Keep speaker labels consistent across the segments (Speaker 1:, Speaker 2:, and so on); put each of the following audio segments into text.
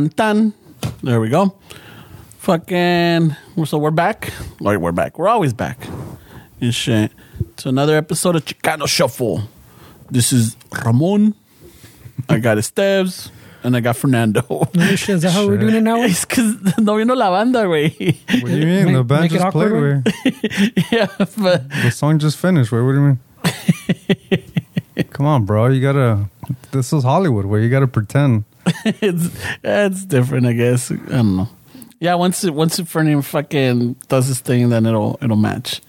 Speaker 1: Tan tan. There we go. Fucking. So we're back. Like we're back. We're always back. And shit. To another episode of Chicano Shuffle. This is Ramon. I got Esteves. And I got Fernando.
Speaker 2: Shit, is that how we're doing it now? güey?
Speaker 1: Es que no vino la banda, güey.
Speaker 3: What do you mean?
Speaker 2: Make-
Speaker 3: the band
Speaker 2: make it
Speaker 3: just played.
Speaker 2: awkward,
Speaker 3: Way.
Speaker 1: yeah, but
Speaker 3: The song just finished. Way. What do you mean? Come on, bro. You gotta. This is Hollywood. Where you gotta pretend.
Speaker 1: it's it's different, I guess. I don't know. Yeah, once it, once Fernie fucking does this thing, then it'll it'll match.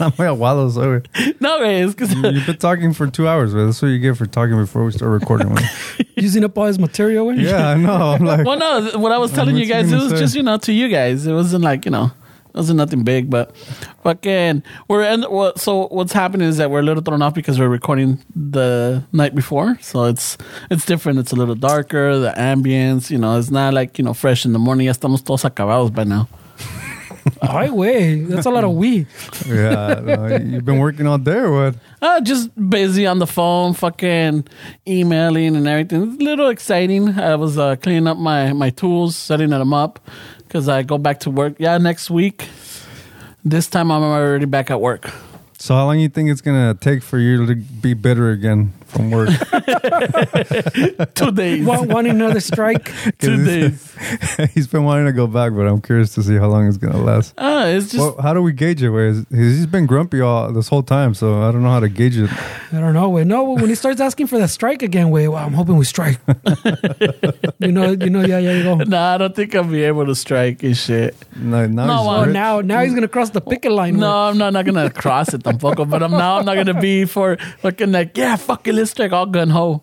Speaker 3: I'm like, wow, that's over.
Speaker 1: No, güey, es que
Speaker 3: You've been talking for two hours, man. That's what you get for talking before we start recording. man.
Speaker 2: Using up all his material, güey?
Speaker 3: yeah, I know. I'm like,
Speaker 1: well, no, what I was telling you guys, it was
Speaker 3: say?
Speaker 1: just you know to you guys, it wasn't like you know. It wasn't nothing big, but fucking we're in. Well, so what's happening is that we're a little thrown off because we're recording the night before, so it's it's different. It's a little darker. The ambience, you know, it's not like you know fresh in the morning. Ya estamos todos acabados by now.
Speaker 2: Ay, güey. That's a lot of we.
Speaker 3: yeah, no, you've been working all day or what?
Speaker 1: Uh, just busy on the phone, fucking emailing and everything. It's a little exciting. I was uh, cleaning up my, my tools, setting them up because I go back to work. Yeah, next week. This time I'm already back at work.
Speaker 3: So how long you think it's gonna take for you to be bitter again from work?
Speaker 1: Two days.
Speaker 2: Want, want another strike?
Speaker 1: Two days.
Speaker 3: He's been wanting to go back, but I'm curious to see how long it's gonna last.
Speaker 1: Uh, it's just
Speaker 3: Well, how do we gauge it? Wait, is- he's been grumpy all this whole time, so I don't know how to gauge it.
Speaker 2: I don't know, güey. No, when he starts asking for that strike again, güey, well, I'm hoping we strike. you know, you know, yeah, yeah, you go.
Speaker 1: nah. I don't think I'll be able to strike and shit.
Speaker 3: No, now
Speaker 1: No,
Speaker 3: he's
Speaker 1: well,
Speaker 2: Oh, now, now he's gonna cross the picket line.
Speaker 1: No,
Speaker 2: güey.
Speaker 1: I'm not, not gonna cross it tampoco. But I'm now I'm not gonna be for fucking like yeah, fuck it, let's strike all gun ho.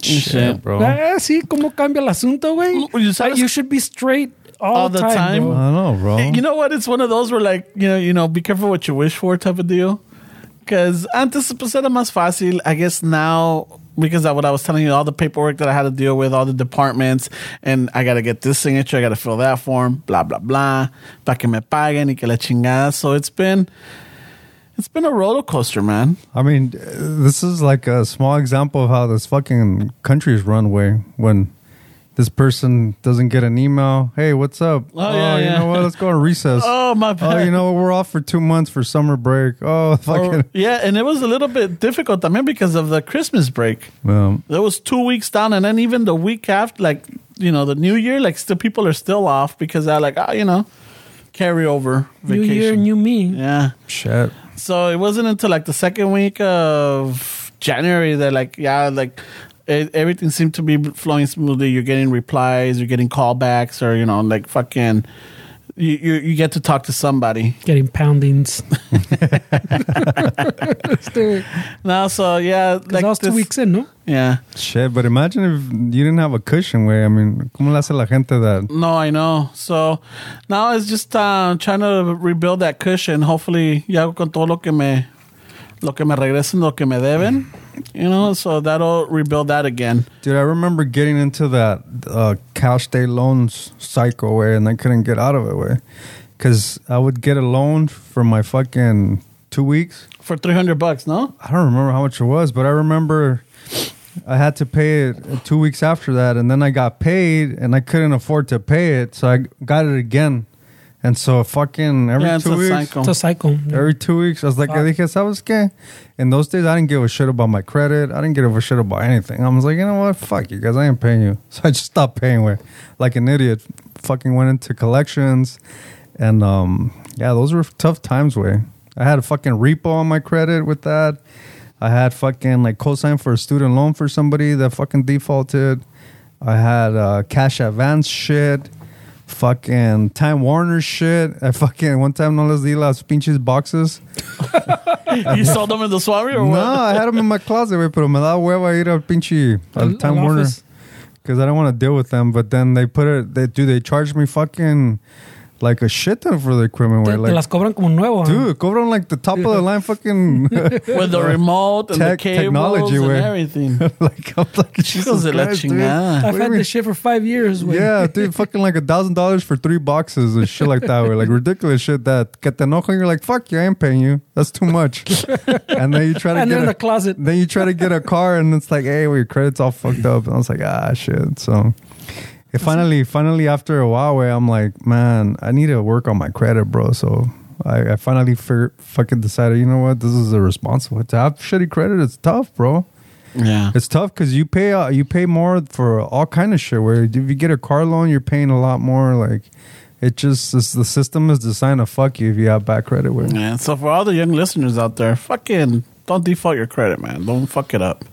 Speaker 3: Shit, bro.
Speaker 2: Ah, sí, cómo cambia el asunto, güey.
Speaker 1: You
Speaker 2: Uh, You should be straight all,
Speaker 1: All
Speaker 2: the
Speaker 1: the
Speaker 2: time.
Speaker 1: time?
Speaker 2: bro.
Speaker 3: I don't know, bro.
Speaker 1: You know what? It's one of those where like, you know, you know, be careful what you wish for type of deal. Because antes pues era más fácil. I guess now, because of what I was telling you, all the paperwork that I had to deal with, all the departments, and I got to get this signature, I got to fill that form, blah, blah, blah, para que me paguen y que la chingada. So it's been, it's been a roller coaster, man.
Speaker 3: I mean, uh, this is like a small example of how this fucking country is run. Way when this person doesn't get an email, hey, what's up?
Speaker 1: Oh, yeah,
Speaker 3: you
Speaker 1: yeah.
Speaker 3: know what? Let's go on recess.
Speaker 1: Oh, my
Speaker 3: Oh, you know what? We're off for two months for summer break. Oh,
Speaker 1: Or-
Speaker 3: fucking.
Speaker 1: yeah, and it was a little bit difficult I mean, because of the Christmas break.
Speaker 3: Um,
Speaker 1: There was two weeks down, and then even the week after, like you know, the New Year, like still people are still off because they're like, oh, you know, carry over
Speaker 2: New
Speaker 1: vacation.
Speaker 2: year, new me.
Speaker 1: yeah.
Speaker 3: shit.
Speaker 1: So it wasn't until like the second week of January that like yeah, like it, everything seemed to be flowing smoothly. You're getting replies, you're getting callbacks, or you know, like fucking. You, you you get to talk to somebody
Speaker 2: Getting poundings. Because
Speaker 1: now, so yeah, like
Speaker 2: that was two
Speaker 1: this-
Speaker 2: weeks in, no?
Speaker 1: Yeah,
Speaker 3: Shit, but imagine if you didn't have a cushion, way. I mean, ¿cómo le hace la gente that?
Speaker 1: No, I know. So now it's just uh, trying to rebuild that cushion. Hopefully, ya con todo lo que me lo que me regresen, lo que me deben, you know. So that'll rebuild that again.
Speaker 3: Dude, I remember getting into that uh, cash day loans cycle way, and I couldn't get out of it way, because I would get a loan for my fucking two weeks.
Speaker 1: For three hundred bucks, no?
Speaker 3: I don't remember how much it was, but I remember I had to pay it two weeks after that, and then I got paid, and I couldn't afford to pay it, so I got it again. And so fucking every
Speaker 1: Yeah,
Speaker 3: two weeks,
Speaker 1: cycle.
Speaker 2: It's a cycle.
Speaker 3: every two weeks, I was like,
Speaker 2: Fuck.
Speaker 3: dije, ¿sabes qué? In those days, I didn't give a shit about my credit. I didn't give a shit about anything. I was like, you know what? Fuck you guys. I ain't paying you. So I just stopped paying. Way like an idiot. Fucking went into collections, And um, yeah, those were tough times. Way I had a fucking repo on my credit with that. I had fucking like cosign for a student loan for somebody that fucking defaulted. I had uh, cash advance shit, fucking Time Warner shit. I fucking one time no les di las pinches boxes.
Speaker 1: you sold them in the Swami or
Speaker 3: No. I had them in my closet, güey, pero me da hueva ir al pinche al
Speaker 2: Al-
Speaker 3: Time Warner because I don't want to deal with them. But then they put it, they do they charge me fucking like a shit ton for the equipment.
Speaker 2: Te,
Speaker 3: Where
Speaker 2: te
Speaker 3: like,
Speaker 2: las cobran como nuevo. huh?
Speaker 3: dude, cobran like the top of the line fucking
Speaker 1: With the remote and
Speaker 3: Tech-
Speaker 1: the cables
Speaker 3: technology,
Speaker 1: and
Speaker 3: güey.
Speaker 1: everything.
Speaker 3: like I'm like Jesus
Speaker 1: Hijos de la
Speaker 3: Christ, dude.
Speaker 2: I've
Speaker 3: What do you
Speaker 2: had this shit for five years. güey.
Speaker 3: Yeah, dude, fucking like a thousand dollars for three boxes and shit like that. Where like ridiculous shit that que te enoja, you're like, fuck you, I ain't paying you. That's too much. and then you try to
Speaker 2: And
Speaker 3: get
Speaker 2: in
Speaker 3: a,
Speaker 2: the closet.
Speaker 3: then you try to get a car and it's like, hey, well, your credit's all fucked up. And I was like, ah, shit. So it finally, finally, after a while, where I'm like, man, I need to work on my credit, bro. So I, I finally figured, fucking decided, you know what, this is irresponsible. To have shitty credit, it's tough, bro.
Speaker 1: Yeah.
Speaker 3: It's tough because you pay uh, you pay more for all kind of shit. Where if you get a car loan, you're paying a lot more. Like it just it's, the system is designed to fuck you if you have bad credit.
Speaker 1: Yeah. So for all the young listeners out there, fucking don't default your credit, man. Don't fuck it up.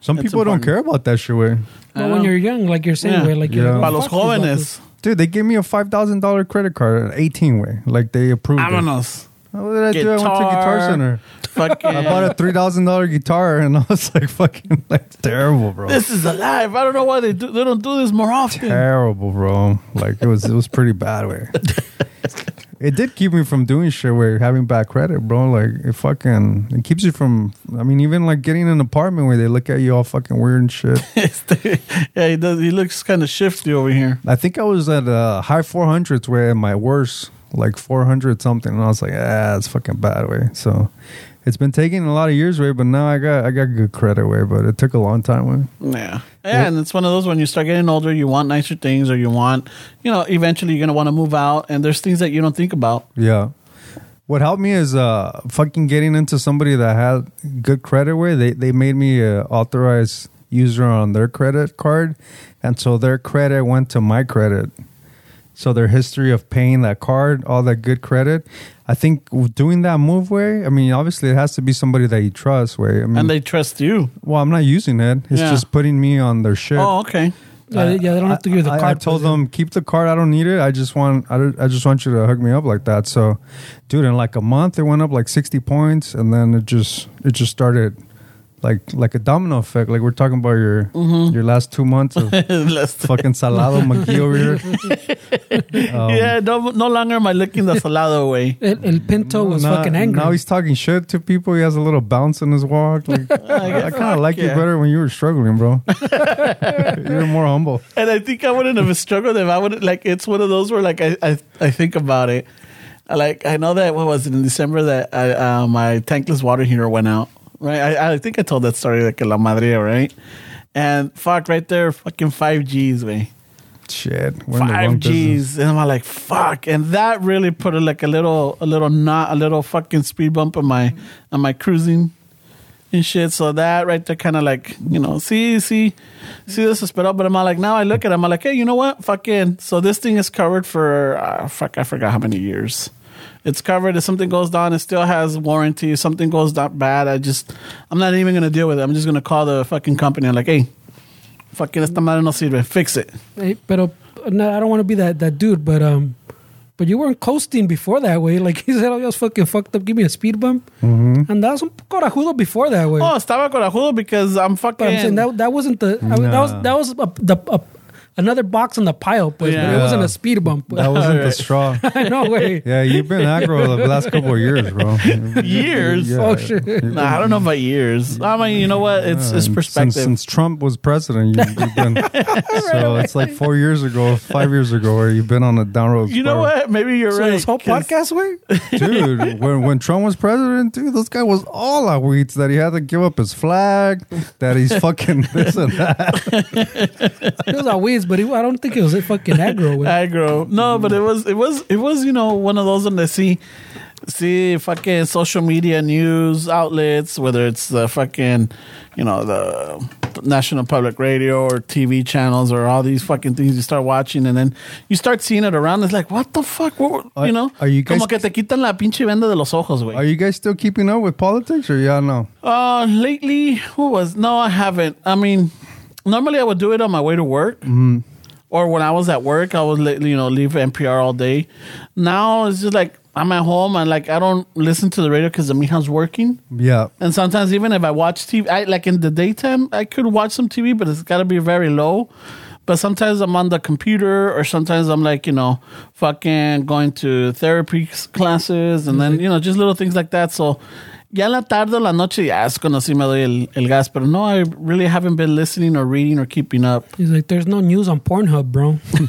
Speaker 3: some
Speaker 1: It's
Speaker 3: people don't care about that shit. Way
Speaker 2: But when you're young, like you're saying,
Speaker 1: Yeah.
Speaker 2: güey, like
Speaker 3: Yeah.
Speaker 2: you're like,
Speaker 1: Para los
Speaker 2: fuck these
Speaker 1: jóvenes.
Speaker 3: dude, they gave me a five thousand dollar credit card at eighteen. Way like they approved. it.
Speaker 1: Vámonos.
Speaker 3: What did I do? I went to Guitar
Speaker 1: Guitar.
Speaker 3: Center.
Speaker 1: Fucking.
Speaker 3: I bought a three thousand dollar guitar, and I was like, fucking, like terrible, bro.
Speaker 1: This is alive. I don't know why they do. They don't do this more often.
Speaker 3: terrible, bro. Like it was, it was pretty bad. Way it did keep me from doing shit where having bad credit, bro. Like it fucking, it keeps you from. I mean, even like getting an apartment where they look at you all fucking weird and shit.
Speaker 1: yeah, he does. He looks kind of shifty over here.
Speaker 3: I think I was at uh, high four hundreds where at my worst, like four hundred something, and I was like, ah, it's fucking bad way. So. It's been taking a lot of years, way, but now I got I got good credit, way, but it took a long time, way.
Speaker 1: Yeah. Yeah, and it's one of those when you start getting older, you want nicer things, or you want, you know, eventually you're gonna want to move out, and there's things that you don't think about.
Speaker 3: Yeah. What helped me is uh fucking getting into somebody that had good credit where they they made me a authorized user on their credit card and so their credit went to my credit. So their history of paying that card, all that good credit, I think doing that move way, I mean obviously it has to be somebody that you trust way. I mean
Speaker 1: And they trust you.
Speaker 3: well, I'm not using it. It's
Speaker 1: Yeah.
Speaker 3: just putting me on their shit.
Speaker 1: Oh, okay.
Speaker 2: Yeah, they- yeah, they don't have to give you the
Speaker 3: I,
Speaker 2: card.
Speaker 3: I told them keep the card. I don't need it. I just want I, I just want you to hook me up like that. So, dude, in like a month, it went up like sixty points, and then it just it just started like like a domino effect. Like we're talking about your
Speaker 1: Mm-hmm.
Speaker 3: your last two months of fucking salado McGee over here. Um,
Speaker 1: yeah, no, no longer am I looking the salado way.
Speaker 2: El, el Pinto was
Speaker 3: now,
Speaker 2: fucking angry.
Speaker 3: Now he's talking shit to people. He has a little bounce in his walk. Like, I, kind of like you
Speaker 1: yeah.
Speaker 3: better when you were struggling, bro. You're more humble.
Speaker 1: And I think I wouldn't have struggled if I would like. It's one of those where like I I, I think about it. I Like I know that what was it in December that I, uh, my tankless water heater went out. Right, I, I think I told that story like a la madre, right? And fuck, right there, fucking five Gs, man.
Speaker 3: Shit, we're in the wrong
Speaker 1: Five
Speaker 3: business.
Speaker 1: Gs, and I'm like, fuck, and that really put a, like a little, a little not, a little fucking speed bump on my, on my cruising and shit. So that right there, kind of like, you know, see, see, see this is sped up. But I'm like, now I look at it, I'm like, hey, you know what? Fucking, so this thing is covered for, uh, fuck, I forgot how many years. It's covered. If something goes down, it still has warranty. If something goes down bad, I just, I'm not even gonna deal with it. I'm just gonna call the fucking company. I'm like, hey, fucking esta madre no sirve. Fix it.
Speaker 2: Hey, pero no, I don't want to be that, that dude, but um, but you weren't coasting before that way. Like he said, oh, I was fucking fucked up. Give me a speed bump,
Speaker 3: Mm-hmm.
Speaker 2: and that was un corajudo before that way.
Speaker 1: Oh, estaba corajudo because I'm fucking.
Speaker 2: but I'm saying that that wasn't the I mean, that was that was a, the a, another box on the pile, pues, but it wasn't a speed bump.
Speaker 3: That wasn't the
Speaker 1: Alright.
Speaker 3: straw.
Speaker 2: no way.
Speaker 3: Yeah, you've been aggro the last couple of years, bro.
Speaker 1: Years?
Speaker 3: Yeah.
Speaker 2: Oh, shit.
Speaker 3: You've
Speaker 1: Nah, I don't know about years. I mean, you know what? It's
Speaker 3: been-
Speaker 1: it's perspective.
Speaker 3: since Trump was president. You, you've been so it's like four years ago, five years ago, where you've been on a down road.
Speaker 1: you know what? Maybe you're
Speaker 2: So
Speaker 1: right.
Speaker 2: this whole
Speaker 1: 'cause-
Speaker 2: podcast way.
Speaker 3: dude? When when Trump was president, dude, this guy was all out weeds that he had to give up his flag, that he's fucking this and that.
Speaker 2: It was a weeds, but it, I don't think it was a fucking aggro.
Speaker 1: Aggro. No, but it was it was it was you know one of those when they see see fucking social media news outlets, whether it's the fucking you know the National Public Radio or TV channels or all these fucking things you start watching and then you start seeing it around. It's like, what the fuck? What,
Speaker 3: Are-
Speaker 1: you know?
Speaker 3: are you guys-
Speaker 1: Como que te quitan la pinche venda de los ojos, güey.
Speaker 3: Are you guys still keeping up with politics or yeah, no?
Speaker 1: Uh, lately, what was? No, I haven't. I mean, normally I would do it on my way to work,
Speaker 3: Mm-hmm.
Speaker 1: or when I was at work, I would you know leave NPR all day. Now it's just like I'm at home and like I don't listen to the radio because the mija's working.
Speaker 3: Yeah.
Speaker 1: And sometimes even if I watch TV, I like in the daytime, I could watch some TV, but it's got to be very low. But sometimes I'm on the computer, or sometimes I'm like, you know, fucking going to therapy classes, and then, you know, just little things like that. So, ya en la tarde o la noche, ya es cuando sí me doy el, el gas. But no, I really haven't been listening or reading or keeping up.
Speaker 2: He's like, there's no news on Pornhub, bro.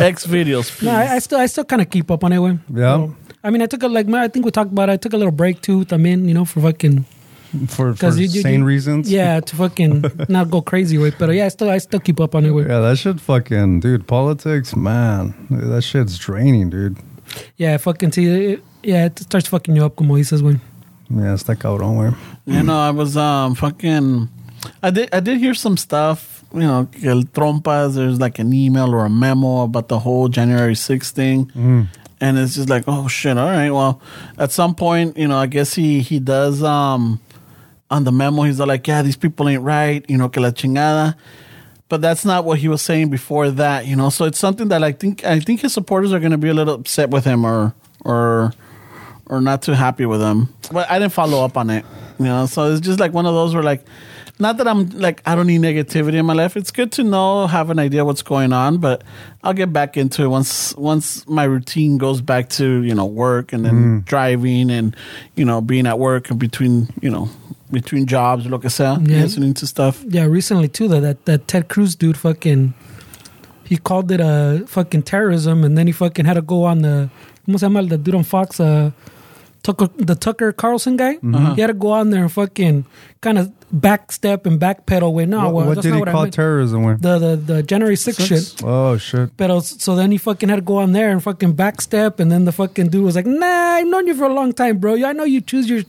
Speaker 1: X videos.
Speaker 2: no, I, I still, I still kind of keep up on it, way.
Speaker 3: Yeah.
Speaker 2: I mean, I took a like, I think we talked about. it. I took a little break too. I mean, you know, for fucking
Speaker 3: For, for
Speaker 2: because you, you
Speaker 3: sane
Speaker 2: you-
Speaker 3: reasons.
Speaker 2: Yeah, to fucking not go crazy with. But yeah, I still, I still keep up on it. Way.
Speaker 3: Yeah, that shit fucking, dude, politics, man. That shit's draining, dude.
Speaker 2: Yeah, fucking see, yeah, it starts fucking you up, como dices, when.
Speaker 3: Yeah, está cabrón, güey.
Speaker 1: You know, I was um fucking. I did I did hear some stuff. You know, el trompas. There's like an email or a memo about the whole January 6th thing, and it's just like, oh shit. All right, well, at some point, you know, I guess he he does um on the memo. He's like, yeah, these people ain't right. You know, que la chingada. But that's not what he was saying before that. You know, so it's something that I think I think his supporters are going to be a little upset with him or or or not too happy with him. But I didn't follow up on it. You know, so it's just like one of those where like not that I'm like I don't need negativity in my life. It's good to know, have an idea what's going on, but I'll get back into it once once my routine goes back to, you know, work and then mm. driving and, you know, being at work and between, you know, between jobs, lo que sea,
Speaker 2: Yeah.
Speaker 1: listening to stuff.
Speaker 2: Yeah, recently too, that that, that Ted Cruz dude fucking he called it a fucking terrorism, and then he fucking had to go on the ¿cómo se llama the dude on Fox? Uh, Tucker, the Tucker Carlson guy.
Speaker 3: Mm-hmm.
Speaker 2: He had to go on there and fucking kind of backstep and backpedal. Way no,
Speaker 3: what
Speaker 2: well,
Speaker 3: what did he
Speaker 2: what
Speaker 3: call terrorism, güey?
Speaker 2: the the the January 6th shit.
Speaker 3: Oh, shit.
Speaker 2: But so then he fucking had to go on there and fucking backstep, and then the fucking dude was like, "Nah, I've known you for a long time, bro. I know you choose your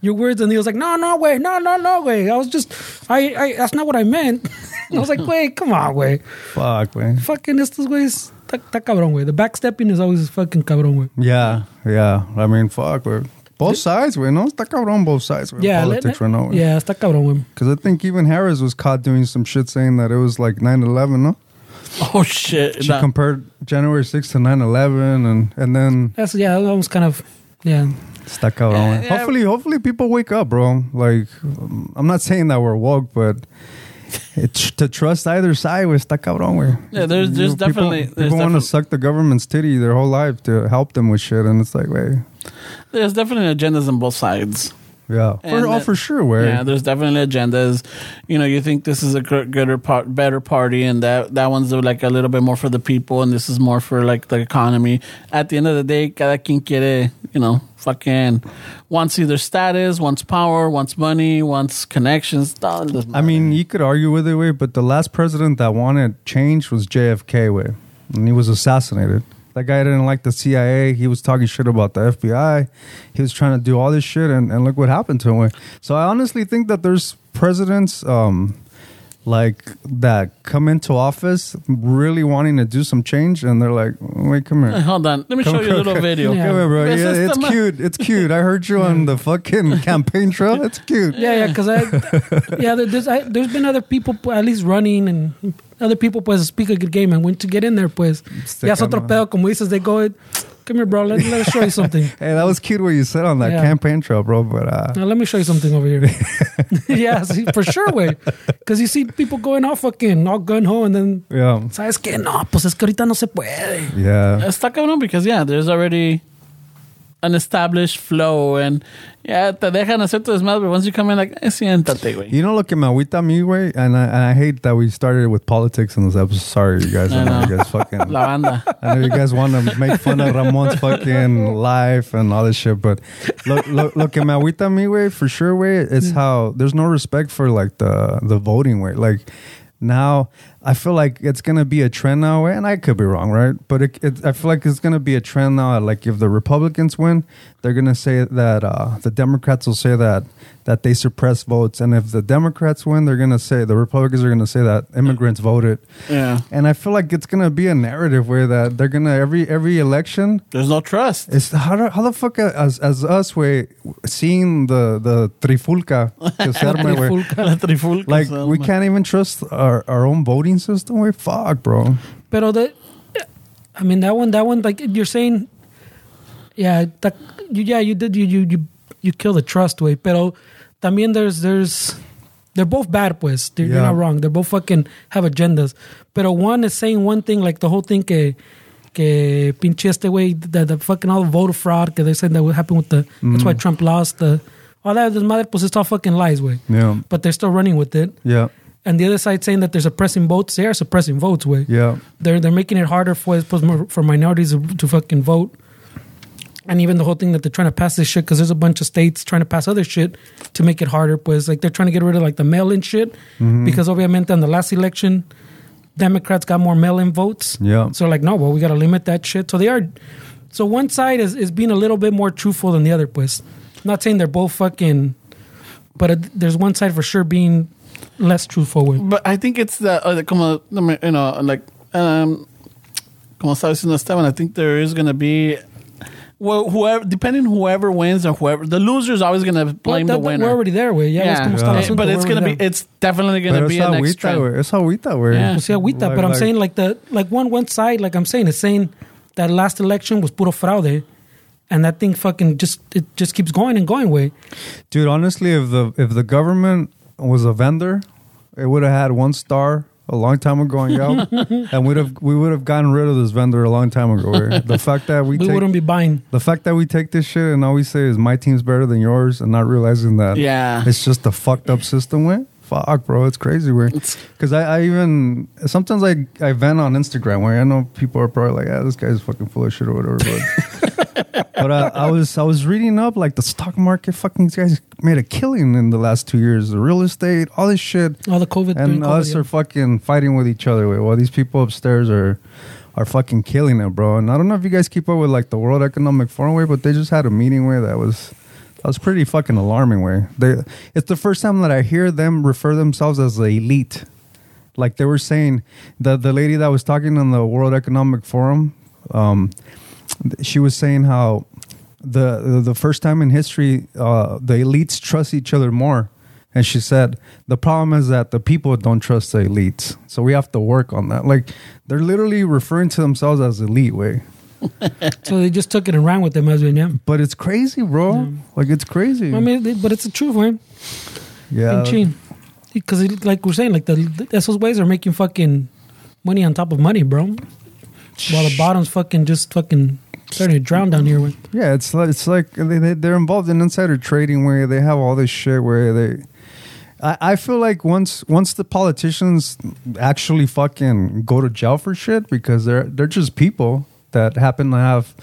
Speaker 2: your words." And he was like, "No, no way, no, no, no way. I was just, I, I that's not what I meant." I was like, "Wait, come on, way,
Speaker 3: Fuck, güey.
Speaker 2: fucking this, estos güeyes, está está cabrón, way. The backstepping is always fucking cabrón, way.
Speaker 3: Yeah, yeah. I mean, fuck, güey. Both sides, güey. No, está cabrón both sides, güey.
Speaker 2: Yeah,
Speaker 3: Politics
Speaker 2: let-
Speaker 3: right now, güey.
Speaker 2: yeah, está cabrón, way.
Speaker 3: Because I think even Harris was caught doing some shit saying that it was like 9-11, no?
Speaker 1: Oh shit.
Speaker 3: She
Speaker 1: That-
Speaker 3: compared January 6th to 9-11 and, and then
Speaker 2: That's yeah, that was kind of yeah.
Speaker 3: está cabrón. güey.
Speaker 1: Yeah.
Speaker 3: Hopefully, hopefully people wake up, bro. Like, um, I'm not saying that we're woke, but it's to trust either side, güey, está cabrón, güey.
Speaker 1: Yeah, there's- there's
Speaker 3: people-
Speaker 1: definitely-
Speaker 3: People,
Speaker 1: there's
Speaker 3: want to suck the government's titty their whole life to help them with shit, and it's like, wait,
Speaker 1: There's definitely agendas on both sides.
Speaker 3: Yeah. For,
Speaker 1: And
Speaker 3: oh, for sure, where
Speaker 1: Yeah, there's definitely agendas. You know, you think this is a gr- gooder part, better party, and that that one's like a little bit more for the people, and this is more for like the economy. At the end of the day, cada quien quiere, you know, fucking wants either status, wants power, wants money, wants connections. todo
Speaker 3: I mean, you could argue with it, way, but the last president that wanted change was JFK, way, and he was assassinated. That guy didn't like the CIA. He was talking shit about the FBI. He was trying to do all this shit, and, and look what happened to him. So I honestly think that there's presidents um, like that come into office really wanting to do some change, and they're like, "Wait, come here."
Speaker 1: hold on, let me
Speaker 3: Come-
Speaker 1: show you a little video.
Speaker 2: Yeah.
Speaker 3: Come here, bro.
Speaker 1: This
Speaker 3: Yeah,
Speaker 1: is
Speaker 3: it's cute. It's cute. I heard you on the fucking campaign trail. It's cute.
Speaker 2: Yeah, yeah, because I, yeah, there's I, there's been other people at least running and other people pues speak a good game and when to get in there pues
Speaker 3: Este
Speaker 2: ya es otro
Speaker 3: cabrón.
Speaker 2: pedo como dices they go come here bro let, let us show you something
Speaker 3: Hey, that was cute what you said on that
Speaker 2: Yeah.
Speaker 3: campaign trail, bro. But uh,
Speaker 2: now let me show you something over here yeah see, for sure way because you see people going all fucking all gun ho and then
Speaker 3: yeah,
Speaker 2: sabes que no pues es que ahorita no se puede
Speaker 3: yeah.
Speaker 1: Está cabrón because yeah, there's already an established flow and yeah, te dejan hacer tu desmadre, but once you come in like, eh, siéntate, güey.
Speaker 3: You know, look at my agüita a mí, güey, and I, and I hate that we started with politics in this episode. Sorry, you guys. I
Speaker 1: I
Speaker 3: know
Speaker 1: know.
Speaker 3: you guys fucking.
Speaker 1: La banda.
Speaker 3: I know you guys want to make fun of Ramon's fucking life and all this shit, but look, look, look at my agüita a mí, güey, for sure, way. It's how there's no respect for like the the voting way. Like now, I feel like it's gonna be a trend now, and I could be wrong, right? But it, it, I feel like it's gonna be a trend now. Like if the Republicans win, they're gonna say that uh, the Democrats will say that that they suppress votes, and if the Democrats win, they're gonna say the Republicans are gonna say that immigrants voted.
Speaker 1: Yeah.
Speaker 3: And I feel like it's gonna be a narrative where that they're gonna every every election.
Speaker 1: There's no trust.
Speaker 3: It's how, do- how the fuck uh, as as us we seeing the the trifulca que se arma, güey.
Speaker 2: Trifulca.
Speaker 1: La trifulca,
Speaker 3: like
Speaker 1: so,
Speaker 3: we can't even trust our, our own voting system. We fuck, bro.
Speaker 2: Pero the, I mean that one, that one, like you're saying, yeah, that, you, yeah, you did, you, you, you, you kill the trust way. Pero también there's, there's, they're both bad, pues. They're, You're not wrong. They're both fucking have agendas. Pero one is saying one thing, like the whole thing que, que pinche este way, that the fucking all the voter fraud, que they said that would happen with the, that's why mm. Trump lost the, all that, the madre, pues it's all fucking lies, way.
Speaker 3: Yeah,
Speaker 2: But they're still running with it.
Speaker 3: yeah,
Speaker 2: And the other side saying that they're suppressing votes. They are suppressing votes, way
Speaker 3: yeah.
Speaker 2: they're they're making it harder for for minorities to fucking vote. And even the whole thing that they're trying to pass this shit because there's a bunch of states trying to pass other shit to make it harder. Pues like they're trying to get rid of like the mail-in shit because obviamente in the last election, Democrats got more mail-in votes.
Speaker 3: Yeah.
Speaker 2: So like no, well we got to limit that shit. So they are. So one side is is being a little bit more truthful than the other. Pues not saying they're both fucking, but it, there's one side for sure being less truthful with.
Speaker 1: But I think it's the, uh, como, you know, like, um, como estaba diciendo Esteban, I think there is going to be, well, whoever, depending whoever wins or whoever, the loser is always going to blame
Speaker 2: But
Speaker 1: the
Speaker 2: that-
Speaker 1: winner.
Speaker 2: We're already there, way. Yeah,
Speaker 1: yeah,
Speaker 2: es como está el
Speaker 1: Eh,
Speaker 2: asunto,
Speaker 1: but it's going to be,
Speaker 2: there.
Speaker 1: it's definitely going to
Speaker 3: Pero
Speaker 1: be
Speaker 3: es
Speaker 1: a next
Speaker 3: agüita,
Speaker 1: trend.
Speaker 3: güey. Es agüita, güey.
Speaker 1: Yeah.
Speaker 2: Pues sí, agüita,
Speaker 3: Like-
Speaker 2: but I'm
Speaker 3: like-
Speaker 2: saying like the like one one side, like I'm saying, is saying that last election was puro fraude, and that thing fucking just it just keeps going and going. Way
Speaker 3: Dude, honestly, if the if the government was a vendor, it would have had one star a long time ago on Yelp, and we'd have we would have gotten rid of this vendor a long time ago. güey. The fact that we,
Speaker 2: we
Speaker 3: take
Speaker 2: wouldn't be buying.
Speaker 3: the fact that we take this shit and all we say is my team's better than yours, and not realizing that
Speaker 1: Yeah.
Speaker 3: it's just a fucked up system. Way fuck, bro, it's crazy. Way because I, I even sometimes I I vent on Instagram where I know people are probably like, ah, this guy's fucking full of shit or whatever, but. but I, I was I was reading up like the stock market. Fucking these guys made a killing in the last two years. The real estate, all this shit,
Speaker 2: All the COVID
Speaker 3: and
Speaker 2: COVID,
Speaker 3: us
Speaker 2: yeah.
Speaker 3: are fucking fighting with each other. While these people upstairs are are fucking killing it, bro. And I don't know if you guys keep up with like the World Economic Forum way, but they just had a meeting where that was that was pretty fucking alarming. Way they it's the first time that I hear them refer themselves as the elite. Like they were saying, the the lady that was talking on the World Economic Forum, um, she was saying how the the, the first time in history uh, the elites trust each other more. And she said the problem is that the people don't trust the elites, so we have to work on that. Like they're literally referring to themselves as elite way,
Speaker 2: so they just took it and ran with them as well. Yeah,
Speaker 3: but it's crazy, bro. Like it's crazy.
Speaker 2: I mean, it- but it's the truth, man.
Speaker 3: yeah,
Speaker 2: Because like we're saying, like the esos ways are making fucking money on top of money, bro. While the bottom's fucking just fucking starting to drown down here. With
Speaker 3: Yeah, it's like it's like they, they they're involved in insider trading where they have all this shit where they. I, I feel like once once the politicians actually fucking go to jail for shit because they're they're just people that happen to have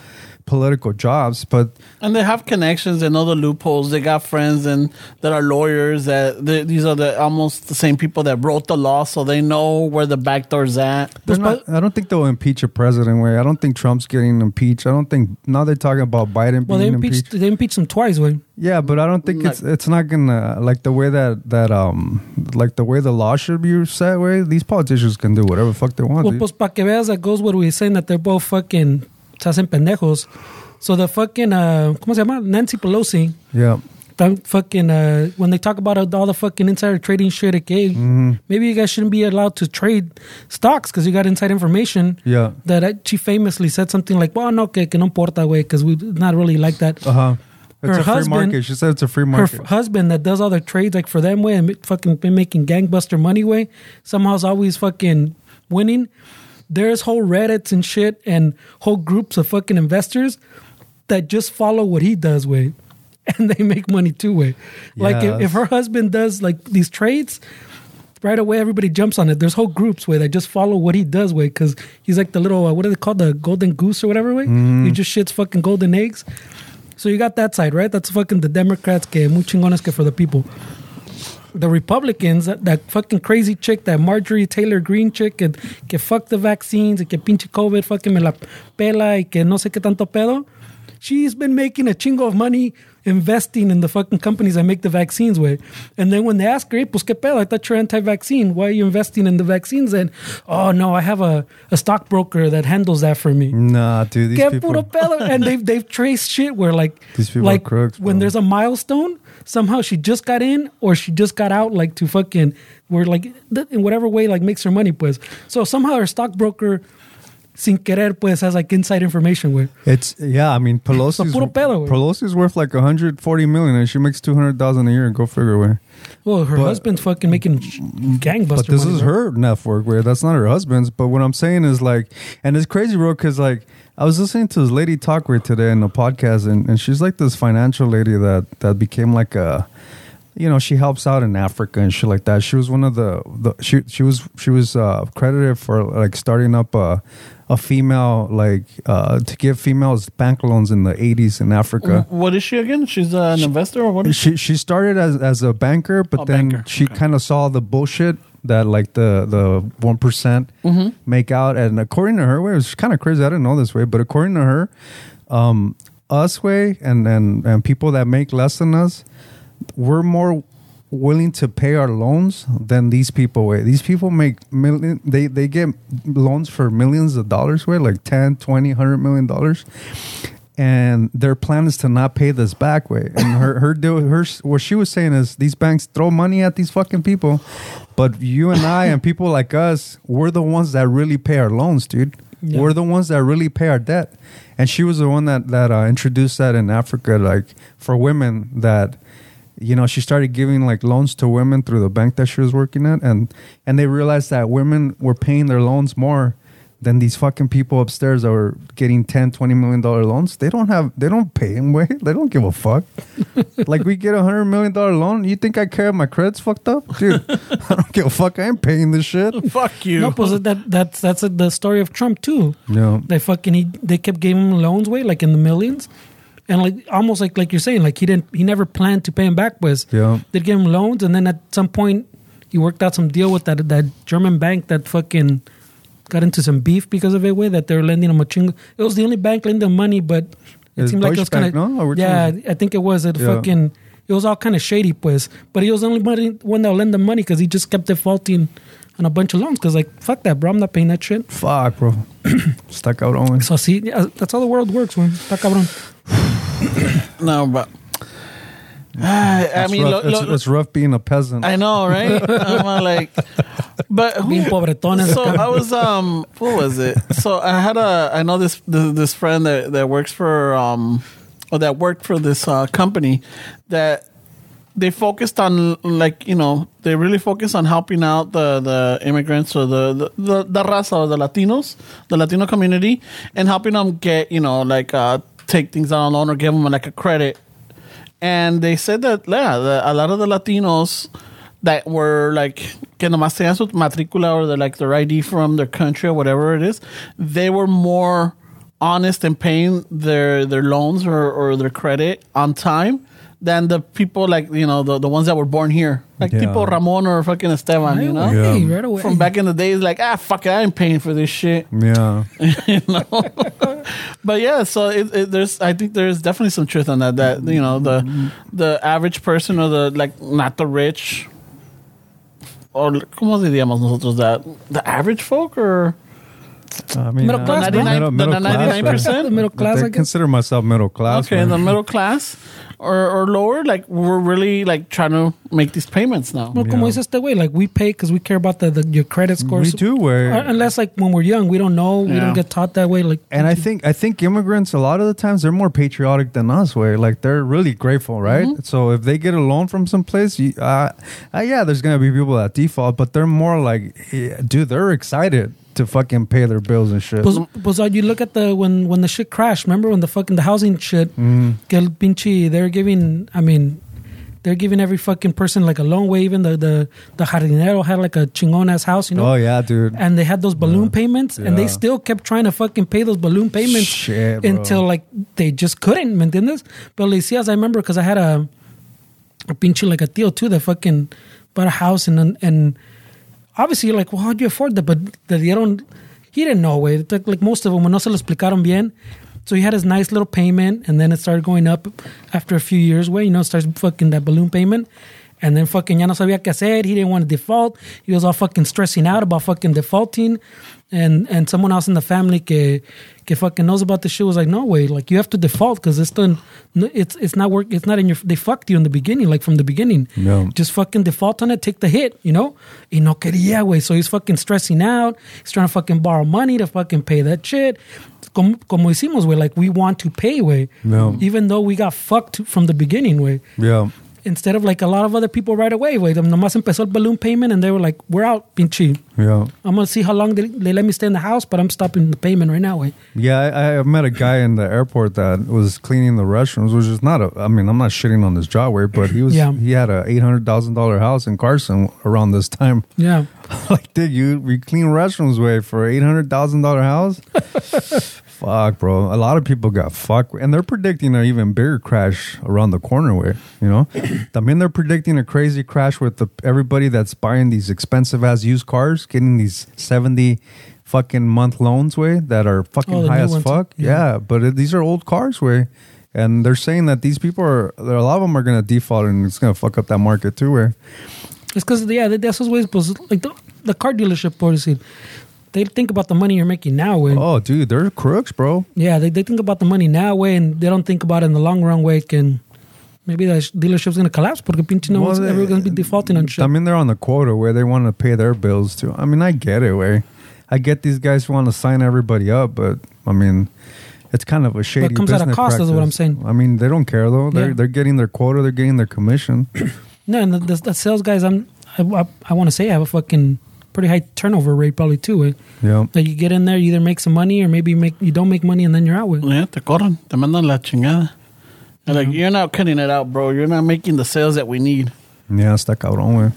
Speaker 3: political jobs, but
Speaker 1: And they have connections and other loopholes. They got friends and that are lawyers. That they, these are the almost the same people that wrote the law, so they know where the back door's at.
Speaker 3: not, I don't think they'll impeach a president. Way I don't think Trump's getting impeached. I don't think now they're talking about Biden
Speaker 2: well, they
Speaker 3: being
Speaker 2: impeached
Speaker 3: impeached.
Speaker 2: they impeached him twice. Way
Speaker 3: Yeah, but I don't think
Speaker 1: Not-
Speaker 3: it's it's not gonna like the way that that um like the way the law should be set. Way these politicians can do whatever the fuck they want.
Speaker 2: Well,
Speaker 3: dude.
Speaker 2: pues para que veas that goes what we were saying that they're both fucking se hacen pendejos. So the fucking uh, ¿cómo se llama? Nancy Pelosi.
Speaker 3: yeah,
Speaker 2: that fucking uh, when they talk about all the fucking insider trading shit, okay,
Speaker 3: Mm-hmm.
Speaker 2: maybe you guys shouldn't be allowed to trade stocks because you got inside information.
Speaker 3: yeah,
Speaker 2: That she famously said something like, "Well, no, que, que no importa, way," because we not really like that.
Speaker 3: uh huh. It's
Speaker 2: Her
Speaker 3: a free
Speaker 2: husband-
Speaker 3: market. She said it's a free
Speaker 2: Her
Speaker 3: market.
Speaker 2: f- husband that does all their trades like for them way and fucking been making gangbuster money way somehow's always fucking winning. There's whole Reddits and shit and whole groups of fucking investors that just follow what he does way, and they make money too way. Like if, if her husband does like these trades. Right away, everybody jumps on it. There's whole groups where they just follow what he does, way because he's like the little uh, what are they called, the golden goose or whatever way. He just shits fucking golden eggs. So you got that side, right? That's fucking the Democrats que muy chingones que for the people. The Republicans, that, that fucking crazy chick, that Marjorie Taylor Greene chick, que, que fuck the vaccines, que pinche COVID fucking me la pela, y que no sé qué tanto pedo. She's been making a chingo of money investing in the fucking companies that make the vaccines with. And then when they ask her, hey, pues qué pedo, I thought you're anti-vaccine. Why are you investing in the vaccines? And, oh no, I have a, a stockbroker that handles that for me.
Speaker 3: Nah, dude, these
Speaker 2: Que
Speaker 3: people.
Speaker 2: puro pedo. And they've, they've traced shit where like,
Speaker 3: These people are
Speaker 2: like
Speaker 3: crooks,
Speaker 2: when there's a milestone, somehow she just got in or she just got out like to fucking, where like, in whatever way like makes her money pues. So somehow her stockbroker sin querer pues has like inside information with.
Speaker 3: It's yeah. I mean, Pelosi's
Speaker 2: puro pedo, güey.
Speaker 3: Pelosi's worth like 140 million, and she makes 200 thousand a year. And go figure, way.
Speaker 2: Well, her
Speaker 3: But-
Speaker 2: husband's fucking making gangbuster
Speaker 3: But this
Speaker 2: money,
Speaker 3: is
Speaker 2: bro.
Speaker 3: her network, where that's not her husband's. But what I'm saying is like, and it's crazy, bro, because like I was listening to this lady talk right today in the podcast, and, and she's like this financial lady that that became like a, you know, she helps out in Africa and shit like that. She was one of the the she she was she was uh, credited for like starting up a a female like uh to give females bank loans in the 80s in Africa.
Speaker 1: What is she again? She's uh, an investor or what? Is she?
Speaker 3: She she started as as a banker, but
Speaker 1: Oh,
Speaker 3: then
Speaker 1: banker.
Speaker 3: she
Speaker 1: Okay.
Speaker 3: kind of saw the bullshit that like the the one
Speaker 1: Mm-hmm.
Speaker 3: make out, and according to her, way it was kind of crazy. I didn't know this way, but according to her, um, us way and and and people that make less than us, we're more willing to pay our loans than these people way these people make million they they get loans for millions of dollars way like 10 20 100 million dollars and their plan is to not pay this back way. And her her deal, her what she was saying is these banks throw money at these fucking people, but you and I and people like us, we're the ones that really pay our loans, dude.
Speaker 2: Yeah.
Speaker 3: We're the ones that really pay our debt. And she was the one that that uh, introduced that in Africa, like for women that. You know, she started giving like loans to women through the bank that she was working at, and and they realized that women were paying their loans more than these fucking people upstairs that were getting 10 20 million dollar loans. They don't have they don't pay them way they don't give a fuck. Like we get a hundred million dollar loan you think i care if my credit's fucked up? Dude i don't give a fuck. I ain't paying this shit.
Speaker 1: Fuck you.
Speaker 2: No, pues that that's that's the story of Trump too.
Speaker 3: no
Speaker 2: They fucking he they kept giving him loans way like in the millions, and like almost like like you're saying like he didn't he never planned to pay him back. Was
Speaker 3: Yeah.
Speaker 2: they'd give him loans, and then at some point he worked out some deal with that that German bank that fucking got into some beef because of it. Way that they're lending him a chingo. It was the only bank lending him money, but it seemed like it was kind of
Speaker 3: no?
Speaker 2: Yeah. I think it was it
Speaker 3: Yeah.
Speaker 2: fucking. It was all kind of shady, pues. But he was the only money, one that lend him money because he just kept defaulting on a bunch of loans. Because like fuck that, bro, I'm not paying that shit.
Speaker 3: fuck bro stuck out on
Speaker 2: So see, yeah, that's how the world works, man. Está cabrón.
Speaker 1: No, but I
Speaker 3: it's,
Speaker 1: mean,
Speaker 3: rough,
Speaker 1: lo-
Speaker 3: it's,
Speaker 1: lo-
Speaker 3: it's rough being a peasant
Speaker 1: I know, right? I'm uh, like, but who,
Speaker 2: Bien pobretones.
Speaker 1: so I was um, what was it? So I had a, I know this this, this friend that that works for um, or that worked for this uh, company that they focused on like you know they really focused on helping out the the immigrants or the the the, the raza or the Latinos, the Latino community, and helping them get you know like uh, take things on loan or give them like a credit. And they said that yeah, the, a lot of the Latinos that were like que nomás tenían su matrícula or the, like their ID from their country or whatever it is, they were more honest in paying their their loans or, or their credit on time than the people like you know the, the ones that were born here like
Speaker 3: Yeah.
Speaker 1: people Ramon or fucking Esteban you know
Speaker 2: Hey,
Speaker 3: Yeah.
Speaker 2: right away.
Speaker 1: from back in the days like ah fuck it I ain't paying for this shit
Speaker 3: yeah
Speaker 1: you know but yeah so it, it, there's i think there's definitely some truth on that that you know the the average person or the like not the rich or cómo diríamos nosotros that the average folk or
Speaker 3: I mean,
Speaker 2: Middle
Speaker 3: uh,
Speaker 2: class,
Speaker 1: bro.
Speaker 3: middle, middle
Speaker 1: The 99%?
Speaker 3: right?
Speaker 2: The middle class,
Speaker 3: I
Speaker 2: I
Speaker 3: consider myself middle class.
Speaker 1: okay
Speaker 3: man.
Speaker 1: the middle class or or lower like we're really like trying to make these payments now
Speaker 2: Well, como
Speaker 3: Yeah.
Speaker 2: dice este way, like we pay because we care about the, the your credit score.
Speaker 3: we do way.
Speaker 2: Uh, unless like when we're young, we don't know, we
Speaker 1: Yeah.
Speaker 2: don't get taught that way. Like,
Speaker 3: And I think I think immigrants a lot of the times they're more patriotic than us. Way like they're really grateful, right?
Speaker 2: Mm-hmm.
Speaker 3: So if they get a loan from someplace, you, uh, uh, yeah, there's gonna be people that default, but they're more like, yeah, dude, they're excited to fucking pay their bills and shit.
Speaker 2: was, was uh, you look at the when when the shit crashed? Remember when the fucking the housing shit?
Speaker 3: Mm.
Speaker 2: Que pinche, they're giving. I mean, they're giving every fucking person like a long Way even the the the jardinero had like a chingon ass house, you know.
Speaker 3: Oh yeah, dude.
Speaker 2: and they had those balloon payments, and they still kept trying to fucking pay those balloon payments
Speaker 3: Shit,
Speaker 2: until like they just couldn't, ¿me entiendes? But decías, I remember because I had a, a pinche like a tío too that fucking bought a house and and obviously you're like, well, how do you afford that? But the dieron, he didn't know, way. Like most of them, when no se lo explicaron bien. So he had his nice little payment, and then it started going up after a few years. Where you know, starts fucking that balloon payment, and then fucking ya no sabía qué hacer. He didn't want to default. He was all fucking stressing out about fucking defaulting, and and someone else in the family que que fucking knows about the shit was like, no way, like you have to default because it's done. It's it's not work. It's not in your. They fucked you in the beginning, like from the beginning.
Speaker 3: No.
Speaker 2: Just fucking default on it, take the hit, you know? Y no quería, güey. So he's fucking stressing out. He's trying to fucking borrow money to fucking pay that shit. Como, como hicimos, güey. Like, we want to pay, güey.
Speaker 3: No.
Speaker 2: Even though we got fucked from the beginning, güey.
Speaker 3: Yeah.
Speaker 2: Instead of like a lot of other people right away, wait, güey. Nomás empezó el balloon payment and they were like, we're out, pinche.
Speaker 3: Yeah.
Speaker 2: I'm going to see how long they, they let me stay in the house, but I'm stopping the payment right now, güey.
Speaker 3: Yeah, I, I met a guy in the airport that was cleaning the restrooms, which is not a. I mean, I'm not shitting on his job, way, but he was.
Speaker 2: Yeah.
Speaker 3: He had a eight hundred thousand dollar house in Carson around this time.
Speaker 2: Yeah.
Speaker 3: like, dude, you we clean restrooms way for eight hundred thousand dollar house. Fuck, bro. A lot of people got fucked, and they're predicting an even bigger crash around the corner. Way, you know. I mean, they're predicting a crazy crash with the everybody that's buying these expensive ass used cars, getting these seventy fucking month loans way that are fucking
Speaker 2: Oh,
Speaker 3: high as fuck.
Speaker 2: yeah.
Speaker 3: Yeah, but it, these are old cars way. And they're saying that these people are, a lot of them are going to default and it's going to fuck up that market too. Where
Speaker 2: It's because, yeah, esos güeyes, pues, like the, the car dealership, decir, they think about the money you're making now.
Speaker 3: Oh, dude, they're crooks, bro.
Speaker 2: Yeah, they, they think about the money now, way, and they don't think about it in the long run, way. Can maybe the sh- dealership's gonna collapse porque pinche no
Speaker 3: Well,
Speaker 2: one's
Speaker 3: they-
Speaker 2: ever gonna be eh, defaulting on shit.
Speaker 3: I mean, they're on the quota where they want to pay their bills too. I mean, I get it, way. I get these guys who want to sign everybody up, but I mean, it's kind of a shady.
Speaker 2: It comes at a
Speaker 3: business
Speaker 2: cost, is what I'm saying.
Speaker 3: I mean, they don't care though. They're
Speaker 2: Yeah.
Speaker 3: they're getting their quota. They're getting their commission.
Speaker 2: no, and the, the, the sales guys, I'm I, I, I want to say I have a fucking pretty high turnover rate, probably too. Way.
Speaker 3: yeah.
Speaker 2: That you get in there, you either make some money or maybe you make you don't make money and then you're out with.
Speaker 1: Yeah, te corren, te mandan la chingada. They're like, you're not cutting it out, bro. You're not making the sales that we need.
Speaker 3: Yeah, está cabrón, way.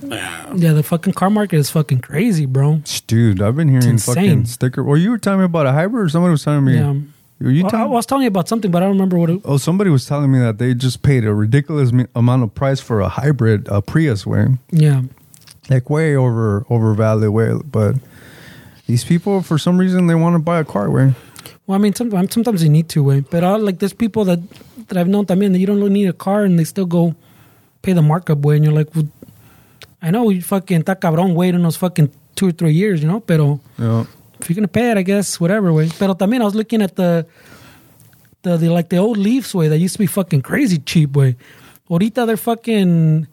Speaker 2: Yeah, the fucking car market is fucking crazy, bro.
Speaker 3: Dude, I've been hearing fucking sticker. Well, you were telling me about a hybrid, or somebody was telling me.
Speaker 2: Yeah.
Speaker 3: Were you
Speaker 2: Well, I, was telling you about something, but I don't remember what it.
Speaker 3: Oh, somebody was telling me that they just paid a ridiculous amount of price for a hybrid, a Prius, way
Speaker 2: Yeah,
Speaker 3: like way over overvalued, way. But these people, for some reason, they want to buy a car, way.
Speaker 2: Well, I mean, sometimes sometimes you need to, way. But I, like, there's people that that I've known that you don't really need a car and they still go pay the markup, way. And you're like, well, I know you fucking está cabrón waiting those fucking two or three years, you know. Pero
Speaker 3: Yeah.
Speaker 2: if you're gonna pay it, I guess whatever, way. Pero también I was looking at the the, the like the old Leafs way that used to be fucking crazy cheap, way. Ahorita they're fucking.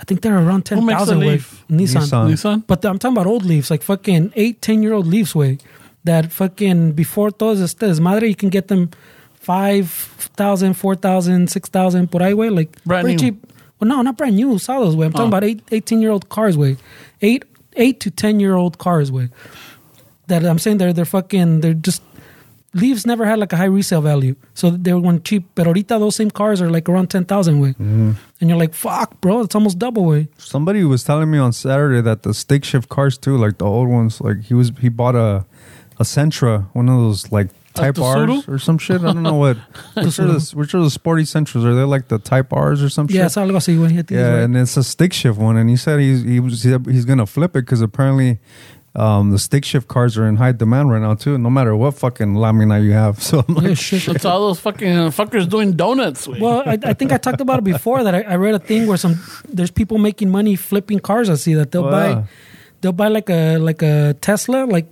Speaker 2: I think they're around ten thousand
Speaker 1: Who makes the
Speaker 2: thousand. way. Nissan.
Speaker 3: Nissan.
Speaker 1: Nissan?
Speaker 2: But I'm talking about old Leafs, like fucking eight, ten year old Leafs way. That fucking before todos este madre, you can get them five thousand, four thousand, six thousand por ahí way, like
Speaker 1: Brand
Speaker 2: pretty
Speaker 1: new.
Speaker 2: cheap. Well, no, not brand new, usados way. I'm talking
Speaker 1: Oh.
Speaker 2: about eight, 18 year old cars way, eight, eight to ten year old cars way. That I'm saying they're they're fucking they're just Leaves never had like a high resale value, so they were going cheap. But ahorita those same cars are like around ten thousand way,
Speaker 3: Mm-hmm.
Speaker 2: and you're like, "Fuck, bro, it's almost double way."
Speaker 3: Somebody was telling me on Saturday that the stick shift cars too, like the old ones, like he was he bought a a Sentra, one of those like Type? R's or some shit. I don't know what. which, are the, which are the sporty Sentras? Are they like the Type R's or some
Speaker 2: Yeah,
Speaker 3: shit?
Speaker 2: it's algo así, güey. I think he's
Speaker 3: Yeah, and it's a stick shift one, and he said he's he was he's gonna flip it because apparently um, the stick shift cars are in high demand right now too. No matter what fucking lamina you have, so I'm like,
Speaker 2: Yeah, shit.
Speaker 1: It's all those fucking fuckers doing donuts. With.
Speaker 2: Well, I, I think I talked about it before that I, I read a thing where some there's people making money flipping cars. I see that they'll
Speaker 3: Oh,
Speaker 2: buy
Speaker 3: yeah.
Speaker 2: they'll buy like a like a Tesla like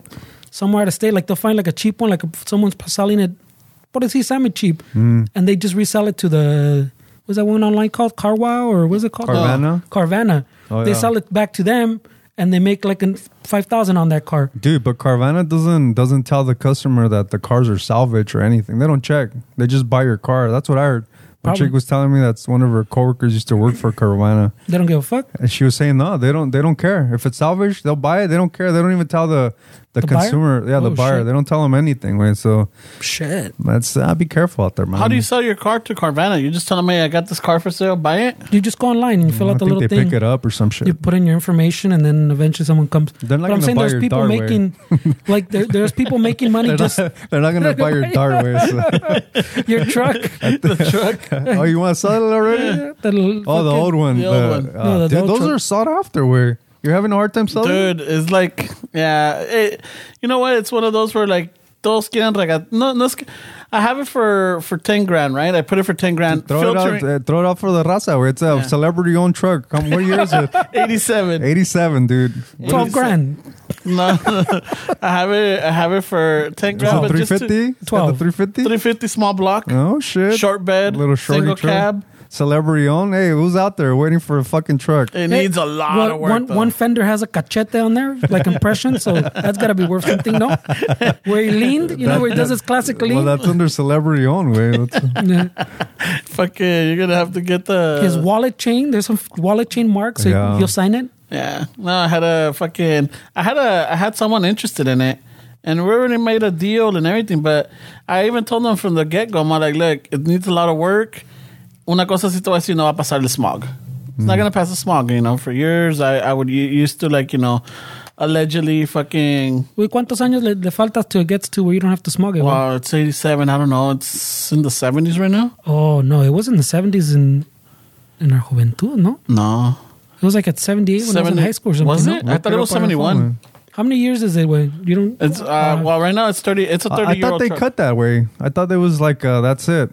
Speaker 2: somewhere out of state. Like they'll find like a cheap one, like a, someone's selling it. What is he selling cheap?
Speaker 3: Mm.
Speaker 2: And they just resell it to the what's that one online called Carwow or what's it called?
Speaker 3: Carvana?
Speaker 2: Carvana.
Speaker 3: Oh,
Speaker 2: they
Speaker 3: yeah.
Speaker 2: sell it back to them and they make like an five thousand on that car.
Speaker 3: Dude, but Carvana doesn't doesn't tell the customer that the cars are salvage or anything. They don't check. They just buy your car. That's what I heard. My
Speaker 2: Probably.
Speaker 3: chick was telling me that's one of her coworkers used to work for Carvana,
Speaker 2: They don't give a fuck.
Speaker 3: and she was saying no, they don't. They don't care if it's salvage. They'll buy it. They don't care. They don't even tell the the,
Speaker 2: The buyer?
Speaker 3: consumer, yeah, the
Speaker 2: Oh,
Speaker 3: buyer.
Speaker 2: shit.
Speaker 3: They don't tell them anything, right? So
Speaker 2: Shit.
Speaker 3: that's uh, I'll be careful out there, man.
Speaker 1: How do you sell your car to Carvana? You just tell them, hey, I got this car for sale, buy it.
Speaker 2: You just go online and you fill
Speaker 3: I
Speaker 2: out the little
Speaker 3: they
Speaker 2: thing.
Speaker 3: pick it up or some shit.
Speaker 2: You put in your information, and then eventually someone comes.
Speaker 3: They're not
Speaker 2: but I'm
Speaker 3: gonna
Speaker 2: saying
Speaker 3: buy
Speaker 2: there's
Speaker 3: your
Speaker 2: people
Speaker 3: Darware.
Speaker 2: making, like there, there's people making money
Speaker 3: they're,
Speaker 2: just
Speaker 3: not, they're not gonna buy your Darware. So.
Speaker 2: your truck.
Speaker 1: the truck.
Speaker 3: oh, you want to sell it already?
Speaker 2: the
Speaker 3: Oh, the old one.
Speaker 1: the old
Speaker 3: The-
Speaker 1: one.
Speaker 3: uh,
Speaker 2: No,
Speaker 3: dude, those
Speaker 2: truck.
Speaker 3: are sought after. Where you're having a hard time selling.
Speaker 1: Dude, it's like, yeah. It, you know what? It's one of those where, like, those quieren regat. No, no, es que- I have it for, for 10 grand, right? I put it for 10 grand.
Speaker 3: Throw it out. Uh, throw it out for the raza. Where it's a
Speaker 1: Yeah.
Speaker 3: celebrity owned truck. Come, what year is it?
Speaker 1: 87.
Speaker 3: 87, dude.
Speaker 2: Twelve grand.
Speaker 1: No, I have it. I have it for ten grand,
Speaker 3: it
Speaker 1: but just to-
Speaker 3: 350?
Speaker 2: 12.
Speaker 3: 350?
Speaker 1: 350 small block,
Speaker 3: Oh shit!
Speaker 1: short bed,
Speaker 3: little shorty
Speaker 1: single
Speaker 3: truck.
Speaker 1: cab.
Speaker 3: Celebrity owned. Hey, who's out there waiting for a fucking truck?
Speaker 1: It needs a lot
Speaker 2: One,
Speaker 1: of work.
Speaker 2: one, one fender has a cachete on there, like impression, so that's got to be worth something, no? Where he leaned, you know, where he does his classic
Speaker 3: Well,
Speaker 2: lean.
Speaker 3: that's under celebrity owned. Way. That's-
Speaker 2: Yeah.
Speaker 1: Fucking, you're gonna have to get the
Speaker 2: His wallet chain, there's some wallet chain marks, so
Speaker 3: Yeah.
Speaker 2: you'll sign it.
Speaker 1: Yeah. No, I had a fucking. I had a. I had someone interested in it, and we already made a deal and everything. But I even told them from the get go, I'm like, look, it needs a lot of work. Una cosa sí te voy a decir, no va a pasar el smog. It's not gonna pass the smog. You know, for years I, I would used to like you know, allegedly fucking.
Speaker 2: Uy, ¿Cuántos años le, le faltas to get to where you don't have to smog it? güey?
Speaker 1: Well, it's 87. I don't know. It's in the 70s right now.
Speaker 2: Oh, no, it was in the 70s in in our juventud, no?
Speaker 1: No.
Speaker 2: It was like at 78 when I was in high school or something.
Speaker 1: Was
Speaker 2: no?
Speaker 1: it? I thought it was
Speaker 3: Look up on your
Speaker 1: 71.
Speaker 2: How many years is it? When you don't?
Speaker 1: It's uh, well right now it's 30. It's a 30
Speaker 3: I, I
Speaker 1: year
Speaker 3: thought
Speaker 1: old
Speaker 3: they
Speaker 1: truck.
Speaker 3: cut that way. I thought it was like uh, that's it.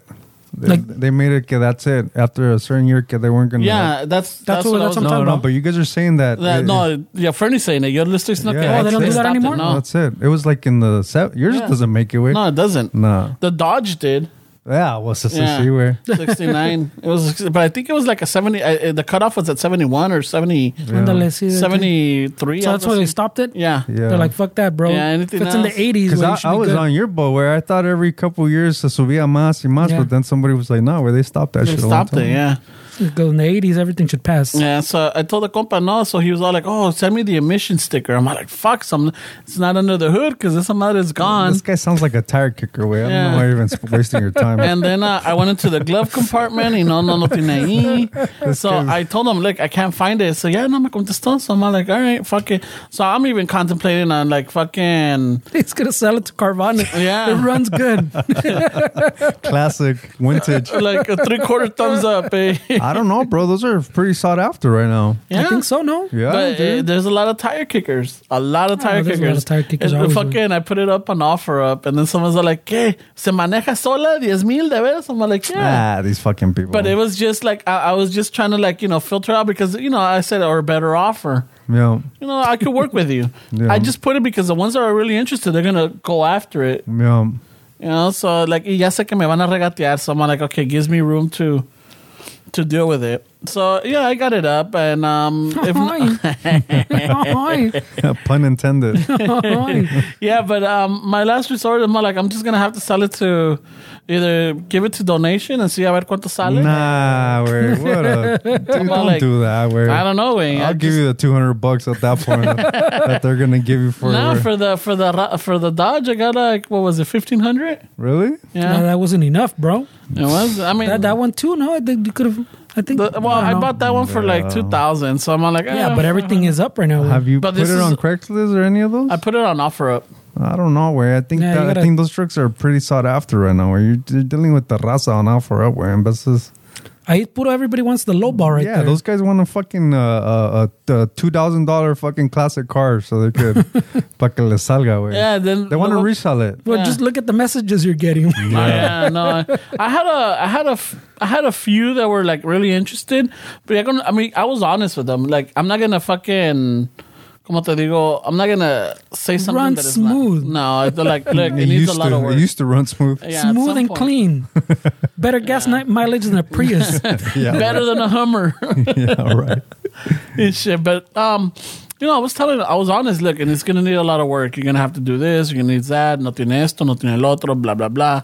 Speaker 3: They,
Speaker 2: Like-
Speaker 3: they made it. That's it. After a certain year, they weren't gonna.
Speaker 1: Yeah, that's that's,
Speaker 2: what-
Speaker 1: what,
Speaker 2: that's
Speaker 1: I was
Speaker 2: what I'm
Speaker 3: No,
Speaker 2: talking
Speaker 3: no,
Speaker 2: about.
Speaker 3: but you guys are saying that.
Speaker 1: That,
Speaker 3: it-
Speaker 1: no, yeah, Fernie's saying it. You're listening to
Speaker 3: Yeah.
Speaker 2: Oh, they don't do that
Speaker 1: stopped it.
Speaker 2: anymore?
Speaker 1: No,
Speaker 3: That's it. It was like in the se- yours
Speaker 1: Yeah.
Speaker 3: doesn't make it way.
Speaker 1: no, it doesn't.
Speaker 3: No.
Speaker 1: The Dodge did.
Speaker 3: Yeah, well, it's
Speaker 1: Yeah.
Speaker 3: see where.
Speaker 1: 69. it was, but I think it was like a 70. Uh, the cutoff was at 71 or 70,
Speaker 2: Ándale, sí, de-
Speaker 1: 73.
Speaker 2: So that's why they stopped it?
Speaker 1: Yeah.
Speaker 3: Yeah.
Speaker 2: They're like, fuck that, bro.
Speaker 1: Yeah, anything
Speaker 2: if it's in the
Speaker 1: else?
Speaker 2: 80s,
Speaker 3: Because
Speaker 2: well, you
Speaker 3: I, I
Speaker 2: be
Speaker 3: was
Speaker 2: good.
Speaker 3: on your boat where I thought every couple years se subía más y más,
Speaker 2: Yeah.
Speaker 3: but then somebody was like, no, where they stopped that
Speaker 1: They
Speaker 3: shit. a long
Speaker 1: stopped
Speaker 3: time
Speaker 1: it, yeah.
Speaker 2: Because in the 80s, everything should pass.
Speaker 1: Yeah, so I told the compa no, so he was all like, "Oh, send me the emission sticker." I'm like, "Fuck, some it's not under the hood because this mother is gone."
Speaker 3: This guy sounds like a tire kicker way. I don't
Speaker 1: Yeah.
Speaker 3: know why you're even wasting your time.
Speaker 1: And then uh, I went into the glove compartment, y no, no, no tiene ahí. So
Speaker 3: guy's-
Speaker 1: I told him, look, I can't find it. So yeah, no me contestó. So I'm like, all right, fuck it. So I'm even contemplating on like fucking,
Speaker 2: He's going to sell it to Carvana.
Speaker 1: Yeah.
Speaker 2: It runs good.
Speaker 3: Classic vintage.
Speaker 1: like a three quarter thumbs up, eh?
Speaker 3: I don't know, bro. Those are pretty sought after right now.
Speaker 1: Yeah.
Speaker 2: I think so, no?
Speaker 3: Yeah,
Speaker 1: But uh,
Speaker 3: dude.
Speaker 1: there's a lot of tire kickers. A lot of tire
Speaker 2: there's a lot
Speaker 1: kickers.
Speaker 2: of tire kickers
Speaker 1: And
Speaker 2: always,
Speaker 1: fucking, I put it up on offer up, and then someone's like, ¿qué? ¿Se maneja sola? ¿10 mil de veras? I'm like, yeah.
Speaker 3: Ah, these fucking people.
Speaker 1: But it was just like, I, I was just trying to like, you know, filter out because, you know, I said, or better offer.
Speaker 3: yeah,
Speaker 1: You know, I could work with you.
Speaker 3: Yeah.
Speaker 1: I just put it because the ones that are really interested, they're going to go after it.
Speaker 3: yeah.
Speaker 1: You know, so like, y ya sé que me van a regatear. So I'm like, okay, gives me room to to deal with it. So yeah, I got it up, and um, if
Speaker 2: Ay.
Speaker 3: Pun intended.
Speaker 1: Yeah, but um, my last resort, I'm like, I'm just gonna have to sell it to either give it to donation and see a ver cuánto sale.
Speaker 3: nah, wait, what a dude, don't
Speaker 1: like-
Speaker 3: do that. Where
Speaker 1: I don't know, güey.
Speaker 3: I'll
Speaker 1: I
Speaker 3: give
Speaker 1: just-
Speaker 3: you the two hundred bucks at that point that they're gonna give you for.
Speaker 1: No, for the for the for the Dodge, I got like what was it, fifteen hundred?
Speaker 3: really?
Speaker 1: Yeah,
Speaker 2: No, that wasn't enough, bro.
Speaker 1: it was. I mean,
Speaker 2: That, that one too, no? I think you could have. I think.
Speaker 1: the, well,
Speaker 2: don't
Speaker 1: I bought that one for like two thousand. So I'm like, eh,
Speaker 2: Yeah, but everything is up right now.
Speaker 3: Have you
Speaker 1: But
Speaker 3: put
Speaker 1: this
Speaker 3: it
Speaker 1: is-
Speaker 3: on Craigslist or any of those?
Speaker 1: I put it on offer up.
Speaker 3: I don't know where. I think
Speaker 2: Yeah,
Speaker 3: that, I
Speaker 2: gotta-
Speaker 3: think those trucks are pretty sought after right now. Where you're, you're dealing with the raza on offer up, where veces.
Speaker 2: I put everybody wants the low bar right
Speaker 3: yeah,
Speaker 2: there.
Speaker 3: those guys want a fucking uh, uh, uh, two thousand dollar fucking classic car, so they could pa que les salga, güey.
Speaker 1: Yeah, then
Speaker 3: They want to resell it.
Speaker 2: well,
Speaker 1: yeah.
Speaker 2: just look at the messages you're getting.
Speaker 1: Yeah, no, I, I had a, I had a, f- I had a few that were like really interested, but I'm I mean, I was honest with them. Like, I'm not gonna fucking, como te digo, I'm not gonna say something
Speaker 2: Run
Speaker 1: that is
Speaker 2: smooth.
Speaker 1: Not, no, they're like, look, it,
Speaker 3: It
Speaker 1: needs a
Speaker 3: used
Speaker 1: lot
Speaker 3: to.
Speaker 1: of work.
Speaker 3: It used to run smooth.
Speaker 1: Yeah,
Speaker 2: Smooth and
Speaker 1: point.
Speaker 2: clean. Better gas night mileage than a Prius.
Speaker 3: Yeah,
Speaker 1: better than a Hummer.
Speaker 3: yeah, right.
Speaker 1: and shit. But um, you know, I was telling, I was honest. Look, and it's gonna need a lot of work. You're gonna have to do this. You're gonna need that. No tiene esto. No tiene el otro. Blah blah blah.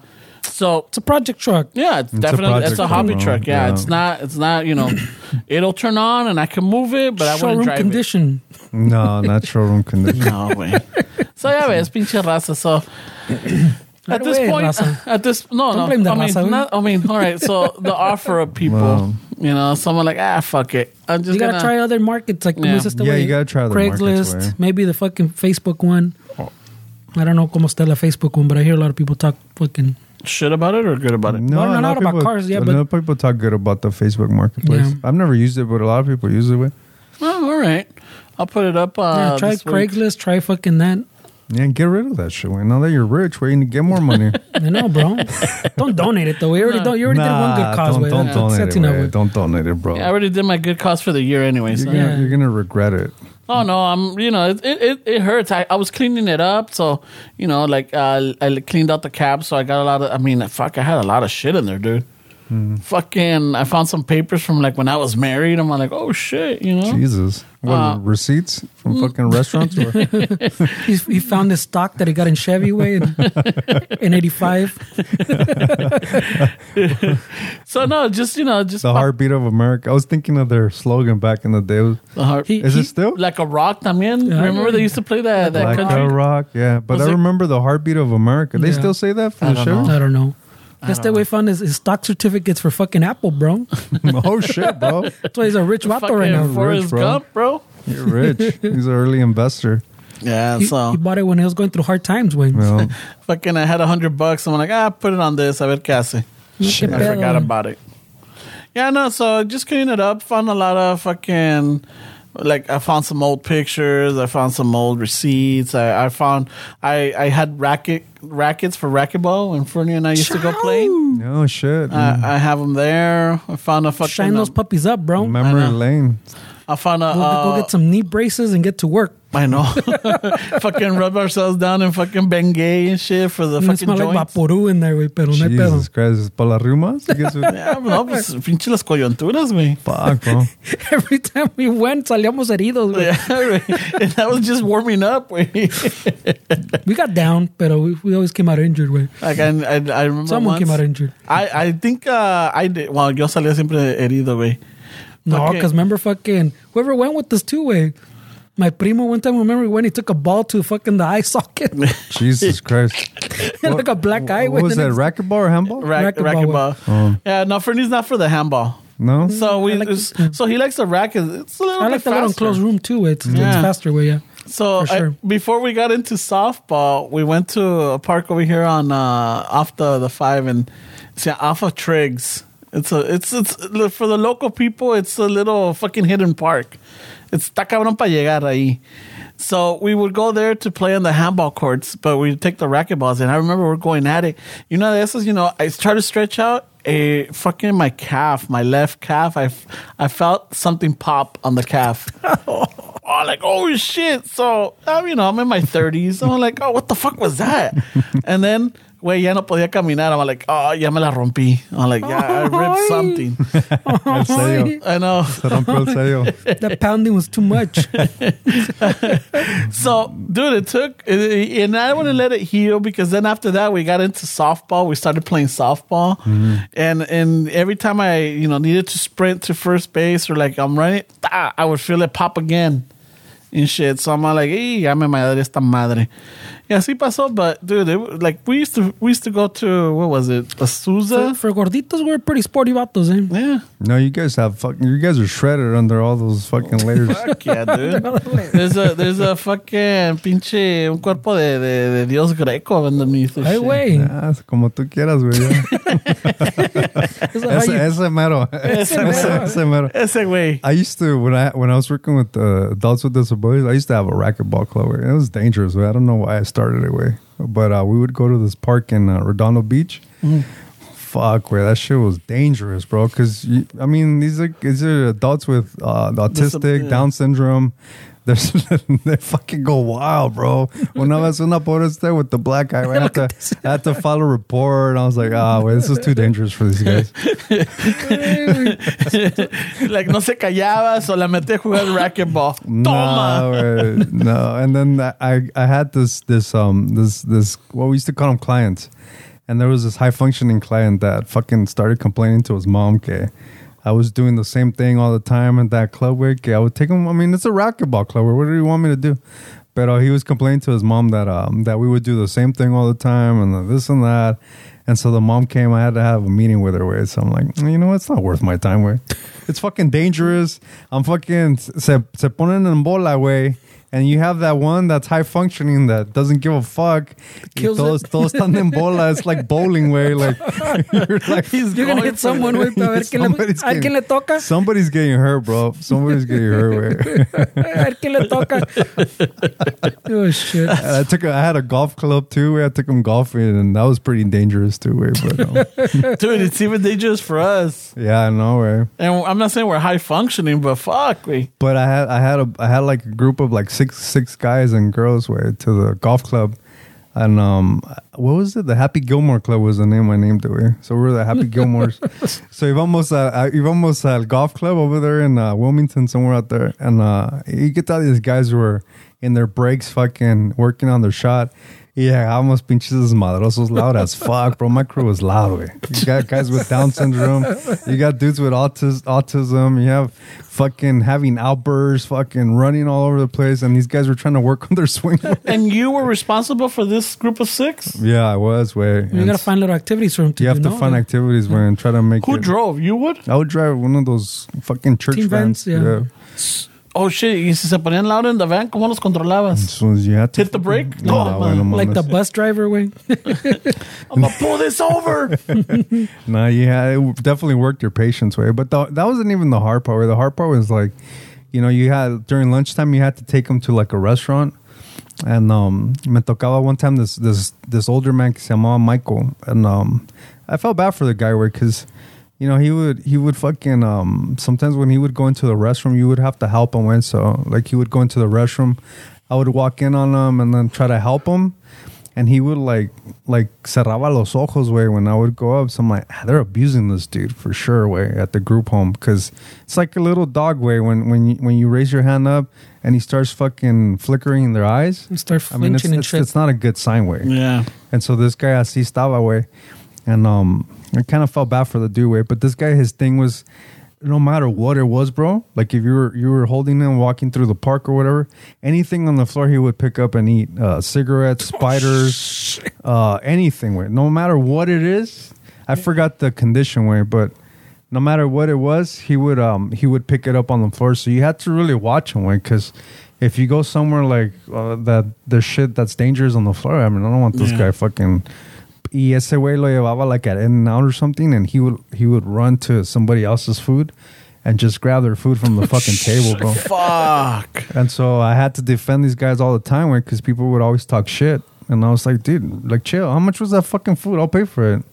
Speaker 1: So
Speaker 2: it's a project truck.
Speaker 1: yeah, it's,
Speaker 3: a
Speaker 1: definitely
Speaker 3: project
Speaker 1: it's a hobby
Speaker 3: bro.
Speaker 1: truck. Yeah,
Speaker 3: Yeah.
Speaker 1: it's not. It's not. You know, it'll turn on and I can move it, but I wouldn't
Speaker 2: Showroom
Speaker 1: drive
Speaker 2: condition.
Speaker 3: No, not showroom condition.
Speaker 1: No way. So ya ves, pinche raza. So at this
Speaker 2: away,
Speaker 1: point,
Speaker 2: raza.
Speaker 1: at this no
Speaker 2: Don't
Speaker 1: no,
Speaker 2: blame the
Speaker 1: I mean,
Speaker 2: raza,
Speaker 1: not, I mean, all right. So the offer of people,
Speaker 3: Wow.
Speaker 1: you know, someone like ah fuck it, I'm just
Speaker 2: You gotta
Speaker 1: gonna
Speaker 2: try other markets like
Speaker 1: Yeah.
Speaker 2: yeah.
Speaker 3: Yeah,
Speaker 2: güey.
Speaker 3: you gotta try other
Speaker 2: Craigslist, maybe the fucking Facebook one.
Speaker 1: Oh.
Speaker 2: I don't know cómo está la Facebook one, but I hear a lot of people talk fucking.
Speaker 1: Shit about it or good about it.
Speaker 2: No, no,
Speaker 3: lot
Speaker 2: not
Speaker 3: of
Speaker 2: about cars, yeah, but-
Speaker 3: lot people talk good about the Facebook Marketplace.
Speaker 2: Yeah.
Speaker 3: I've never used it, but a lot of people use it. With
Speaker 1: Oh, all right. I'll put it up. Uh,
Speaker 2: yeah, try
Speaker 1: this week.
Speaker 2: Craigslist, try fucking that.
Speaker 3: Yeah, get rid of that shit. Now that you're rich, where you can get more money.
Speaker 2: I know, bro. don't donate it though. We already don't. You already did one good cause
Speaker 3: don't,
Speaker 2: with
Speaker 3: don't
Speaker 2: it.
Speaker 3: donate
Speaker 2: That's
Speaker 3: it.
Speaker 2: enough,
Speaker 3: way.
Speaker 2: güey.
Speaker 3: Don't donate it, bro.
Speaker 1: Yeah, I already did my good cause for the year anyway.
Speaker 3: you're,
Speaker 1: So.
Speaker 3: gonna,
Speaker 2: Yeah.
Speaker 3: you're gonna regret it.
Speaker 1: Oh no, I'm. You know, it it, it, it hurts. I, I was cleaning it up, so you know, like uh, I cleaned out the cab, so I got a lot of. I mean, fuck, I had a lot of shit in there, dude. Fucking, I found some papers from like when I was married. I'm like, oh shit, you know.
Speaker 3: Jesus, what
Speaker 1: Uh,
Speaker 3: receipts from fucking restaurants? Or?
Speaker 2: He, he found his stock that he got in Chevy way in, in '85.
Speaker 1: So no, just you know, just
Speaker 3: the heartbeat of America. I was thinking of their slogan back in the day.
Speaker 1: The heart.
Speaker 2: He-
Speaker 3: Is
Speaker 2: he-
Speaker 3: it still?
Speaker 1: like a rock también.
Speaker 2: Yeah.
Speaker 1: Remember they used to play that that
Speaker 3: Like
Speaker 1: country.
Speaker 3: a rock, yeah. But
Speaker 1: Was
Speaker 3: I
Speaker 1: it-
Speaker 3: remember the heartbeat of America. They
Speaker 2: Yeah.
Speaker 3: still say that for
Speaker 1: I
Speaker 3: the show?
Speaker 1: know.
Speaker 2: I don't know. Este way found his, his stock certificates for fucking Apple, bro.
Speaker 3: oh shit, bro!
Speaker 2: That's why he's a rich vato right now.
Speaker 1: Forrest
Speaker 3: Rich, bro.
Speaker 1: Gump, bro.
Speaker 3: You're rich. He's an early investor.
Speaker 1: Yeah,
Speaker 2: He,
Speaker 1: so
Speaker 2: he bought it when he was going through hard times, When
Speaker 3: Well,
Speaker 1: fucking, I had a hundred bucks. I'm like, ah, put it on this. I ver qué hace.
Speaker 2: Qué
Speaker 1: I forgot about it. Yeah, no, so just clean it up. Found a lot of fucking like I found some old pictures. I found some old receipts. I, I found I I had racket rackets for racquetball when Fernie and I used to go play.
Speaker 3: no shit.
Speaker 1: I, I have them there. I found a fucking.
Speaker 2: Shine those puppies up, bro.
Speaker 3: Memory
Speaker 1: I know.
Speaker 3: lane.
Speaker 1: I found a.
Speaker 2: Go,
Speaker 1: uh,
Speaker 2: go get some knee braces and get to work.
Speaker 1: I know. fucking rub ourselves down in fucking Bengay and shit for the
Speaker 2: It
Speaker 1: fucking
Speaker 2: smell like vaporú in there, güey, pero no hay pedo.
Speaker 3: Jesus Christ. ¿Para las rimas? I guess it-
Speaker 1: Yeah, no, pues pinche las coyunturas, güey.
Speaker 3: Fuck, bro.
Speaker 2: Every time we went, salíamos heridos, güey.
Speaker 1: Yeah, güey. and that was just warming up, güey.
Speaker 2: We got down, pero we, we always came out injured, güey.
Speaker 1: Like I, I, I remember
Speaker 2: Someone
Speaker 1: once,
Speaker 2: came out injured.
Speaker 1: I, I think uh, I did. Well, yo salía siempre herido, güey.
Speaker 2: No,
Speaker 1: Fucking-
Speaker 2: because remember fucking whoever went with us too, way. My primo one time, remember when he took a ball to fucking the eye socket?
Speaker 3: Jesus Christ.
Speaker 2: like a black eye.
Speaker 3: What was that? Racquetball or handball?
Speaker 1: Rack,
Speaker 2: Racquetball,
Speaker 1: racquetball. Yeah, no, Fernie's not for the handball.
Speaker 3: No?
Speaker 1: So we,
Speaker 2: I like-
Speaker 1: it's- so he likes the racket. It's a little
Speaker 2: I
Speaker 1: bit
Speaker 2: like the little
Speaker 1: faster.
Speaker 2: enclosed room too. It's,
Speaker 1: Yeah.
Speaker 2: it's faster way, yeah.
Speaker 1: So
Speaker 2: For
Speaker 1: I- before we got into softball, we went to a park over here on uh, off the the five and it's yeah, off of Triggs. It's a it's it's for the local people. It's a little fucking hidden park. It's está cabrón para llegar ahí. So we would go there to play on the handball courts, but we'd take the racquetballs. And I remember we're going at it. You know, this is, you know, I try to stretch out a fucking my calf, my left calf. I, I felt something pop on the calf. oh, like, oh shit. So, um, you know, I'm in my 30s. So I'm like, oh, what the fuck was that? and then, güey, ya no podía caminar. I'm like, oh, ya me la rompí. I'm like, yeah, I ripped
Speaker 2: Ay.
Speaker 1: something.
Speaker 3: El sello.
Speaker 1: I know.
Speaker 3: Se rompió el sello.
Speaker 2: that pounding was too much.
Speaker 1: So, dude, it took, and I want to let it heal because then after that we got into softball. We started playing softball, and and every time I you know needed to sprint to first base or like I'm running, ah, I would feel it pop again and shit. So I'm like, hey, ya me madre esta madre. Yeah, así pasó, but dude, it, like we used to we used to go to what was it,
Speaker 2: for,
Speaker 1: Azusa?
Speaker 2: for gorditos, we're pretty sporty vatos, eh?
Speaker 1: Yeah,
Speaker 3: No, you guys have fucking. You guys are shredded under all those fucking layers.
Speaker 1: fuck yeah, dude. there's a there's a fucking pinche un cuerpo de de, de Dios greco underneath. this
Speaker 2: Hey,
Speaker 1: shit.
Speaker 2: güey.
Speaker 3: Ah, como tú quieras, güey. ya.
Speaker 2: Is that how
Speaker 3: Ese,
Speaker 2: you-
Speaker 3: ese mero.
Speaker 1: Ese
Speaker 3: Ese,
Speaker 1: mero.
Speaker 3: ese mero.
Speaker 1: Ese güey.
Speaker 3: I used to when I when I was working with uh, adults with disabilities. I used to have a racquetball club. It was dangerous. Way. I don't know why I started it way, but uh, we would go to this park in uh, Redondo Beach. Fuck, where that shit was dangerous, bro. Because I mean, these are these are adults with uh, autistic. Down syndrome. They fucking go wild, bro. Una vez una por este with the black guy. I had to, I had to file a report. I was like, ah, wait, this is too dangerous for these guys.
Speaker 1: like no se callaba, so la metí a jugar racquetball.
Speaker 3: No,
Speaker 1: Toma.
Speaker 3: güey, no. And then I I had this this um this this what we used to call them clients, and there was this high functioning client that fucking started complaining to his mom. Okay, I was doing the same thing all the time at that club. Where I would take him. I mean, it's a racquetball club. Where what do you want me to do? But uh, he was complaining to his mom that um that we would do the same thing all the time and this and that. And so the mom came. I had to have a meeting with her. Way, so I'm like, you know, what? it's not worth my time. Way, it's fucking dangerous. I'm fucking se se ponen en bola way. And you have that one that's high functioning that doesn't give a fuck.
Speaker 2: Kills
Speaker 3: todos,
Speaker 2: it.
Speaker 3: todos están en bola. It's like bowling way. Like you're like
Speaker 1: He's
Speaker 2: You're gonna hit someone,
Speaker 1: it.
Speaker 2: güey, ver quién le,
Speaker 3: Somebody's
Speaker 2: a ver quién le toca.
Speaker 3: Somebody's getting hurt, bro. Somebody's getting hurt.
Speaker 2: A ver quién le toca. oh, shit.
Speaker 3: And I took. A, I had a golf club too. Where I took him golfing, and that was pretty dangerous too. Way, but um,
Speaker 1: Dude, it's even dangerous for us.
Speaker 3: yeah, I know. Way.
Speaker 1: And I'm not saying we're high functioning, but fuck, we.
Speaker 3: But I had I had a I had like a group of like six six guys and girls way to the golf club, and um, what was it? The Happy Gilmore Club was the name I named it. So we were the Happy Gilmores. so íbamos a íbamos al golf club over there in uh, Wilmington somewhere out there, and uh, you get all these guys were in their breaks, fucking working on their shot. Yeah, I almost pinches desmadrosos loud as fuck, bro. My crew was loud, way. You got guys with Down syndrome. You got dudes with autis- autism. You have fucking having outbursts, fucking running all over the place. And these guys were trying to work on their swing.
Speaker 1: And you were responsible for this group of six?
Speaker 3: yeah, I was, way.
Speaker 2: You gotta find little activities for him to
Speaker 3: You have
Speaker 2: do.
Speaker 3: to
Speaker 2: no?
Speaker 3: find activities, way, and try to make
Speaker 1: Who
Speaker 3: it.
Speaker 1: drove? You would?
Speaker 3: I would drive one of those fucking church
Speaker 2: Team
Speaker 3: vans.
Speaker 2: vans, yeah.
Speaker 1: Oh shit, y si se ponían loud in the van, ¿cómo los controlabas?
Speaker 3: So you had to
Speaker 1: Hit the brake?
Speaker 3: No,
Speaker 1: No,
Speaker 3: güey, no
Speaker 2: Like the bus driver, way.
Speaker 1: I'm gonna pull this over.
Speaker 3: No, yeah, it definitely worked your patience way. But the, that wasn't even the hard part. The hard part was like, you know, you had during lunchtime you had to take them to like a restaurant, and um, me tocaba one time this this this older man que se llamaba Michael, and um, I felt bad for the guy where because. You know, he would he would fucking um sometimes when he would go into the restroom, you would have to help him with. So like he would go into the restroom, I would walk in on him and then try to help him and he would like like cerraba los ojos way when I would go up. So I'm like, "Ah, they're abusing this dude for sure way at the group home because it's like a little dog way when when you, when you raise your hand up and he starts fucking flickering in their eyes.
Speaker 2: And start
Speaker 3: I mean, it's,
Speaker 2: flinching and
Speaker 3: it's,
Speaker 2: shit.
Speaker 3: it's not a good sign way.
Speaker 1: yeah.
Speaker 3: And so this guy así estaba way, and um, I kind of felt bad for the dude way. But this guy, his thing was, no matter what it was, bro. Like if you were you were holding him walking through the park or whatever, anything on the floor he would pick up and eat. Uh, cigarettes, spiders, uh, anything way. No matter what it is, I forgot the condition way, but. No matter what it was, he would um he would pick it up on the floor. So you had to really watch him, because if you go somewhere like uh, that, there's shit that's dangerous on the floor. I mean, I don't want this
Speaker 1: Yeah.
Speaker 3: guy fucking. Y ese güey lo llevaba like at In and Out or something, and he would he would run to somebody else's food, and just grab their food from the fucking table, bro.
Speaker 1: Fuck.
Speaker 3: And so I had to defend these guys all the time, because people would always talk shit, and I was like, dude, like chill. How much was that fucking food? I'll pay for it.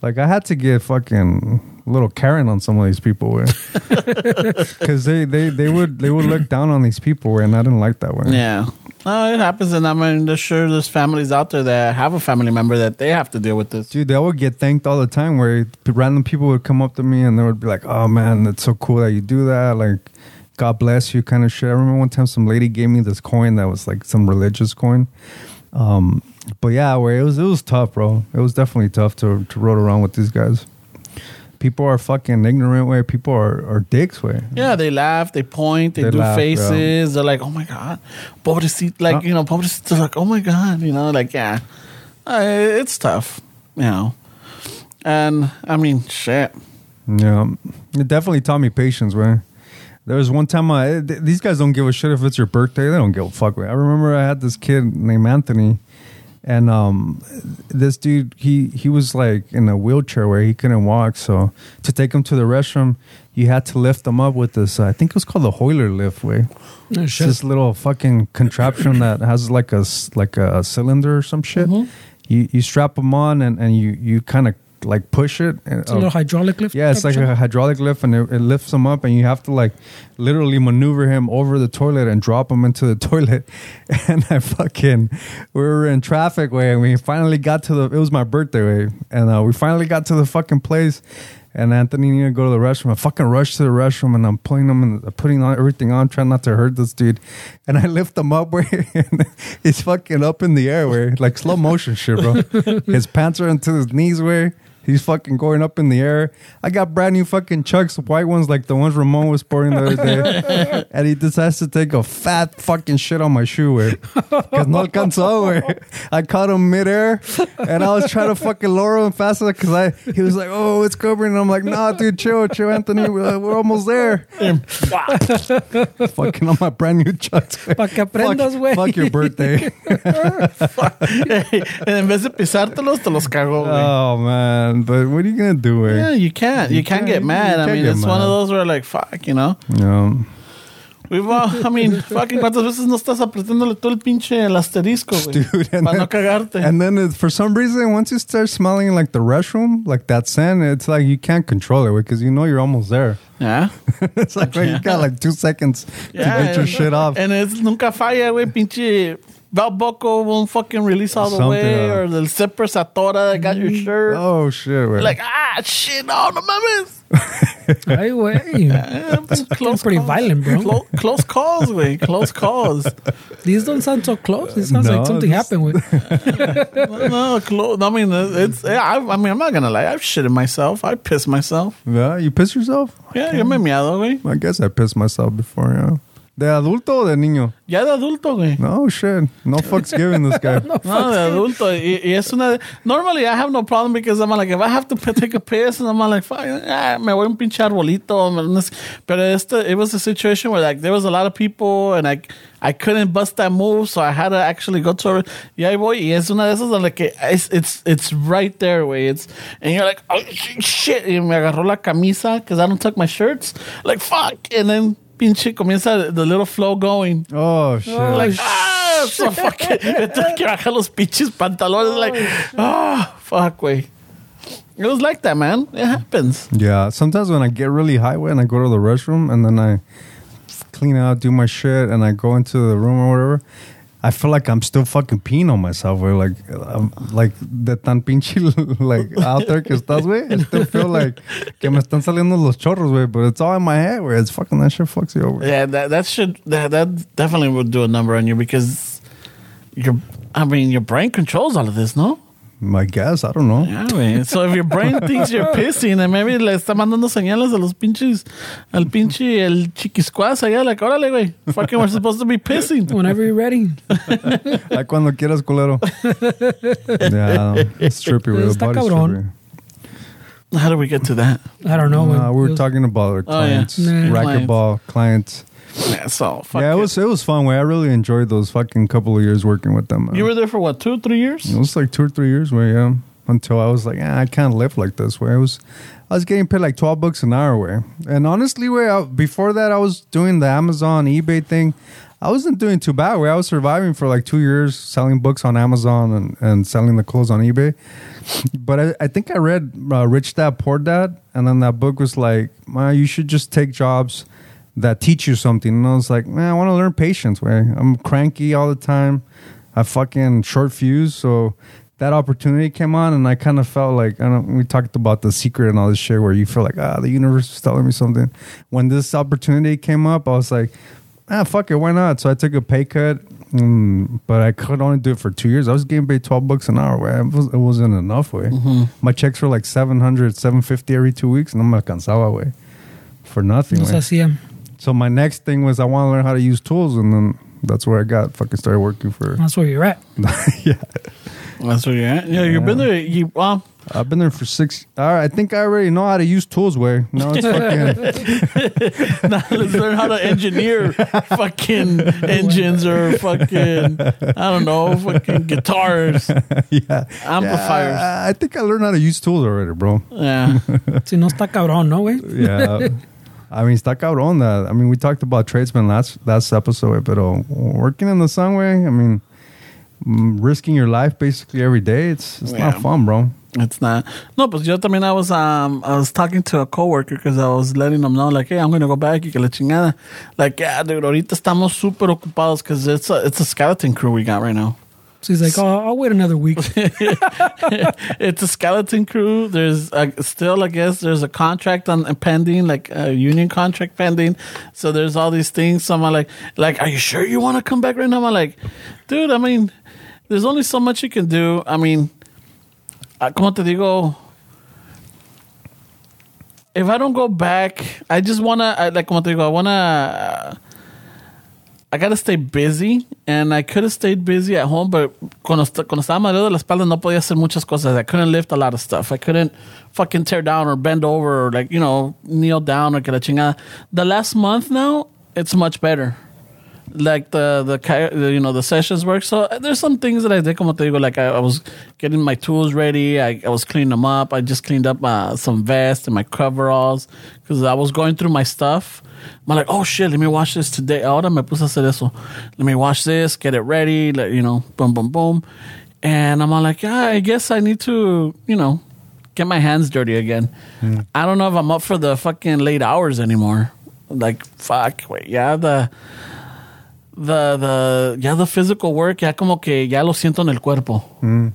Speaker 3: Like I had to get fucking little Karen on some of these people, because they, they they would they would look down on these people, and I didn't like that way.
Speaker 1: Yeah. No, it happens, and I mean, there's sure there's families out there that have a family member that they have to deal with this.
Speaker 3: Dude, I would get thanked all the time where random people would come up to me and they would be like, oh man, that's so cool that you do that. Like, God bless you, kind of shit. I remember one time some lady gave me this coin that was like some religious coin. Um, but yeah, where it was, it was tough, bro. It was definitely tough to, to roll around with these guys. People are fucking ignorant, way. People are, are dicks, way.
Speaker 1: Yeah, they laugh, they point, they,
Speaker 3: They
Speaker 1: do
Speaker 3: laugh,
Speaker 1: faces. They're like, "Oh my god, pobrecito!" Like you know, pobrecito. Like, "Oh my god," you know, like yeah, uh, it's tough, you know. And I mean, shit.
Speaker 3: Yeah, it definitely taught me patience, man. There was one time I th- these guys don't give a shit if it's your birthday. They don't give a fuck. Man. I remember I had this kid named Anthony, and um, this dude he he was like in a wheelchair where he couldn't walk. So to take him to the restroom, you had to lift him up with this. Uh, I think it was called the Hoyer lift. Way
Speaker 2: Oh,
Speaker 3: it's this little fucking contraption that has like a like a cylinder or some shit. You you strap him on and and you you kind of like push it. And,
Speaker 2: It's a little hydraulic lift.
Speaker 3: yeah, it's like a hydraulic lift, and it, it lifts him up, and you have to like literally maneuver him over the toilet and drop him into the toilet. And I fucking, we were in traffic way, and we finally got to the. It was my birthday way, and uh, we finally got to the fucking place. And Anthony needed to go to the restroom. I fucking rushed to the restroom, and I'm pulling him and putting on everything on, trying not to hurt this dude. And I lift him up where and he's fucking up in the air, where like slow motion shit, bro. his pants are into his knees, where He's fucking going up in the air. I got brand new fucking Chucks, white ones like the ones Ramon was sporting the other day. and he decides to take a fat fucking shit on my shoe, eh? way. Because no alcanzó, way. Eh? I caught him midair and I was trying to fucking lower him faster because I he was like, oh, it's covering. And I'm like, nah, dude, chill, chill, Anthony. We're, we're almost there. fucking on my brand new Chucks. güey.
Speaker 2: Pa' que aprendas,
Speaker 3: Fuck-
Speaker 2: güey.
Speaker 3: Fuck your birthday.
Speaker 1: en vez de pisártelos, te los cagó, güey.
Speaker 3: oh, man. But what are you going to do, way?
Speaker 1: yeah, you can't. You, can't
Speaker 3: can't-
Speaker 1: get mad. I
Speaker 3: can't
Speaker 1: mean,
Speaker 3: get
Speaker 1: it's one of those where, like, fuck, you know.
Speaker 3: No.
Speaker 1: We've all, I mean, fucking, ¿cuántas veces no estás apretándole todo el pinche el asterisco, güey?
Speaker 3: Dude, and
Speaker 1: Para no cagarte.
Speaker 3: And then it, for some reason, once you start smelling like the restroom, like that scent, it's like you can't control it because you know you're almost there.
Speaker 1: yeah.
Speaker 3: it's like well, you got like two seconds to get your shit off.
Speaker 1: And it's nunca falla, güey, pinche belt buckle won't fucking release all the
Speaker 3: Something,
Speaker 1: way,
Speaker 3: uh,
Speaker 1: or the zipper se atora that got your shirt.
Speaker 3: oh shit! Wait.
Speaker 1: Like, ah, shit, no, no mames.
Speaker 2: Ay, güey.
Speaker 1: Yeah, it's
Speaker 2: Fucking pretty violent, bro.
Speaker 1: Close, close calls, güey. Close calls.
Speaker 2: These don't sound so close. It sounds
Speaker 3: No,
Speaker 2: like something happened with.
Speaker 1: No, no, close. I mean, it's. Yeah, I, I mean, I'm not gonna lie. I've shitted myself. I pissed myself.
Speaker 3: yeah, you piss yourself?
Speaker 1: Yeah, yo me he miado, güey.
Speaker 3: I guess I pissed myself before. Yeah. De adulto o de niño?
Speaker 1: Ya de adulto, güey.
Speaker 3: No shit. No fucks given this guy.
Speaker 1: No, de adulto. Y, y es una. Normally, I have no problem because I'm like, if I have to take a piss, and I'm like, fuck, ah, me voy a un pinche arbolito. me- no sé. But este, it was a situation where like there was a lot of people, and I, I couldn't bust that move, so I had to actually go to. A, y ahí voy. Y es una de esas de like que it's it's it's right there, way. It's and you're like, oh shit. Y me agarró la camisa because I don't tuck my shirts. Like fuck, and then. Pinche comienza the little flow going.
Speaker 3: Oh shit.
Speaker 1: Like, ah, so fucking. Me tuve que bajar los pinches pantalones. Like, ah, fuck, way. It was like that, man. It happens.
Speaker 3: Yeah, sometimes when I get really high and I go to the restroom and then I clean out, do my shit, and I go into the room or whatever, I feel like I'm still fucking peeing on myself. Or like, I'm, like de tan pinche like out there que estás, güey. I still feel like que me están saliendo los chorros, güey. But it's all in my head, where it's fucking that shit fucks you over.
Speaker 1: Yeah, that that should that that definitely would do a number on you because your I mean your brain controls all of this, no?
Speaker 3: I guess I don't know.
Speaker 1: Yeah, güey. So if your brain thinks you're pissing, and maybe le está mandando señales a los pinches, al pinche el chiquiscuas allá, like, órale, güey. Fucking we're supposed to be pissing.
Speaker 2: Whenever you're ready.
Speaker 3: Like cuando quieras, culero. yeah, it's trippy, güey. The
Speaker 2: Está
Speaker 3: body's
Speaker 2: cabrón.
Speaker 3: trippy.
Speaker 1: How do we get to that?
Speaker 2: I don't know.
Speaker 3: Uh, we
Speaker 2: It
Speaker 3: were
Speaker 2: was-
Speaker 3: talking about our
Speaker 1: Oh, yeah.
Speaker 3: clients,
Speaker 2: Nah.
Speaker 3: racquetball clients.
Speaker 1: Yeah, so fuck
Speaker 3: yeah, it was it was fun. Way I really enjoyed those fucking couple of years working with them. man.
Speaker 1: You were there for what, two, three years?
Speaker 3: It was like two or three years. Where yeah, until I was like, ah, I can't live like this. Where I was, I was getting paid like twelve bucks an hour. Where and honestly, where I, before that, I was doing the Amazon eBay thing. I wasn't doing too bad. Where I was surviving for like two years, selling books on Amazon and, and selling the clothes on eBay. But I, I think I read uh, Rich Dad Poor Dad, and then that book was like, man, you should just take jobs that teach you something. And I was like, man, I want to learn patience. Where I'm cranky all the time. I fucking short fuse. So that opportunity came on, and I kind of felt like I don't. We talked about the secret and all this shit, where you feel like ah, the universe is telling me something. When this opportunity came up, I was like, ah, fuck it, why not? So I took a pay cut. Mm, but I could only do it for two years. I was getting paid 12 bucks an hour. Way. It, was, it wasn't enough. Way. My checks were like 700, 750 every two weeks, and I'm like, cansaba, way. For nothing.
Speaker 2: No
Speaker 3: way.
Speaker 2: se hacía.
Speaker 3: So my next thing was I want to learn how to use tools, and then that's where I got fucking started working for.
Speaker 2: That's where you're at.
Speaker 3: yeah,
Speaker 1: That's where you're at. Yeah, you've been there. You, well,
Speaker 3: I've been there for six. All right, I think I already know how to use tools. Way now it's fucking
Speaker 1: now let's learn how to engineer fucking engines or fucking, I don't know, fucking guitars,
Speaker 3: yeah
Speaker 1: amplifiers.
Speaker 3: Yeah, I think I learned how to use tools already, bro.
Speaker 1: Yeah.
Speaker 2: Si no está cabrón, ¿no, way.
Speaker 3: Yeah. I mean, está cabrón that. I mean, we talked about tradesmen last last episode, but working in the sun way, I mean, mm, risking your life basically every day. It's it's
Speaker 1: Yeah.
Speaker 3: not fun, bro.
Speaker 1: It's not. No, pues yo también I was um I was talking to a coworker because I was letting them know like, hey, I'm gonna go back y que la chingada. Like, yeah, dude, ahorita estamos súper ocupados because it's a it's a skeleton crew we got right now.
Speaker 2: So he's like, oh, I'll wait another week.
Speaker 1: it's a skeleton crew. There's uh, still, I guess, there's a contract on pending, like a union contract pending. So there's all these things. So I'm like, like, are you sure you want to come back right now? I'm like, dude, I mean, there's only so much you can do. I mean, uh, como te digo, if I don't go back, I just wanna I, like como te digo, I wanna. I gotta stay busy, and I could have stayed busy at home, but cuando, cuando estaba mareado de la espalda no podía hacer muchas cosas. I couldn't lift a lot of stuff. I couldn't fucking tear down or bend over or like you know kneel down or que la chingada. The last month now, it's much better. Like the the, the you know the sessions work. So uh, there's some things that I did como te digo, like I, I was getting my tools ready. I, I was cleaning them up. I just cleaned up uh, some vests and my coveralls because I was going through my stuff. I'm like, oh shit, let me wash this today. Ahora me puse a hacer eso. Let me wash this, get it ready, let, you know, boom, boom, boom. And I'm all like, yeah, I guess I need to, you know, get my hands dirty again. I don't know if I'm up for the fucking late hours anymore. Like, fuck, wait, yeah, the, the, the, yeah, the physical work, ya como que ya lo siento en el cuerpo.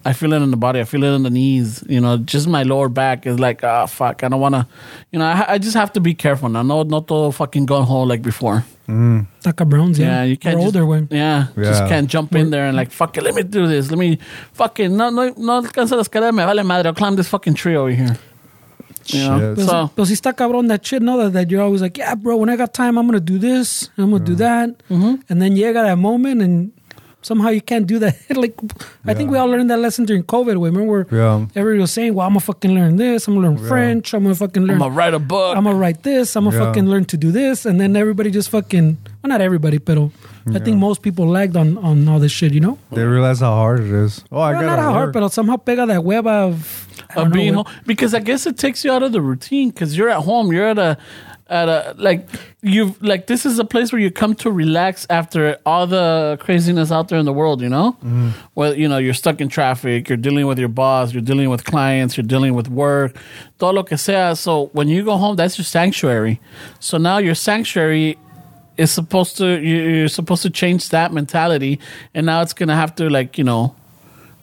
Speaker 1: I feel it in the body. I feel it in the knees. You know, just my lower back is like, ah, fuck, I don't want to, you know, I, I just have to be careful now. No, not to fucking go home like before.
Speaker 2: Está cabrón,
Speaker 1: Yeah,
Speaker 2: yeah.
Speaker 1: you can't
Speaker 2: We're
Speaker 1: just,
Speaker 2: older, güey.
Speaker 1: Yeah, just can't jump in there and like fuck it. Let me do this. Let me fucking no no no alcanza la escalera. Me vale madre. I'll climb this fucking tree over here. You know?
Speaker 3: Shit.
Speaker 2: Pero,
Speaker 1: So
Speaker 2: pero si está cabrón that shit, no, that, that you're always like, yeah, bro, when I got time, I'm gonna do this, I'm gonna do that,
Speaker 1: Mm-hmm.
Speaker 2: and then you llega that moment and somehow you can't do that. like, I think we all learned that lesson during COVID. Way, remember where
Speaker 3: Yeah.
Speaker 2: everybody was saying, well, I'm gonna fucking learn this, I'm gonna learn French, I'm gonna fucking learn,
Speaker 1: I'm gonna write a book.
Speaker 2: I'm gonna write this, I'm gonna
Speaker 3: Yeah.
Speaker 2: fucking learn to do this, and then everybody just fucking, well, not everybody, but I think most people lagged on on all this shit, you know.
Speaker 3: They realize how hard it is. Oh, I
Speaker 2: Well,
Speaker 3: got
Speaker 2: not how hard, but somehow pega that web of, I don't
Speaker 1: of being home because I guess it takes you out of the routine because you're at home. You're at a at a like you've like this is a place where you come to relax after all the craziness out there in the world. You know, well you know you're stuck in traffic. You're dealing with your boss. You're dealing with clients. You're dealing with work. Todo lo que sea. So when you go home, that's your sanctuary. So now your sanctuary is supposed to you're supposed to change that mentality, and now it's gonna have to like you know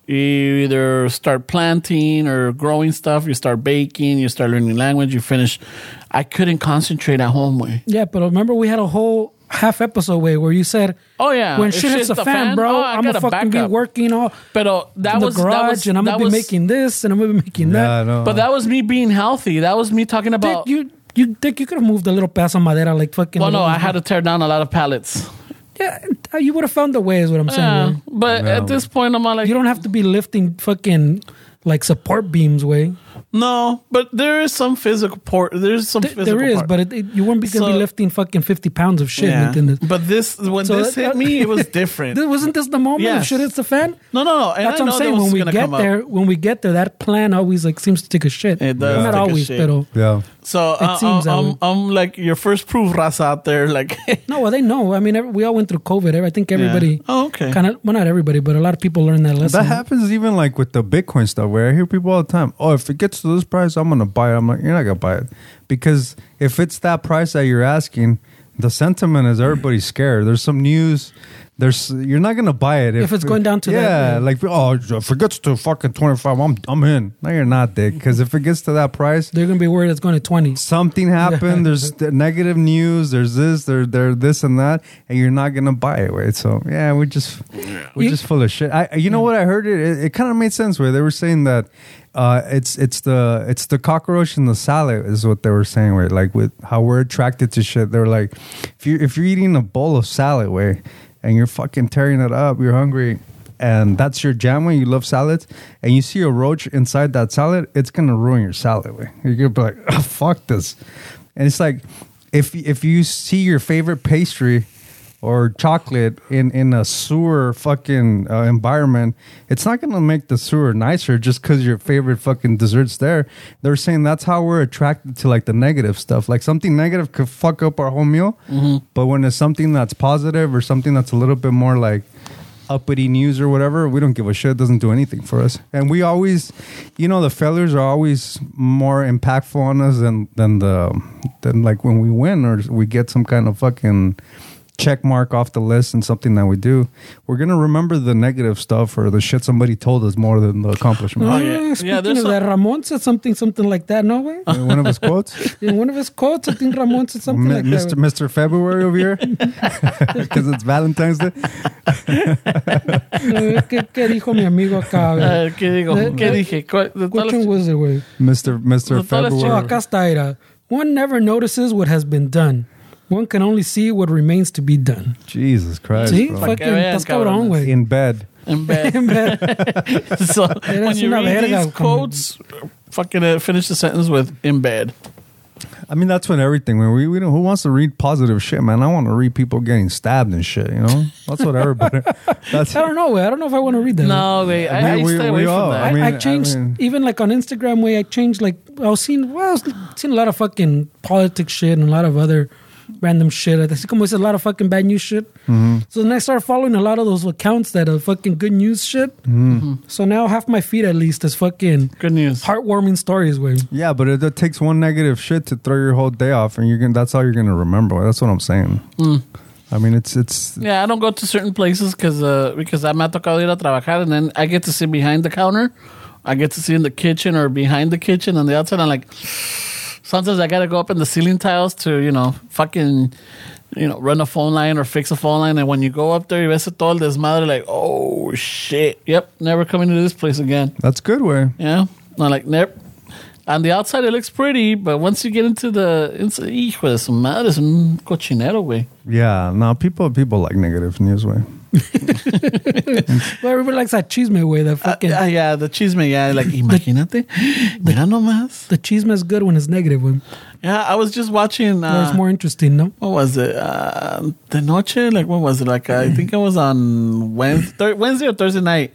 Speaker 1: you either start planting or growing stuff, you start baking, you start learning language, you finish. I couldn't concentrate at home way.
Speaker 2: Yeah, but remember we had a whole half episode way where you said,
Speaker 1: Oh yeah,
Speaker 2: when
Speaker 1: if
Speaker 2: shit hits the fan, bro,
Speaker 1: oh, I
Speaker 2: I'm gonna
Speaker 1: a
Speaker 2: fucking be working all
Speaker 1: But that
Speaker 2: in the
Speaker 1: was
Speaker 2: garage,
Speaker 1: that was,
Speaker 2: and I'm gonna be
Speaker 1: was-
Speaker 2: making this, and I'm gonna be making
Speaker 3: Yeah,
Speaker 2: that.
Speaker 3: I know.
Speaker 1: But that was me being healthy. That was me talking
Speaker 2: Dick,
Speaker 1: about.
Speaker 2: you you think you could have moved a little pedazo madera like fucking.
Speaker 1: well, no, I had to tear down a lot of pallets.
Speaker 2: Yeah, uh, you would have found the way. Is what I'm saying.
Speaker 1: Yeah,
Speaker 2: way.
Speaker 1: but
Speaker 3: Yeah.
Speaker 1: at this point, I'm all like,
Speaker 2: You don't have to be lifting fucking like support beams. Way
Speaker 1: no. But there is some physical port. There's some
Speaker 2: Th-
Speaker 1: physical
Speaker 2: there is,
Speaker 1: part.
Speaker 2: but it, it- you weren't gonna
Speaker 1: So-
Speaker 2: be lifting fucking 50 pounds of shit.
Speaker 1: yeah.
Speaker 2: ¿me entiendes?
Speaker 1: But this when
Speaker 2: So
Speaker 1: this
Speaker 2: that-
Speaker 1: hit me, it was different.
Speaker 2: Th- Wasn't this the moment
Speaker 1: Yes.
Speaker 2: if shit hits the fan?
Speaker 1: no, no, no. And
Speaker 2: That's
Speaker 1: I
Speaker 2: what I'm saying. When we get
Speaker 1: come up.
Speaker 2: there, when we get there, that plan always like seems to take a shit.
Speaker 1: It does
Speaker 2: Not
Speaker 1: take
Speaker 2: always,
Speaker 1: shit.
Speaker 2: pero
Speaker 3: yeah.
Speaker 1: So uh,
Speaker 2: seems that
Speaker 1: I'm. I'm like your first proof, Ras out there. Like,
Speaker 2: no, well they know. I mean, every, we all went through COVID. I think everybody.
Speaker 1: Oh, okay.
Speaker 2: Kind of, well, not everybody, but a lot of people learned that lesson.
Speaker 3: That happens even like with the Bitcoin stuff where I hear people all the time, oh, if it gets to this price, I'm going to buy it. I'm like, you're not going to buy it. Because if it's that price that you're asking, the sentiment is everybody's scared. There's some news. There's you're not gonna buy it
Speaker 2: If it's going down to
Speaker 3: yeah,
Speaker 2: that, yeah.
Speaker 3: like oh if it gets to fucking twenty five, I'm I'm in. No, you're not, dick. Because if it gets to that price,
Speaker 2: They're gonna be worried it's going to 20.
Speaker 3: something happened. there's the negative news. There's this. There, there, this and that, and you're not gonna buy it. Wait, so yeah, we just we're
Speaker 2: You-
Speaker 3: just full of shit. I, you know what I heard? It it, it kind of made sense. Where they were saying that uh, it's it's the it's the cockroach in the salad is what they were saying. Where like with how we're attracted to shit. they're like, if you if you're eating a bowl of salad, way, and you're fucking tearing it up, you're hungry. And that's your jam when you love salads, and you see a roach inside that salad, it's gonna ruin your salad. Way you're gonna be like, oh, "Fuck this," and it's like if if you see your favorite pastry or chocolate in in a sewer fucking uh, environment, it's not gonna make the sewer nicer just because your favorite fucking dessert's there. They're saying that's how we're attracted to like the negative stuff. Like something negative could fuck up our whole meal, but when it's something that's positive or something that's a little bit more like uppity news or whatever, we don't give a shit. It doesn't do anything for us. And we always, you know, the failures are always more impactful on us than than the than like when we win or we get some kind of fucking check mark off the list and something that we do. We're gonna remember the negative stuff or the shit somebody told us more than the accomplishment.
Speaker 1: Oh, yeah.
Speaker 2: Uh,
Speaker 1: Yeah,
Speaker 2: Speaking
Speaker 1: there's
Speaker 2: of
Speaker 1: some-
Speaker 2: that, Ramon said something, something like that. No way.
Speaker 3: One of his quotes,
Speaker 2: In one of his quotes, I think Ramon said something
Speaker 3: Mi-
Speaker 2: like
Speaker 3: Mr.
Speaker 2: that.
Speaker 3: Mr. February over here, because it's Valentine's Day.
Speaker 2: Eh, ¿Qué, ¿Qué dijo mi amigo acá?
Speaker 1: A
Speaker 2: güey?
Speaker 1: ver, ¿qué digo?
Speaker 2: De-
Speaker 1: ¿Qué dije? ¿Cuál- de todas
Speaker 2: Which one was it, güey?
Speaker 3: Mr. Mr.
Speaker 1: Todas
Speaker 2: Oh,
Speaker 3: February.
Speaker 2: acá está, era. One never notices what has been done. One can only see what remains to be done.
Speaker 3: Jesus Christ.
Speaker 2: Sí,
Speaker 3: bro.
Speaker 2: fucking,
Speaker 1: que vean,
Speaker 2: estás cabrón,
Speaker 1: cabrones.
Speaker 2: güey.
Speaker 3: In bed.
Speaker 1: In bed. so when
Speaker 2: Eres
Speaker 1: you
Speaker 2: una
Speaker 1: read these
Speaker 2: como-
Speaker 1: quotes, fucking uh, finish the sentence with "in bed."
Speaker 3: I mean, that's when everything. When we, we don't, who wants to read positive shit, man? I want to read people getting stabbed and shit. You know, that's what everybody. That's
Speaker 2: I don't know, güey. I don't know if I want to read that.
Speaker 1: No, wait, I, I
Speaker 3: We- we-
Speaker 1: stay
Speaker 3: we
Speaker 1: away
Speaker 3: all-
Speaker 1: from that.
Speaker 3: I
Speaker 2: I,
Speaker 3: mean-
Speaker 2: I changed
Speaker 3: mean-
Speaker 2: even like on Instagram way. I changed like I was seeing well, I was seeing a lot of fucking politics shit and a lot of other random shit. I see como it's a lot of fucking bad news shit.
Speaker 3: Mm-hmm.
Speaker 2: So then I started following a lot of those accounts that are fucking good news shit.
Speaker 3: Mm-hmm.
Speaker 2: So now half my feed at least is fucking
Speaker 1: Good news.
Speaker 2: heartwarming stories. Way
Speaker 3: yeah, but it, it takes one negative shit to throw your whole day off, and you're gonna. That's all you're gonna remember. That's what I'm saying. I mean, it's it's
Speaker 1: Yeah, I don't go to certain places because uh, because I me ha tocado ir a trabajar and then I get to sit behind the counter. I get to see in the kitchen or behind the kitchen on the outside. I'm like, sometimes I gotta go up in the ceiling tiles to you know fucking you know run a phone line or fix a phone line. And when you go up there, you ves todo el desmadre. Like, oh shit, yep, never coming to this place again.
Speaker 3: that's good way.
Speaker 1: Yeah, I'm like, nope. On the outside, it looks pretty, but once you get into the, inside, hijo de su madre, es un cochinero, güey.
Speaker 3: Yeah, no, people people like negative news way.
Speaker 2: well, everybody likes that chisme way. That fucking
Speaker 1: Ah, yeah, the chisme, yeah. Like, imagínate. Mira nomás.
Speaker 2: the chisme is good when it's negative. When
Speaker 1: Yeah, I was just watching.
Speaker 2: Or it's
Speaker 1: Uh,
Speaker 2: more interesting. No,
Speaker 1: what was it? Uh, the noche? Like, what was it? Like, I think it was on Wednesday, Wednesday or Thursday night.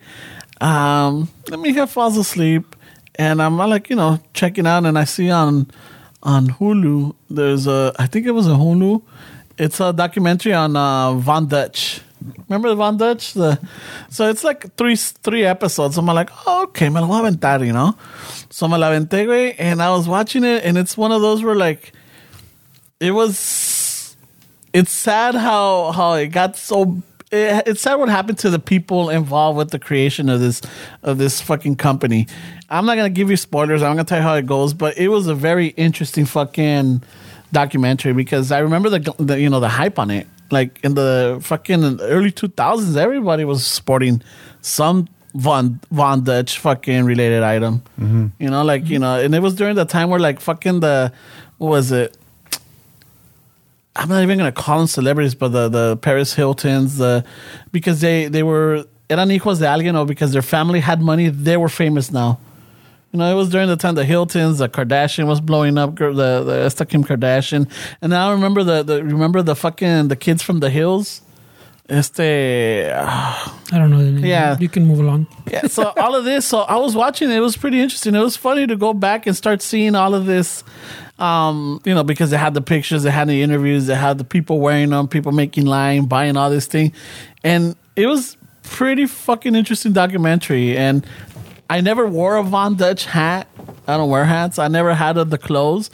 Speaker 1: Um, let me have falls asleep, and I'm like, you know, checking out, and I see on on Hulu. There's a, I think it was a Hulu. It's a documentary on uh, Von Dutch. Remember Von Dutch? The so it's like three three episodes. I'm like, oh, okay, me lo aventar, you know. So me aventé, and I was watching it, and it's one of those where like it was it's sad how how it got so it, it's sad what happened to the people involved with the creation of this of this fucking company. I'm not gonna give you spoilers. I'm gonna tell you how it goes but it was a very interesting fucking documentary because i remember the, the you know the hype on it. Like in the fucking early 2000s everybody was sporting some Von Von Dutch fucking related item, mm-hmm. you know, like you know, and it was during the time where like fucking the what was it? I'm not even gonna call them celebrities, but the the Paris Hiltons, the because they they were eran hijos de alguien or because their family had money, they were famous now. You know, it was during the time the Hiltons, the Kardashian was blowing up, the the esta Kim Kardashian, and now I remember the, the remember the fucking the kids from the hills. Este, ah,
Speaker 2: I don't know. The name.
Speaker 1: Yeah.
Speaker 2: you can move along.
Speaker 1: yeah, so all of this, so I was watching it. It was pretty interesting. It was funny to go back and start seeing all of this, um, you know, because they had the pictures, they had the interviews, they had the people wearing them, people making line, buying all this thing, and it was pretty fucking interesting documentary. And I never wore a Von Dutch hat. I don't wear hats. I never had the clothes.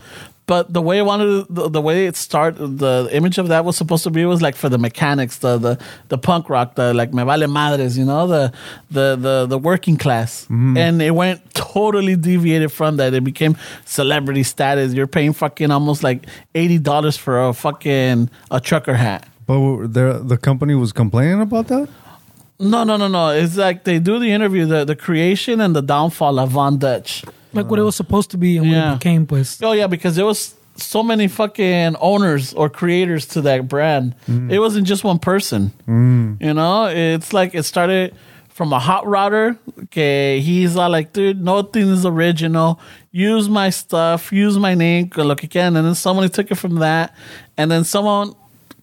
Speaker 1: But the way I wanted, the, the way it started, the image of that was supposed to be was like for the mechanics, the the, the punk rock, the like me vale madres, you know, the the the, the working class, mm-hmm. and it went totally deviated from that. It became celebrity status. You're paying fucking almost like eighty dollars for a fucking a trucker hat.
Speaker 3: But the the company was complaining about that.
Speaker 1: No, no, no, no. It's like they do the interview, the the creation and the downfall of Von Dutch.
Speaker 2: Like what it was uh-huh. supposed to be and what
Speaker 1: Yeah.
Speaker 2: it became. Pues
Speaker 1: Oh yeah, because there was so many fucking owners or creators to that brand. Mm. It wasn't just one person. Mm. You know, it's like it started from a hot rodder. Okay, he's all like, dude, nothing is original. Use my stuff, use my name, que lo que quieran. And then somebody took it from that, and then someone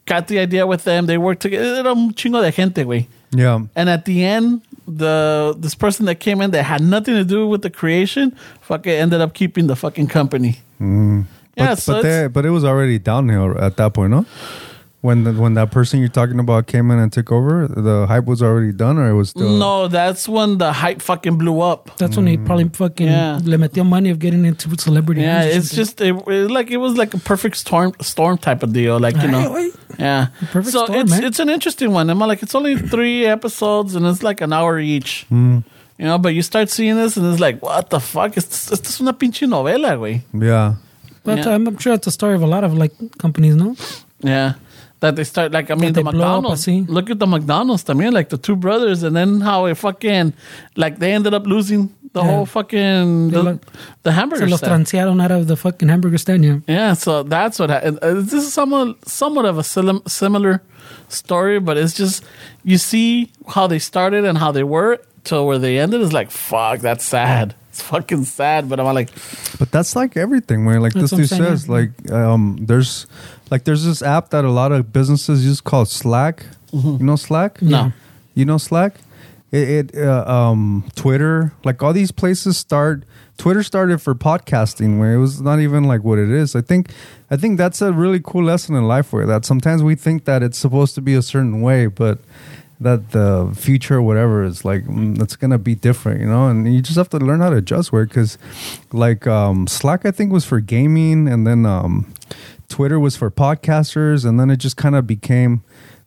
Speaker 1: got the idea with them. They worked together. Era un chingo de gente, güey.
Speaker 3: Yeah,
Speaker 1: And at the end, the this person that came in that had nothing to do with the creation, fucking ended up keeping the fucking company. Mm.
Speaker 3: but
Speaker 1: Yeah, so
Speaker 3: but,
Speaker 1: it's-
Speaker 3: they, but it was already downhill at that point, no? When the, when that person you're talking about came in and took over, the hype was already done, or it was still.
Speaker 1: no, that's when the hype fucking blew up.
Speaker 2: that's when he probably fucking
Speaker 1: Yeah.
Speaker 2: le metió money of getting into celebrity.
Speaker 1: Yeah,
Speaker 2: news
Speaker 1: it's just it, it- like it was like a perfect storm storm type of deal, like you know.
Speaker 2: güey.
Speaker 1: Yeah,
Speaker 2: Perfect
Speaker 1: so
Speaker 2: storm,
Speaker 1: it's
Speaker 2: man.
Speaker 1: it's an interesting one. I'm like, it's only three episodes and it's like an hour each.
Speaker 3: Hmm.
Speaker 1: You know, but you start seeing this and it's like, what the fuck? Esto esto es una pinche novela, güey.
Speaker 3: Yeah,
Speaker 2: But
Speaker 1: Yeah.
Speaker 2: I'm, I'm sure that's the story of a lot of like companies. No,
Speaker 1: Yeah. That they start like I mean the
Speaker 2: up
Speaker 1: McDonald's.
Speaker 2: así.
Speaker 1: Look at the McDonald's también, like the two brothers, and then how it fucking like they ended up losing the
Speaker 2: Yeah.
Speaker 1: whole fucking the,
Speaker 2: lo-
Speaker 1: the
Speaker 2: Se
Speaker 1: hamburger
Speaker 2: los
Speaker 1: stand.
Speaker 2: transearon out of the fucking hamburger stand. Yeah.
Speaker 1: Yeah, so that's what happened. Uh, This is somewhat somewhat of a sim- similar story, but it's just you see how they started and how they were to where they ended. Is like fuck, that's sad. It's fucking sad, but I'm like,
Speaker 3: But that's like everything, man. Like this dude
Speaker 2: saying,
Speaker 3: says,
Speaker 2: yeah.
Speaker 3: like um, there's like there's this app that a lot of businesses use called Slack. You know Slack?
Speaker 1: No.
Speaker 3: You know Slack? It, it uh, um, Twitter, like all these places start. Twitter started for podcasting, where it was not even like what it is. I think, I think that's a really cool lesson in life, where that sometimes we think that it's supposed to be a certain way, but that the future or whatever is like that's gonna be different you know and you just have to learn how to adjust where because like um slack i think was for gaming and then um twitter was for podcasters and then it just kind of became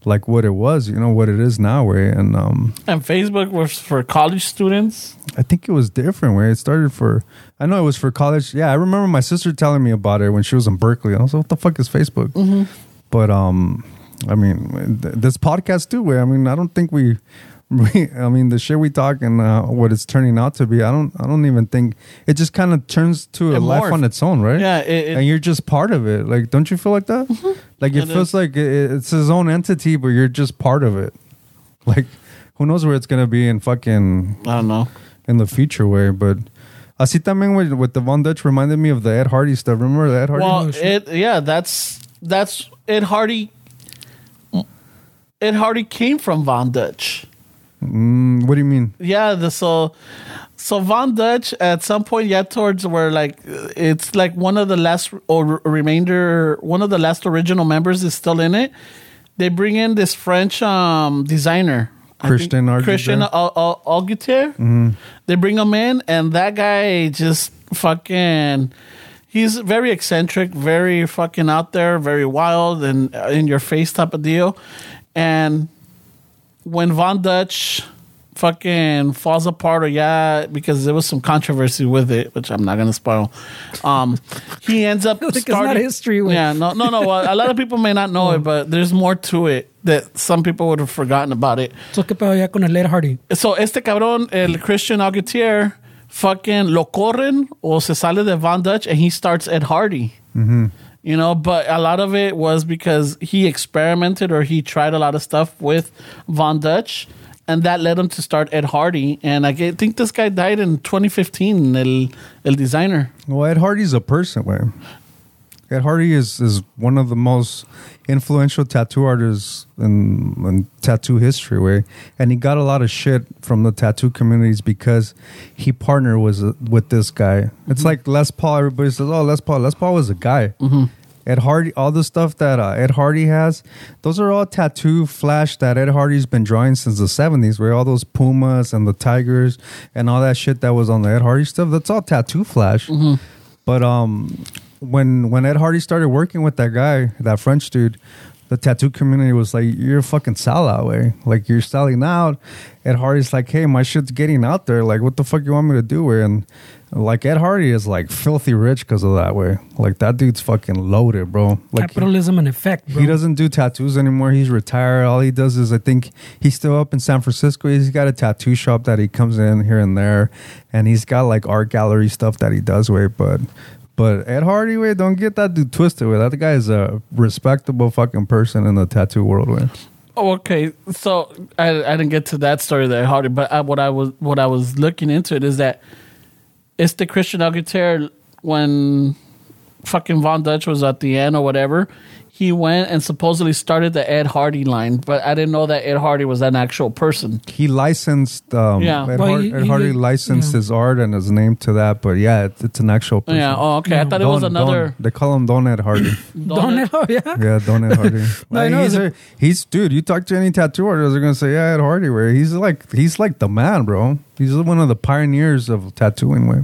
Speaker 3: like what it was you know what it is now where and um
Speaker 1: and Facebook was for college students.
Speaker 3: I think it was different where it started for I know it was for college. Yeah, I remember my sister telling me about it when she was in Berkeley. I was like, what the fuck is Facebook? But um I mean th- this podcast too I mean I don't think we, we I mean the shit we talk and uh, what it's turning out to be I don't I don't even think it just kind of turns to a
Speaker 1: It
Speaker 3: life
Speaker 1: morphed.
Speaker 3: on its own, right?
Speaker 1: Yeah, it, it,
Speaker 3: and you're just part of it. Like, don't you feel like that? Like, it,
Speaker 1: It
Speaker 3: feels
Speaker 1: is.
Speaker 3: like it, it's his own entity, but you're just part of it. Like, who knows where it's gonna be in fucking
Speaker 1: I don't know.
Speaker 3: in the future way, but así también with, with the Von Dutch reminded me of the Ed Hardy stuff. Remember the Ed Hardy?
Speaker 1: Well, it yeah, that's that's Ed Hardy. Ed Hardy came from Von Dutch.
Speaker 3: Mm, what do you mean?
Speaker 1: Yeah, the so so Von Dutch at some point, yeah, towards where like it's like one of the last or remainder, one of the last original members is still in it. They bring in this French um designer,
Speaker 3: Christian Augustier?
Speaker 1: Christian Au- Augustier. They bring him in, and that guy just fucking. He's very eccentric, very fucking out there, very wild and uh, in your face type of deal. And when Von Dutch fucking falls apart or yeah, because there was some controversy with it, which I'm not gonna spoil. Um, he ends up
Speaker 2: Like it's
Speaker 1: starting
Speaker 2: not history, güey.
Speaker 1: Yeah, no, no, no. Well, a lot of people may not know it, but there's more to it that some people would have forgotten about it.
Speaker 2: So, ¿qué pedo ya con el Ed Hardy?
Speaker 1: So este cabrón, el Christian Augutier, fucking lo corren o se sale de Von Dutch and he starts Ed Hardy. You know, but a lot of it was because he experimented or he tried a lot of stuff with Von Dutch. And that led him to start Ed Hardy. And I think this guy died in 2015, el, el designer.
Speaker 3: Well, Ed Hardy's a person, way. Ed Hardy is, is one of the most influential tattoo artists in, in tattoo history, way. And he got a lot of shit from the tattoo communities because he partnered with, with this guy. It's mm-hmm. like Les Paul. Everybody says, oh, Les Paul. Les Paul was a guy. Mm-hmm. Ed Hardy, all the stuff that uh, Ed Hardy has, those are all tattoo flash that Ed Hardy's been drawing since the 70s, where all those pumas and the tigers and all that shit that was on the Ed Hardy stuff, that's all tattoo flash. But um, when when Ed Hardy started working with that guy, that French dude, the tattoo community was like, "You're a fucking sellout, way. Like you're selling out." Ed Hardy's like, "Hey, my shit's getting out there. Like, what the fuck you want me to do?" Way and like Ed Hardy is like filthy rich because of that way. Like that dude's fucking loaded, bro. Like
Speaker 2: Capitalism in effect, bro.
Speaker 3: he doesn't do tattoos anymore. He's retired. All he does is, I think, he's still up in San Francisco. He's got a tattoo shop that he comes in here and there, and he's got like art gallery stuff that he does. Wait, but but Ed Hardy, wait, don't get that dude twisted. Wait, that guy is a respectable fucking person in the tattoo world. Wait,
Speaker 1: Oh, okay. So I, I didn't get to that story there, Hardy. But I, what I was what I was looking into it is that it's the Christian Aguirre when fucking Von Dutch was at the end or whatever. He went and supposedly started the Ed Hardy line, but I didn't know that Ed Hardy was an actual person.
Speaker 3: he licensed. Um,
Speaker 1: Yeah.
Speaker 3: Ed,
Speaker 2: Well,
Speaker 3: Har-
Speaker 2: he-
Speaker 3: Ed
Speaker 2: he
Speaker 3: Hardy
Speaker 2: did-
Speaker 3: licensed
Speaker 2: yeah.
Speaker 3: his art and his name to that. But yeah, it, it's an actual person.
Speaker 1: Yeah. Oh, okay. I thought it was another.
Speaker 3: Don- they call him Don Ed Hardy.
Speaker 2: Don't know, yeah.
Speaker 3: Yeah, don't Ed Hardy.
Speaker 2: I
Speaker 3: Like,
Speaker 2: know,
Speaker 3: he's, a, he's dude. You talk to any tattoo artist, they're gonna say, "Yeah, Ed Hardy." Where he's like, he's like the man, bro. He's one of the pioneers of tattooing. Way,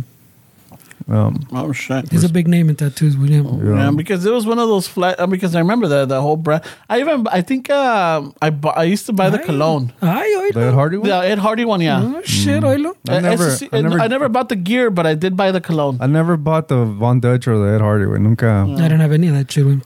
Speaker 3: Um,
Speaker 1: Oh shit.
Speaker 2: He's a big name in tattoos, William.
Speaker 1: Yeah, because it was one of those flat. Uh, because I remember the the whole brand. I even I think uh, I bu- I used to buy the
Speaker 2: Ay.
Speaker 1: cologne.
Speaker 2: Ay,
Speaker 3: the. Ed Hardy one.
Speaker 1: The Ed Hardy one, yeah.
Speaker 2: Oh, shit, oílo.
Speaker 3: I
Speaker 1: Uh,
Speaker 3: never-
Speaker 1: SEC
Speaker 3: I never-
Speaker 1: I never bought the gear, but I did buy the cologne.
Speaker 3: I never bought the Von Dutch or the Ed Hardy one. Nunca.
Speaker 2: I didn't have any of that shit. güey.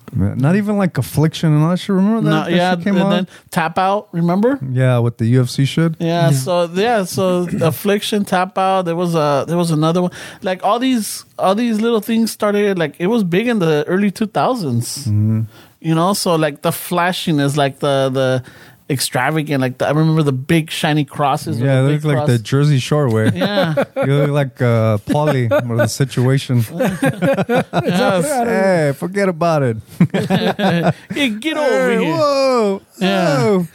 Speaker 3: Not even like Affliction and all that shit. Remember that?
Speaker 1: No,
Speaker 3: that
Speaker 1: yeah,
Speaker 3: shit came
Speaker 1: and
Speaker 3: out?
Speaker 1: then tap out. Remember?
Speaker 3: Yeah, with the UFC shit.
Speaker 1: Yeah,
Speaker 2: Yeah.
Speaker 1: So yeah. So affliction, tap out. There was a there was another one. Like all these all these little things started. Like it was big in the early two mm-hmm. You know, so like the flashiness, like the the extravagant. Like the, I remember the big shiny crosses.
Speaker 3: Yeah,
Speaker 1: the
Speaker 3: they
Speaker 1: big
Speaker 3: look like
Speaker 1: cross.
Speaker 3: the Jersey Shore way.
Speaker 1: Yeah,
Speaker 3: You look like uh, Pauly or the situation.
Speaker 1: yes.
Speaker 3: hey, forget about it.
Speaker 1: Hey, get over
Speaker 3: Hey,
Speaker 1: here.
Speaker 3: whoa.
Speaker 1: Yeah.
Speaker 3: whoa.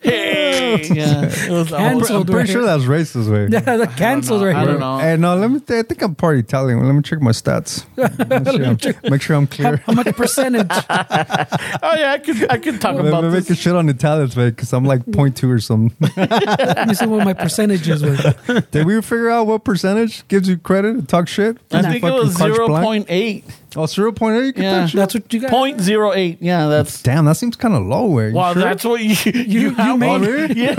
Speaker 1: Hey, yeah. It was a whole-
Speaker 3: I'm
Speaker 2: Cancelled.
Speaker 3: pretty sure that's racist way.
Speaker 2: Yeah, the canceled right
Speaker 1: I don't know.
Speaker 3: Hey, no, let me. I think I'm part Italian. Let me check my stats. Make sure I'm, make sure I'm clear.
Speaker 2: How much percentage?
Speaker 1: Oh yeah, I could I could talk
Speaker 3: Let
Speaker 1: about
Speaker 3: me make a
Speaker 1: this.
Speaker 3: shit on Italians, man, because I'm like 0.2 or something.
Speaker 2: you me see what my percentages were.
Speaker 3: Did we figure out what percentage gives you credit to talk shit?
Speaker 1: I think it was
Speaker 3: carte
Speaker 1: zero
Speaker 3: blanche?
Speaker 1: point eight.
Speaker 3: Oh, 0.8? You can
Speaker 1: Yeah.
Speaker 3: talk shit?
Speaker 2: That's what you got.
Speaker 1: Point zero eight. Yeah, that's
Speaker 3: Damn, that seems kind of low. Where?
Speaker 1: Wow, that's what you you,
Speaker 2: you
Speaker 1: have
Speaker 2: made-
Speaker 1: on-
Speaker 2: Oh,
Speaker 3: really?
Speaker 1: Yeah,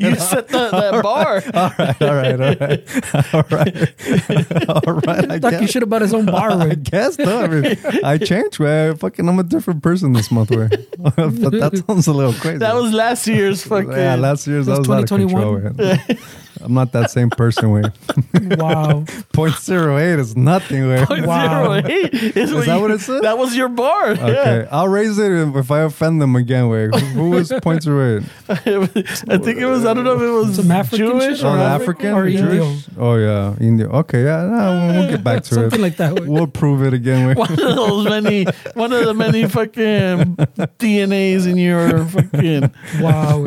Speaker 1: you set the, the bar.
Speaker 3: all right, all right, all right, all right, all right. I
Speaker 2: Talk you
Speaker 3: guess,
Speaker 2: shit about his own bar.
Speaker 3: I
Speaker 2: With.
Speaker 3: guess no. I, mean, I changed. Where fucking, I'm a different person this month. Where, but that sounds a little crazy.
Speaker 1: That was last year's fucking.
Speaker 3: yeah, last year's that
Speaker 2: That's
Speaker 3: was out of
Speaker 2: 2021.
Speaker 3: control. Where. I'm not that same person. Where
Speaker 2: wow,
Speaker 3: 0.08 is nothing. Where
Speaker 2: wow,
Speaker 1: 0.08 is, is
Speaker 3: that what it said?
Speaker 1: That was your bar.
Speaker 3: Okay, yeah. I'll raise it if I offend them again. Where who was
Speaker 1: 0.08? I think it was. I don't know if it was
Speaker 2: some African
Speaker 1: Jewish
Speaker 3: oh,
Speaker 1: or African
Speaker 2: or
Speaker 3: Jewish. Indian. Oh yeah, India. Okay, yeah, no, we'll get back to
Speaker 2: Something
Speaker 3: it.
Speaker 2: Something like that.
Speaker 3: We'll prove it again.
Speaker 1: one of those many, one of the many fucking DNAs in your fucking
Speaker 2: wow.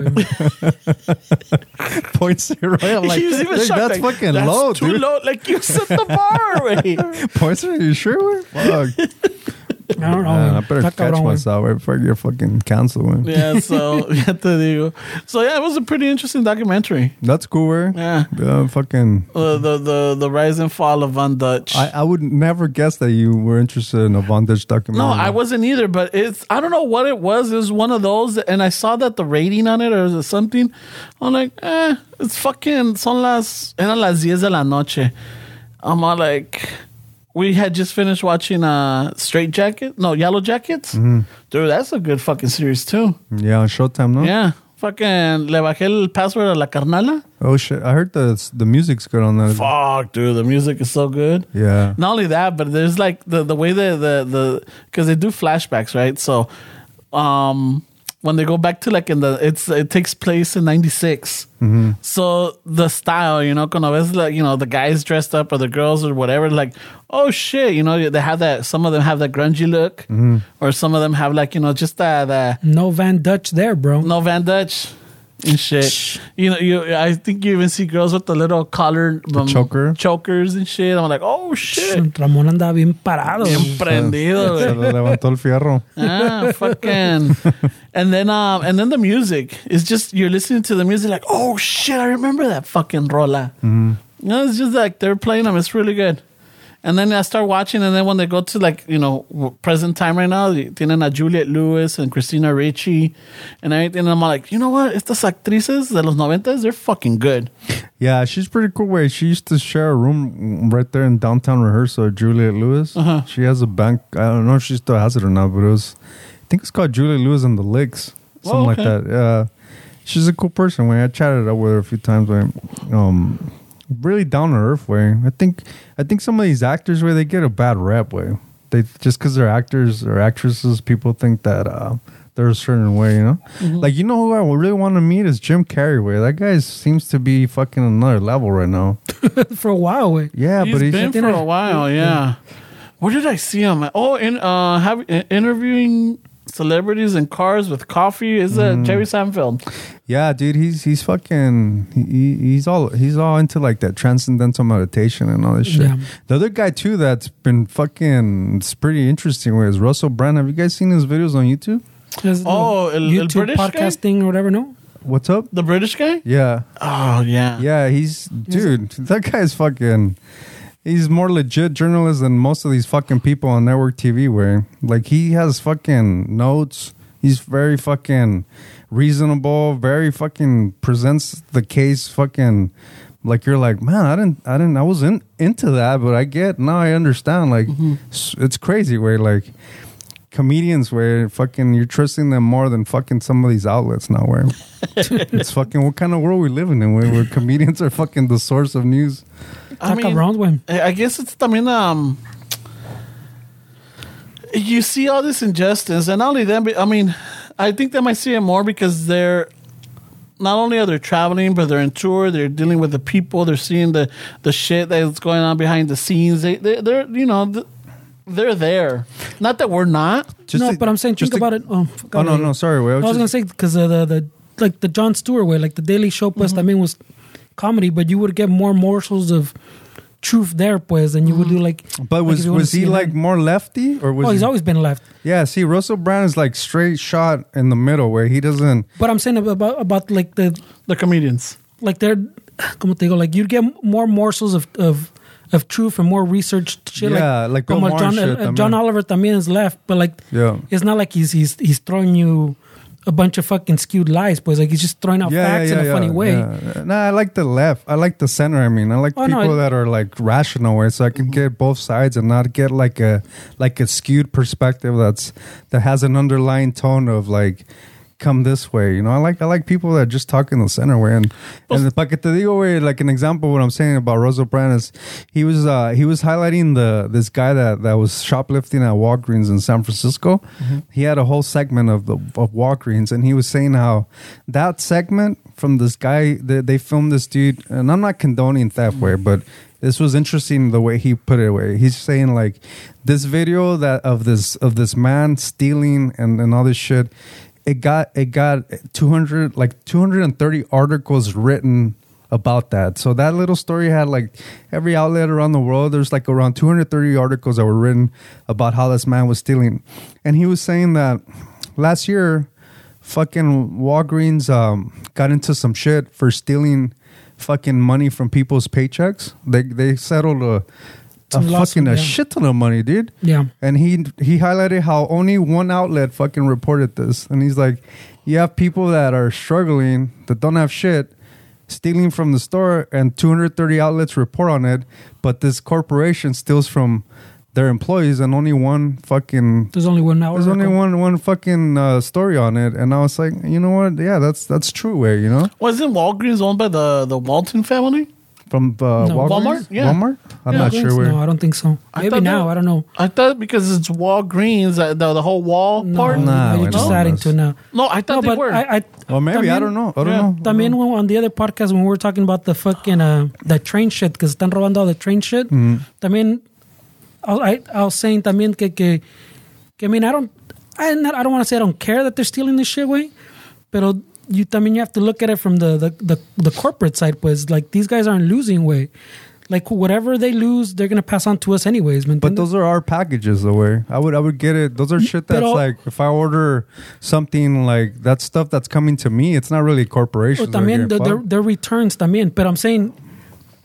Speaker 3: Point zero eight. I'm like,
Speaker 1: He was even
Speaker 3: "Dude,
Speaker 1: shocked,
Speaker 3: that's
Speaker 1: like,
Speaker 3: fucking
Speaker 1: that's
Speaker 3: low,
Speaker 1: too
Speaker 3: dude.
Speaker 1: low. Like you set the bar. Wait.
Speaker 3: Point zero. You sure? Fuck.
Speaker 2: I don't know.
Speaker 3: Man, I better catch
Speaker 2: cabrón,
Speaker 3: myself right before you're fucking canceled. Man.
Speaker 1: Yeah. So ya te digo. So yeah, it was a pretty interesting documentary.
Speaker 3: That's cool. Where?
Speaker 1: Yeah.
Speaker 3: Uh, fucking.
Speaker 1: Uh, the the the rise and fall of Von Dutch.
Speaker 3: I, I would never guess that you were interested in a Von Dutch documentary.
Speaker 1: no, I wasn't either, but it's I don't know what it was. It was one of those, and I saw that the rating on it or something. I'm like, eh, it's fucking son las eran las diez de la noche. I'm all like, we had just finished watching uh Straight Jacket, no Yellow Jackets,
Speaker 3: Mm-hmm.
Speaker 1: dude. That's a good fucking series too.
Speaker 3: Yeah, on Showtime, no?
Speaker 1: Yeah, fucking le bajé el password a la carnala.
Speaker 3: Oh shit! I heard the the music's good on that.
Speaker 1: Fuck, dude, the music is so good.
Speaker 3: Yeah.
Speaker 1: Not only that, but there's like the the way the the the because they do flashbacks, right? So, um, when they go back to like in the it's it takes place in '96. Mm-hmm. So the style, you know, cuando ves like you know the guys dressed up or the girls or whatever, like oh shit, you know, they have that. Some of them have that grungy look, mm-hmm. or some of them have like you know just that that
Speaker 2: No Van Dutch there, bro.
Speaker 1: no Van Dutch. And shit, you know, you. I think you even see girls with the little collar um,
Speaker 3: choker?
Speaker 1: chokers and shit. I'm like, oh shit,
Speaker 2: Ramón andaba bien parado.
Speaker 1: Bien prendido,
Speaker 3: Se le levantó el fierro.
Speaker 1: Ah, fucking. and then um and then the music is just you're listening to the music like, oh shit, I remember that fucking rola. You know, it's just like they're playing them. It's really good. And then I start watching, and then when they go to like you know present time right now, tienen a Juliette Lewis and Christina Ricci and everything. And I'm like, you know what? Estas actrices de los noventas, they're fucking good.
Speaker 3: Yeah, she's pretty cool. Way she used to share a room right there in downtown rehearsal. Juliette Lewis.
Speaker 1: Uh-huh.
Speaker 3: She has a bank. I don't know if she still has it or not, but it was. I think it's called Juliette Lewis and the Licks, something
Speaker 1: Oh,
Speaker 3: like that. Yeah, she's a cool person. Way I chatted up with her a few times. Way, um, really down to earth. Way I think. I think some of these actors where they get a bad rep. Way they just because they're actors or actresses, people think that. uh they're a certain way, you know.
Speaker 1: Mm-hmm.
Speaker 3: Like you know who I really want to meet is Jim Carrey. Way that guy seems to be fucking another level right now.
Speaker 2: For a while, güey.
Speaker 3: Yeah,
Speaker 1: He's
Speaker 3: but he's
Speaker 1: been for a while, yeah. Where did I see him? Oh, in uh, have interviewing celebrities and cars with coffee. Is that
Speaker 3: Mm.
Speaker 1: Jerry Seinfeld?
Speaker 3: yeah, dude. He's he's fucking he, he's all he's all into like that transcendental meditation and all this shit.
Speaker 2: Yeah.
Speaker 3: The other guy too that's been fucking it's pretty interesting. Where is Russell Brand? Have you guys seen his videos on YouTube?
Speaker 2: There's
Speaker 1: Oh,
Speaker 2: the
Speaker 1: el- el
Speaker 2: YouTube
Speaker 1: guy?
Speaker 2: podcasting or whatever, no?
Speaker 3: What's up?
Speaker 1: The British guy?
Speaker 3: Yeah,
Speaker 1: Oh yeah.
Speaker 3: yeah. He's dude. That guy's fucking. He's more legit journalist than most of these fucking people on network TV. Where like he has fucking notes. He's very fucking reasonable. Very fucking presents the case fucking like you're like man. I didn't. I didn't. I wasn't into that, but I get now. I understand. Like mm-hmm. s- it's crazy where like comedians where fucking you're trusting them more than fucking some of these outlets now where it's fucking what kind of world we living in where, where comedians are fucking the source of news
Speaker 1: I
Speaker 2: Está
Speaker 1: mean,
Speaker 2: cabrón, güey.
Speaker 1: I I guess it's también um you see all this injustice and not only them but I mean I think they might see it more because they're not only are they traveling but they're in tour they're dealing with the people they're seeing the the shit that's going on behind the scenes they, they they're you know th- they're there not that we're not
Speaker 3: Just
Speaker 2: no,
Speaker 3: to-
Speaker 2: but I'm saying,
Speaker 3: just
Speaker 2: think
Speaker 3: to-
Speaker 2: about it. Oh, fuck,
Speaker 3: oh no
Speaker 2: okay.
Speaker 3: no sorry wait,
Speaker 2: I was
Speaker 3: just-
Speaker 2: gonna say because uh, the the like the Jon Stewart way, like the Daily Show, pues
Speaker 3: Mm-hmm.
Speaker 2: también was comedy, but you would get more morsels of truth there, pues, than you would do like.
Speaker 3: but was
Speaker 2: if
Speaker 3: was he like
Speaker 2: him.
Speaker 3: more lefty or was
Speaker 2: Oh, he's
Speaker 3: he,
Speaker 2: always been left.
Speaker 3: yeah see Russell Brand is like straight shot in the middle where he doesn't
Speaker 2: But I'm saying about about like the
Speaker 1: the comedians
Speaker 2: like they're como te digo, like you'd get more morsels of of of truth and more research shit.
Speaker 3: Yeah, like Bill
Speaker 2: como
Speaker 3: Maher
Speaker 2: John,
Speaker 3: shit
Speaker 2: uh, John. Oliver también is left, but like
Speaker 3: Yeah.
Speaker 2: it's not like he's he's he's throwing you a bunch of fucking skewed lies, but like he's just throwing out facts in a funny way.
Speaker 3: yeah. Nah, I like the left. I like the center. I mean, I like
Speaker 2: Oh, no,
Speaker 3: people
Speaker 2: I-
Speaker 3: that are like rational, where so I can get both sides and not get like a like a skewed perspective that's that has an underlying tone of like come this way. You know, I like I like people that just talk in the center way. And and the paquete digo way, like an example of what I'm saying about Russell Brand is he was uh he was highlighting the this guy that that was shoplifting at Walgreens in San Francisco. He had a whole segment of the of Walgreens, and he was saying how that segment from this guy they, they filmed this dude, and I'm not condoning theft way, but this was interesting the way he put it away. He's saying like this video that of this of this man stealing and, and all this shit, it got it got 200 like 230 articles written about that. So that little story had like every outlet around the world. There's like around 230 articles that were written about how this man was stealing, and he was saying that last year, fucking Walgreens um, got into some shit for stealing fucking money from people's paychecks. They they settled a, a
Speaker 2: Some lawsuit,
Speaker 3: fucking a shit ton of money, dude.
Speaker 2: Yeah.
Speaker 3: And he he highlighted how only one outlet fucking reported this, and he's like, you have people that are struggling that don't have shit. Stealing from the store, and 230 outlets report on it, but this corporation steals from their employees, and only one fucking
Speaker 2: There's only one hour.
Speaker 3: there's only one one fucking uh, story on it, and I was like, you know what? Yeah, that's that's true. Way, you know,
Speaker 1: wasn't Walgreens owned by the the Walton family
Speaker 3: from uh,
Speaker 2: No.
Speaker 3: Walgreens?
Speaker 1: Walmart? Yeah.
Speaker 3: Walmart. I'm
Speaker 1: Yeah.
Speaker 3: not sure where.
Speaker 2: No, I don't think so.
Speaker 1: I
Speaker 2: Maybe
Speaker 1: thought
Speaker 2: now.
Speaker 1: that-
Speaker 2: I don't know.
Speaker 1: I thought because it's Walgreens uh, the the whole wall
Speaker 2: No,
Speaker 1: part
Speaker 3: Nah,
Speaker 2: you're
Speaker 3: wait,
Speaker 2: just
Speaker 3: no.
Speaker 2: adding to it now.
Speaker 1: no I thought
Speaker 2: No,
Speaker 1: they
Speaker 2: but
Speaker 1: were
Speaker 2: I, I
Speaker 3: Well, maybe I
Speaker 2: también-
Speaker 3: don't know. I don't
Speaker 1: yeah.
Speaker 3: know.
Speaker 2: También when- on the other podcast when we were talking about the fucking uh, the train shit because están robando all the train shit.
Speaker 3: Mm-hmm.
Speaker 2: También I, I, I was saying también que que, que I mean I don't I not, I don't want to say I don't care that they're stealing this shit way, pero you I mean you have to look at it from the the the, the corporate side pues like these guys aren't losing way. Like whatever they lose, they're gonna pass on to us anyways. ¿me
Speaker 3: But those are our packages, the way I would I would get it. Those are mm, shit that's
Speaker 2: Pero-
Speaker 3: like if I order something like that stuff that's coming to me, it's not really
Speaker 2: Or
Speaker 3: corporations. are
Speaker 2: también the, their, their returns también. But I'm saying,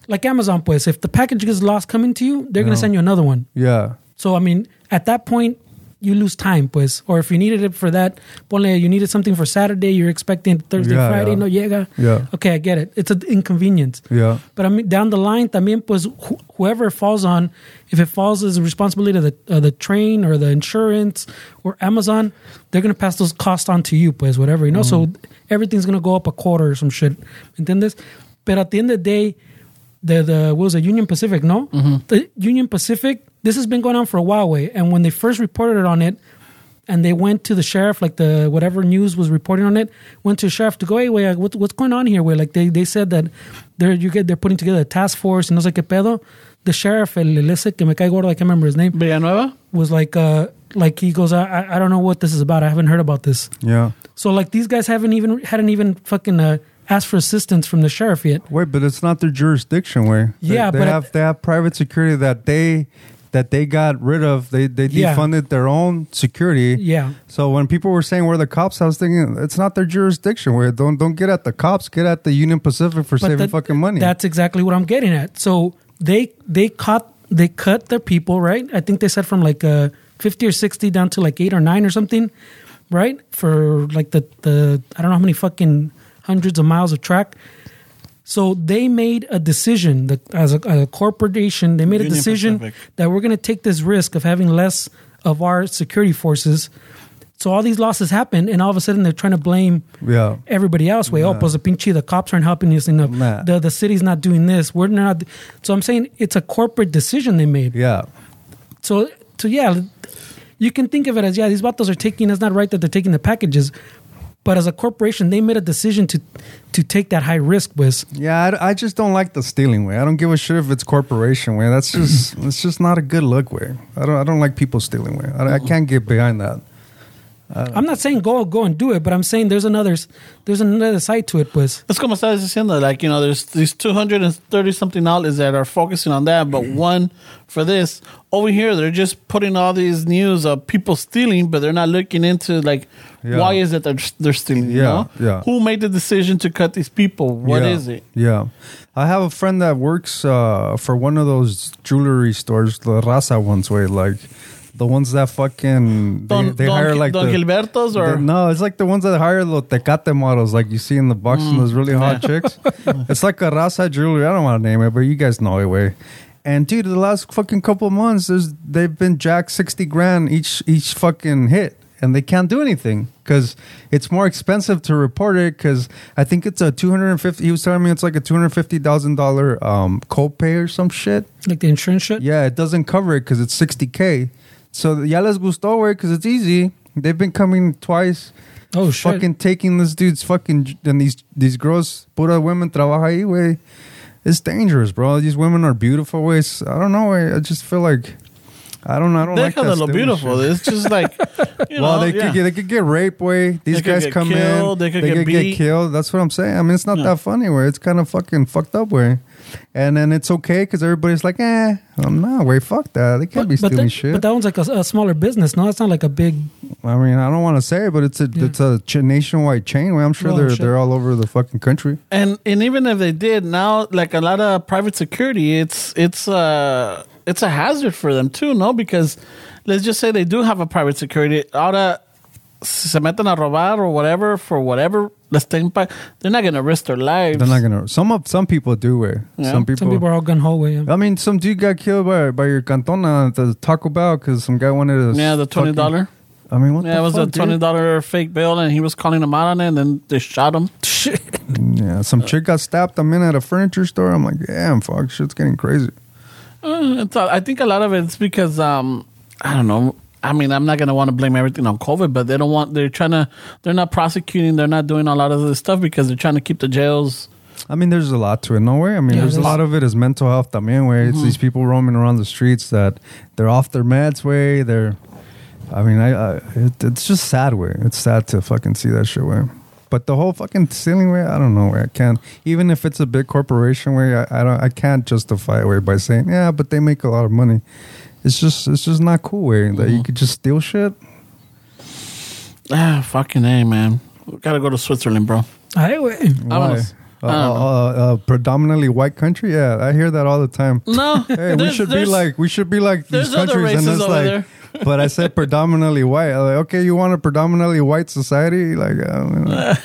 Speaker 2: like Amazon, pues, if the package gets lost coming to you, they're gonna send you another one.
Speaker 3: yeah,
Speaker 2: So I mean, at that point, you lose time, pues. Or if you needed it for that, ponle, you needed something for Saturday, you're expecting Thursday,
Speaker 3: Yeah,
Speaker 2: Friday,
Speaker 3: yeah.
Speaker 2: no llega.
Speaker 3: Yeah.
Speaker 2: Okay, I get it. It's an inconvenience.
Speaker 3: yeah.
Speaker 2: But I mean, down the line, también, pues, wh- whoever falls on, if it falls as a responsibility of the, uh, the train or the insurance or Amazon, they're going to pass those costs on to you, pues, whatever, you know? So everything's going to go up a quarter or some shit. ¿Entiendes? But at the end of the day, the, the what was it, Union Pacific, no? The Union Pacific, this has been going on for a while, way. And when they first reported on it, and they went to the sheriff, like the whatever news was reporting on it, went to the sheriff to go, hey, wait, what, what's going on here? Where like they, they said that they're you get they're putting together a task force and I was like, ¿qué pedo? The sheriff, el, el ese que me cae gordo, I can't remember his name,
Speaker 1: Villanueva
Speaker 2: was like, uh, like he goes, I, I I don't know what this is about. I haven't heard about this.
Speaker 3: Yeah.
Speaker 2: So like these guys haven't even hadn't even fucking uh, asked for assistance from the sheriff yet.
Speaker 3: Wait, but it's not their jurisdiction. Where They-
Speaker 2: Yeah,
Speaker 3: they,
Speaker 2: but-
Speaker 3: have they have private security that they that they got rid of. They they
Speaker 2: Yeah.
Speaker 3: defunded their own security.
Speaker 2: Yeah.
Speaker 3: So when people were saying we're the cops, I was thinking it's not their jurisdiction. Where don't don't get at the cops, get at the Union Pacific for
Speaker 2: But
Speaker 3: saving
Speaker 2: that-
Speaker 3: fucking money.
Speaker 2: That's exactly what I'm getting at. So they they caught they cut their people right. I think they said from like uh, fifty or sixty down to like eight or nine or something, right? For like the the I don't know how many fucking hundreds of miles of track. So they made a decision that as a, a corporation, they made a decision
Speaker 1: Pacific.
Speaker 2: that we're going to take this risk of having less of our security forces. So all these losses happen, and all of a sudden they're trying to blame
Speaker 3: Yeah.
Speaker 2: everybody else. Way, oh, pues the pinche, the cops aren't helping us enough.
Speaker 3: Nah.
Speaker 2: The the city's not doing this. We're not. So I'm saying it's a corporate decision they made.
Speaker 3: Yeah.
Speaker 2: So so yeah, you can think of it as yeah, these vatos are taking. It's not right that they're taking the packages, but as a corporation, they made a decision to to take that high risk. Was
Speaker 3: Yeah, I, I just don't like the stealing way. I don't give a shit if it's corporation way. That's just it's just not a good look way. I don't I don't like people stealing way. I, I can't get behind that.
Speaker 2: I'm not saying go go and do it, but I'm saying there's another there's another side to it. Was
Speaker 1: Es como estás diciendo, like, you know, there's these 230 something outlets that are focusing on that, but mm. one for this. Over here, they're just putting all these news of people stealing, but they're not looking into, like,
Speaker 3: Yeah.
Speaker 1: why is it that they're, they're stealing? you
Speaker 3: Yeah,
Speaker 1: know?
Speaker 3: yeah.
Speaker 1: Who made the decision to cut these people? What
Speaker 3: yeah,
Speaker 1: is it?
Speaker 3: Yeah. I have a friend that works uh, for one of those jewelry stores, the Raza ones way, like the ones that fucking they,
Speaker 1: Don,
Speaker 3: they
Speaker 1: Don,
Speaker 3: hire like
Speaker 1: Don
Speaker 3: the,
Speaker 1: Gilberto's or
Speaker 3: the- no, it's like the ones that hire the Tecate models, like you see in the box and those really hot chicks. it's like a Raza jewelry. I don't want to name it, but you guys know it way. And dude, the last fucking couple of months, there's they've been jacked sixty grand each each fucking hit, and they can't do anything because it's more expensive to report it. Because I think it's a two hundred and fifty. He was telling me it's like a two hundred fifty thousand dollar um copay or some shit.
Speaker 2: like the insurance shit.
Speaker 3: Yeah, it doesn't cover it because it's 60K. So ya les gustó, güey, because it's easy. They've been coming twice.
Speaker 2: Oh shit.
Speaker 3: Fucking taking this dude's fucking, and these these girls, pura women, trabaja ahí, güey. It's dangerous, bro. These women are beautiful, ways. I don't know. I just feel like, I don't know. I don't like
Speaker 1: Deja
Speaker 3: that stealing
Speaker 1: beautiful.
Speaker 3: shit.
Speaker 1: It's just like, you
Speaker 3: well,
Speaker 1: know,
Speaker 3: they
Speaker 1: yeah.
Speaker 3: could get they could get raped, way. These
Speaker 1: They
Speaker 3: guys come
Speaker 1: killed,
Speaker 3: in,
Speaker 1: they could get
Speaker 3: could get killed. That's what I'm saying. I mean, it's not
Speaker 1: Yeah.
Speaker 3: that funny. Where it's kind of fucking fucked up, way. And then it's okay because everybody's like, eh, I'm not, way. Fuck that. They can't be
Speaker 2: but,
Speaker 3: stealing
Speaker 2: that,
Speaker 3: shit.
Speaker 2: but that one's like a, a smaller business. No, it's not like a big.
Speaker 3: I mean, I don't want to say it, but it's a
Speaker 2: Yeah.
Speaker 3: it's a ch- nationwide chain. Way. I'm sure
Speaker 2: Oh,
Speaker 3: they're
Speaker 2: shit.
Speaker 3: they're all over the fucking country.
Speaker 1: and and even if they did now like a lot of private security it's it's uh it's a hazard for them too no because let's just say they do have a private security ahora se meten a robar or whatever for whatever les estén pa- they're not gonna risk their lives
Speaker 3: They're not gonna. Some of some people do it.
Speaker 1: Yeah.
Speaker 3: Some people.
Speaker 2: Some people are all gun ho. Yeah.
Speaker 3: I mean, some dude got killed by by your cantona at the Taco Bell because some guy wanted to.
Speaker 1: yeah the twenty dollar
Speaker 3: I mean, what
Speaker 1: yeah
Speaker 3: the
Speaker 1: it was
Speaker 3: fuck,
Speaker 1: a twenty dollar fake bill and he was calling them out on it and then they shot him
Speaker 3: Yeah, some chick got stabbed a minute at a furniture store. I'm like, damn, fuck, shit's getting crazy.
Speaker 1: Uh, it's, I think a lot of it's because um, I don't know. I mean, I'm not gonna want to blame everything on COVID, but they don't want. They're trying to. They're not prosecuting. They're not doing a lot of this stuff because they're trying to keep the jails.
Speaker 3: I mean, there's a lot to it. No way. I mean,
Speaker 2: Yeah,
Speaker 3: there's a lot of it is mental health. También, way.
Speaker 1: Mm-hmm.
Speaker 3: It's these people roaming around the streets that they're off their meds. Way they're. I mean, I, I it, it's just sad. Way it's sad to fucking see that shit. Way. But the whole fucking stealing way, I don't know. Way I can't. Even if it's a big corporation, way I, I don't. I can't justify it way by saying, yeah, but they make a lot of money. It's just, it's just not cool. Way that
Speaker 1: Mm-hmm.
Speaker 3: you could just steal shit.
Speaker 1: Ah, fucking a man. We gotta go to Switzerland, bro.
Speaker 2: Ay, güey.
Speaker 1: Vámonos. Know.
Speaker 3: uh, uh, predominantly white country. Yeah, I hear that all the time.
Speaker 1: No,
Speaker 3: Hey, we should be like we should be like these countries, and it's like.
Speaker 1: there.
Speaker 3: but I said predominantly white. I'm like, okay, you want a predominantly white society? Like,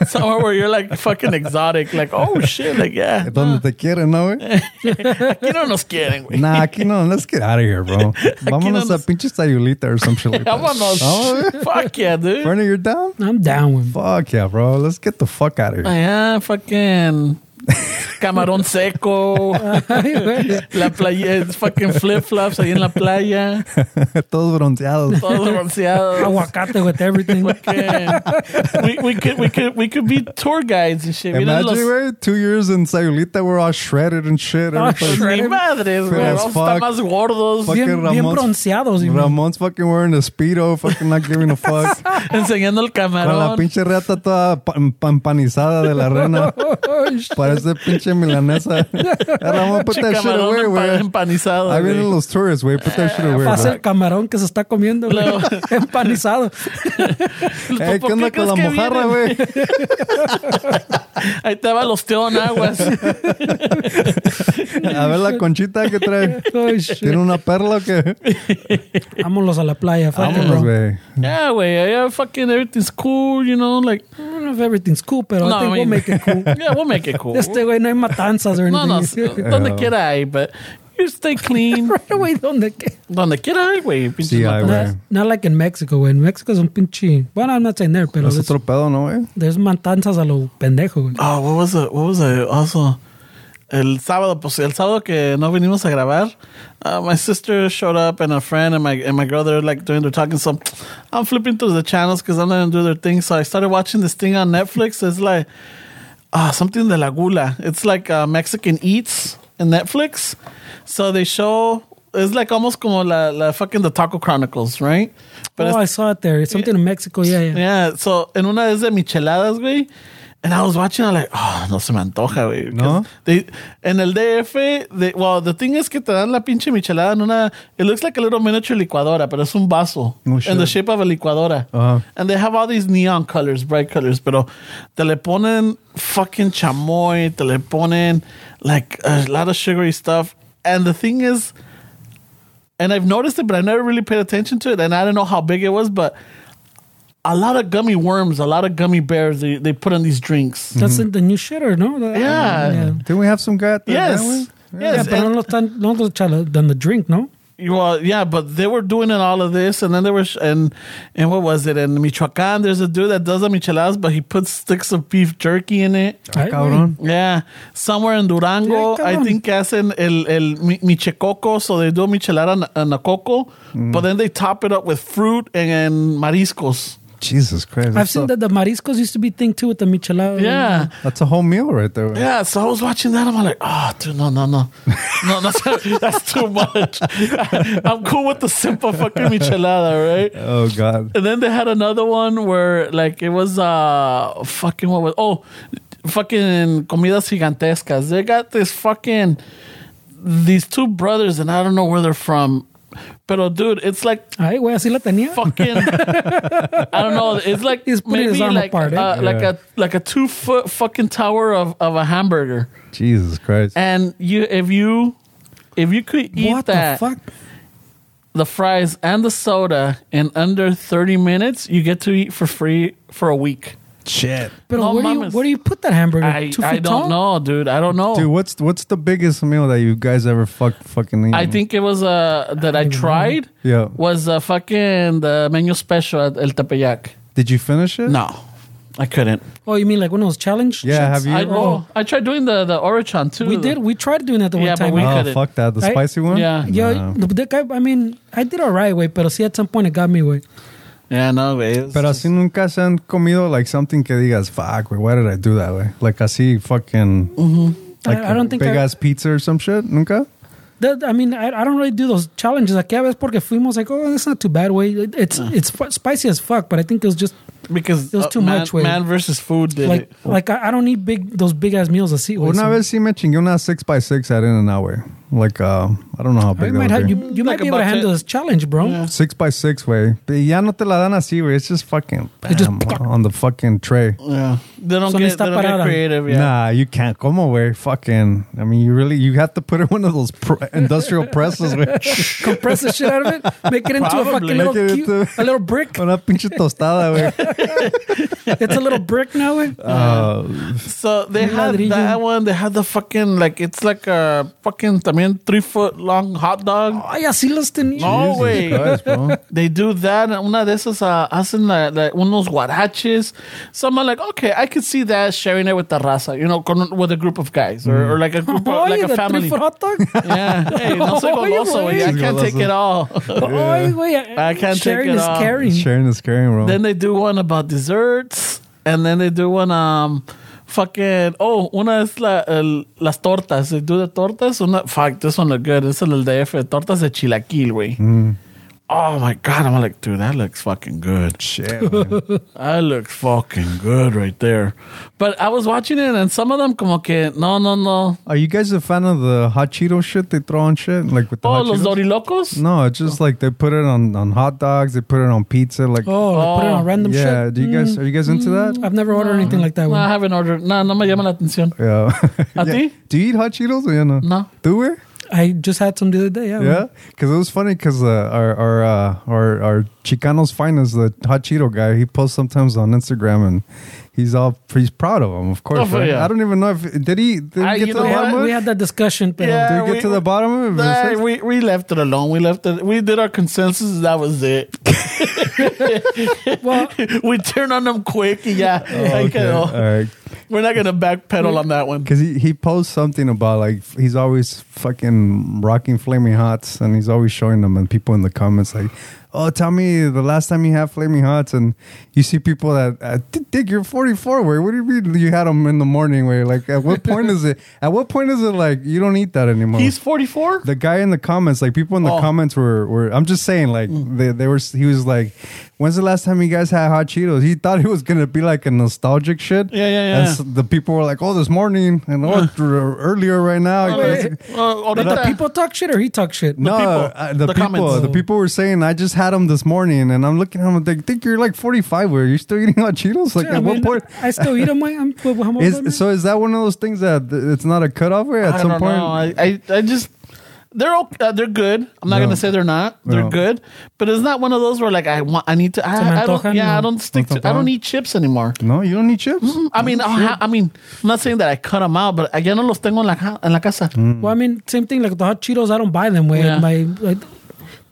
Speaker 1: somewhere where you're like fucking exotic. Like, oh shit, like yeah.
Speaker 3: donde te quieren, ¿no? güey?
Speaker 1: Aquí no nos quieren, güey.
Speaker 3: Nah, aquí no. Let's get out of here, bro. Vámonos
Speaker 1: no
Speaker 3: a
Speaker 1: nos-
Speaker 3: pinche sayulita or some shit like that.
Speaker 1: Vámonos.
Speaker 3: Oh,
Speaker 1: Fuck yeah, dude.
Speaker 3: Bernie, you're down?
Speaker 2: I'm down with.
Speaker 3: Fuck yeah, bro. Let's get the fuck out of here.
Speaker 1: Allá, fucking camarón seco. La playa, fucking flip flops ahí en la playa.
Speaker 3: Todos bronceados.
Speaker 1: Todos bronceados.
Speaker 2: Aguacate with everything.
Speaker 1: We, we could we could we could be tour guides and shit.
Speaker 3: Imagine,
Speaker 1: los-
Speaker 3: güey, two years in sayulita, we're all shredded and shit.
Speaker 2: Oh, shredded.
Speaker 1: Madres, güey. Vamos a estar más gordos.
Speaker 2: Bien,
Speaker 3: Fucking
Speaker 2: bien
Speaker 3: Ramon's-
Speaker 2: bronceados.
Speaker 3: Ramon's fucking wearing a speedo, fucking not giving a fuck.
Speaker 1: Enseñando el
Speaker 3: Con la
Speaker 1: camarón.
Speaker 3: pinche reata toda pa- pa- empanizada de la rena. Parece pinche milanesa. Ramón, put that shit away,
Speaker 1: camarón
Speaker 3: güey.
Speaker 1: empa- empanizado.
Speaker 3: Ahí vienen los tourists, güey. Put that shit away,
Speaker 2: Pasa
Speaker 3: bro.
Speaker 2: el camarón que se está comiendo, güey. Empanizado.
Speaker 3: Hey,
Speaker 1: ¿Por
Speaker 3: ¿qué onda con la mojarra, güey?
Speaker 1: Ahí te va los teo en aguas.
Speaker 3: A ver la conchita que trae. ¿Tiene una perla o qué?
Speaker 2: Vámonos a la playa.
Speaker 3: Vámonos, güey.
Speaker 1: yeah, güey. Yeah, fucking everything's cool, you know, like.
Speaker 2: I don't know if everything's cool, pero
Speaker 1: No,
Speaker 2: I think
Speaker 1: I
Speaker 2: we'll
Speaker 1: mean-
Speaker 2: make it cool.
Speaker 1: Yeah, we'll make it cool.
Speaker 2: Este güey no hay matanzas or
Speaker 1: No, no,
Speaker 2: anything.
Speaker 1: donde quiera hay, but you stay clean.
Speaker 2: right away, donde que.
Speaker 1: donde quiera hay, güey. pinches
Speaker 3: Sí, hay, güey.
Speaker 2: Not, not like in Mexico, güey. En Mexico es un pinche. Bueno, I'm not saying there, pero
Speaker 3: Es
Speaker 2: there's,
Speaker 3: otro pedo, ¿no, güey?
Speaker 2: there's matanzas a lo pendejo, güey.
Speaker 1: Oh, what was it? What was it? Also, el sábado, pues el sábado que no vinimos a grabar, uh, my sister showed up and a friend and my and my girl they're like doing their talking. So I'm flipping through the channels because I'm letting them do their thing. So I started watching this thing on Netflix. It's like ah something de la gula. It's like uh, Mexican eats in Netflix. So they show. It's like almost como la, la fucking the Taco Chronicles, right?
Speaker 2: oh, I saw it there. It's something in Mexico. Yeah, yeah.
Speaker 1: Yeah, so en una es de micheladas, güey. And I was watching, I'm like, oh, no se me antoja, güey.
Speaker 3: ¿No?
Speaker 1: They, en el DF, they, well, the thing is que te dan la pinche michelada en una, it looks like a little miniature licuadora, pero es un vaso.
Speaker 3: Oh,
Speaker 1: in the shape of a licuadora.
Speaker 3: Ajá.
Speaker 1: And they have all these neon colors, bright colors, pero te le ponen fucking chamoy, te le ponen like a lot of sugary stuff. And the thing is, and I've noticed it, but I never really paid attention to it, and I don't know how big it was, but a lot of gummy worms, a lot of gummy bears they, they put in these drinks.
Speaker 2: That's in the new shit, or no?
Speaker 1: Mm-hmm. Yeah.
Speaker 3: Didn't we have some guy at the
Speaker 1: Yes.
Speaker 3: that?
Speaker 2: Yeah,
Speaker 1: Yes.
Speaker 2: pero no
Speaker 1: and-
Speaker 2: lo están, no lo the drink, no?
Speaker 1: well, yeah, but they were doing it all of this, and then there was, and and what was it? In Michoacan, there's a dude that does the micheladas, but he puts sticks of beef jerky in it.
Speaker 3: Ah,
Speaker 2: Ay,
Speaker 3: cabrón.
Speaker 1: Yeah, somewhere in Durango,
Speaker 2: Yeah,
Speaker 1: I think hacen el el mi- michecoco, so they do a michelada en a coco, but then they top it up with fruit and, and mariscos.
Speaker 3: Jesus Christ.
Speaker 2: I've seen
Speaker 3: a,
Speaker 2: that the mariscos used to be thing too with the michelada.
Speaker 1: Yeah,
Speaker 3: that's a whole meal right there. güey.
Speaker 1: yeah. So I was watching that. I'm like, oh, dude, no, no, no, no, that's that's too much. I'm cool with the simple fucking michelada, right?
Speaker 3: Oh, God.
Speaker 1: And then they had another one where like it was uh fucking what was oh fucking comidas gigantescas. They got this fucking these two brothers and I don't know where they're from. Pero dude, it's like
Speaker 2: Ay, güey, así la tenía.
Speaker 1: fucking I don't know. It's like
Speaker 2: He's putting
Speaker 1: maybe
Speaker 2: his arm
Speaker 1: like
Speaker 2: apart, eh?
Speaker 1: uh, like
Speaker 3: Yeah.
Speaker 1: a like a two foot fucking tower of, of a hamburger.
Speaker 3: Jesus Christ.
Speaker 1: And you if you if you could eat
Speaker 2: What
Speaker 1: that
Speaker 2: the fuck?
Speaker 1: the fries and the soda in under 30 minutes, you get to eat for free for a week.
Speaker 3: Shit.
Speaker 2: But
Speaker 1: No
Speaker 2: where, do you,
Speaker 1: mames.
Speaker 2: where do you put that hamburger?
Speaker 1: I,
Speaker 2: Two
Speaker 1: I
Speaker 2: feet
Speaker 1: don't
Speaker 2: tall?
Speaker 1: know, dude. I don't know.
Speaker 3: Dude, what's what's the biggest meal that you guys ever fuck fucking eaten?
Speaker 1: I think it was uh that I tried
Speaker 3: Yeah.
Speaker 1: was uh, fucking the menu special at El Tepeyac.
Speaker 3: Did you finish it?
Speaker 1: No, I couldn't.
Speaker 2: Oh, you mean like one of those challenge?
Speaker 3: Yeah,
Speaker 2: shits?
Speaker 3: have you
Speaker 1: I
Speaker 3: ever?
Speaker 1: know. I tried doing the the Orochon too.
Speaker 2: We did. We tried doing that the
Speaker 1: Yeah,
Speaker 2: one
Speaker 1: but
Speaker 2: time.
Speaker 1: we
Speaker 3: Oh,
Speaker 1: couldn't.
Speaker 3: fuck that. The
Speaker 2: I-
Speaker 3: spicy one?
Speaker 1: Yeah.
Speaker 2: Yeah,
Speaker 3: Nah.
Speaker 2: the, the guy, I mean, I did all right, way, pero see, at some point it got me, way.
Speaker 1: Yeah, no, güey. It was
Speaker 3: Pero
Speaker 1: just-
Speaker 3: así nunca se han comido like something que digas, fuck, güey, why did I do that, güey? Like así fucking, like
Speaker 2: I- I don't think
Speaker 3: big
Speaker 2: I-
Speaker 3: ass pizza or some shit, nunca?
Speaker 2: That, I mean, I, I don't really do those challenges. Like, yeah, es porque fuimos like, oh, it's not too bad, way. It- It's it's spicy as fuck, but I think it was just
Speaker 1: because
Speaker 2: it was
Speaker 1: uh, man,
Speaker 2: much, güey.
Speaker 1: Man versus food did
Speaker 2: like
Speaker 1: it.
Speaker 2: like I, I don't need big those big ass meals así, güey.
Speaker 3: Una
Speaker 2: so-
Speaker 3: vez sí me chingué una 6x6 at In-N-Out, güey. Like, uh, I don't know how
Speaker 2: I
Speaker 3: big
Speaker 2: might have,
Speaker 3: would
Speaker 2: you,
Speaker 3: be.
Speaker 2: you might be able to handle
Speaker 1: ten-
Speaker 2: this challenge, bro.
Speaker 1: Yeah.
Speaker 3: 6x6, güey. Y ya no te la dan así, güey. It's just fucking
Speaker 2: It just-
Speaker 3: on the fucking tray.
Speaker 1: Yeah, they don't
Speaker 2: So
Speaker 1: get
Speaker 2: está
Speaker 1: they don't get creative. Yeah.
Speaker 3: Nah, you can't. Como, güey. Fucking. I mean, you really, you have to put it in one of those pr- industrial presses, güey.
Speaker 2: Compress the shit out of it, make it into a fucking little
Speaker 3: Make it
Speaker 2: cute, a little brick.
Speaker 3: Una pinche tostada, güey.
Speaker 2: It's a little brick now, güey.
Speaker 3: Uh,
Speaker 1: So they
Speaker 2: Un
Speaker 1: had that one. They had the fucking like it's like a fucking también three foot long hot dog.
Speaker 2: Ay, así los tenía.
Speaker 1: No
Speaker 3: Jesus
Speaker 1: way.
Speaker 3: Christ, bro.
Speaker 1: They do that. and Una de esas uh, hacen like, like unos guaraches. So I'm like, okay, I could see that sharing it with the raza, you know, con, with a group of guys or, or like a group, of,
Speaker 2: Oye,
Speaker 1: like a
Speaker 2: the
Speaker 1: family.
Speaker 2: three-foot hot dog.
Speaker 1: Yeah, hey, no soy
Speaker 2: Oye,
Speaker 1: goloso, güey. I
Speaker 2: güey.
Speaker 1: can't take it all.
Speaker 2: Oye, güey.
Speaker 1: I can't take
Speaker 2: Sharing
Speaker 1: it
Speaker 2: is
Speaker 1: all.
Speaker 2: caring.
Speaker 3: Sharing is caring, bro.
Speaker 1: then they do one about desserts, and then they do one um. Fucking oh, una es la, el, las tortas. The tortas. Una fuck, this one look good. Is el DF. Tortas de chilaquil, güey. Oh my god, I'm like, dude, that looks fucking good.
Speaker 3: Shit. man.
Speaker 1: That looks fucking good right there. But I was watching it, and some of them como que no, no, no.
Speaker 3: Are you guys a fan of the hot Cheeto shit they throw on shit? Like with the
Speaker 1: Oh,
Speaker 3: hot
Speaker 1: los
Speaker 3: Cheetos?
Speaker 1: Dorilocos.
Speaker 3: No, it's just like they put it on, on hot dogs, they put it on pizza. Like,
Speaker 2: Oh, they put it on
Speaker 1: Oh,
Speaker 2: random
Speaker 3: yeah.
Speaker 2: shit.
Speaker 3: Do you guys, are you guys into that?
Speaker 2: Mm, I've never ordered anything like that.
Speaker 1: No, I haven't ordered. No, no me llama la atención.
Speaker 3: Yeah.
Speaker 1: ¿A
Speaker 3: Yeah.
Speaker 1: ti?
Speaker 3: Do you eat hot Cheetos or you know?
Speaker 1: No.
Speaker 3: Do we?
Speaker 2: I just had some the other day. Yeah.
Speaker 3: Yeah, because it was funny because uh, our our uh, our our Chicanos finest, the hot Cheeto guy, he posts sometimes on Instagram and he's all he's proud of him, of course.
Speaker 1: Oh,
Speaker 3: right?
Speaker 1: yeah.
Speaker 3: I don't even know if did he did
Speaker 1: I-
Speaker 3: he get
Speaker 1: you
Speaker 3: to the
Speaker 1: know
Speaker 2: We
Speaker 3: bottom
Speaker 2: had,
Speaker 3: of
Speaker 2: we had that discussion, but
Speaker 1: Yeah.
Speaker 3: Did we get to the bottom of it?
Speaker 1: Nah, we we left it alone. We left it. We did our consensus. That was it.
Speaker 2: well,
Speaker 1: we turned on them quick. Yeah,
Speaker 3: Oh, okay. All right.
Speaker 1: We're not gonna backpedal on that one.
Speaker 3: Because he, he posts something about like he's always fucking rocking flaming hots and he's always showing them and people in the comments like, oh, tell me the last time you had flaming hots and you see people that uh, Dick, you're 44. Where what do you mean you had them in the morning? Where like at what point is it? At what point is it like you don't eat that anymore?
Speaker 1: He's forty four.
Speaker 3: the guy in the comments, like people in the
Speaker 1: Oh.
Speaker 3: comments were, were I'm just saying, like they, they were. He was like, "When's the last time you guys had hot Cheetos?" He thought it was gonna be like a nostalgic shit.
Speaker 1: Yeah, yeah, yeah.
Speaker 3: And so the people were like, "Oh, this morning and oh, it's earlier right now."
Speaker 2: wait.
Speaker 1: Uh,
Speaker 2: but the people talk shit or he talk shit.
Speaker 3: no,
Speaker 1: people,
Speaker 3: uh, the,
Speaker 1: the
Speaker 3: people, the people were saying, "I just had them this morning," and I'm looking at them. They think you're like 45. Where you still eating hot Cheetos? Like
Speaker 2: Yeah, I
Speaker 3: at what point?
Speaker 2: I still eat them. I'm, I'm, I'm
Speaker 3: Is, so is that one of those things that it's not a cutoff way at
Speaker 1: I
Speaker 3: some
Speaker 1: don't
Speaker 3: point?
Speaker 1: know. I, I, I just they're okay, uh, they're good. I'm not
Speaker 3: No.
Speaker 1: gonna say they're not. They're
Speaker 3: No.
Speaker 1: good, but it's not one of those where like I want. I need to. I, I don't.
Speaker 2: antojan,
Speaker 1: Yeah, I
Speaker 2: no.
Speaker 1: don't stick to. I don't
Speaker 3: antojan?
Speaker 1: eat chips anymore.
Speaker 3: No, you don't need chips.
Speaker 1: I mean, I'll ha- I mean, I'm not saying that I cut them out, but ya no los tengo en la, ca- en la casa.
Speaker 3: Mm.
Speaker 2: Well, I mean, same thing. Like the hot Cheetos, I don't buy them. Way
Speaker 1: Yeah.
Speaker 2: my like,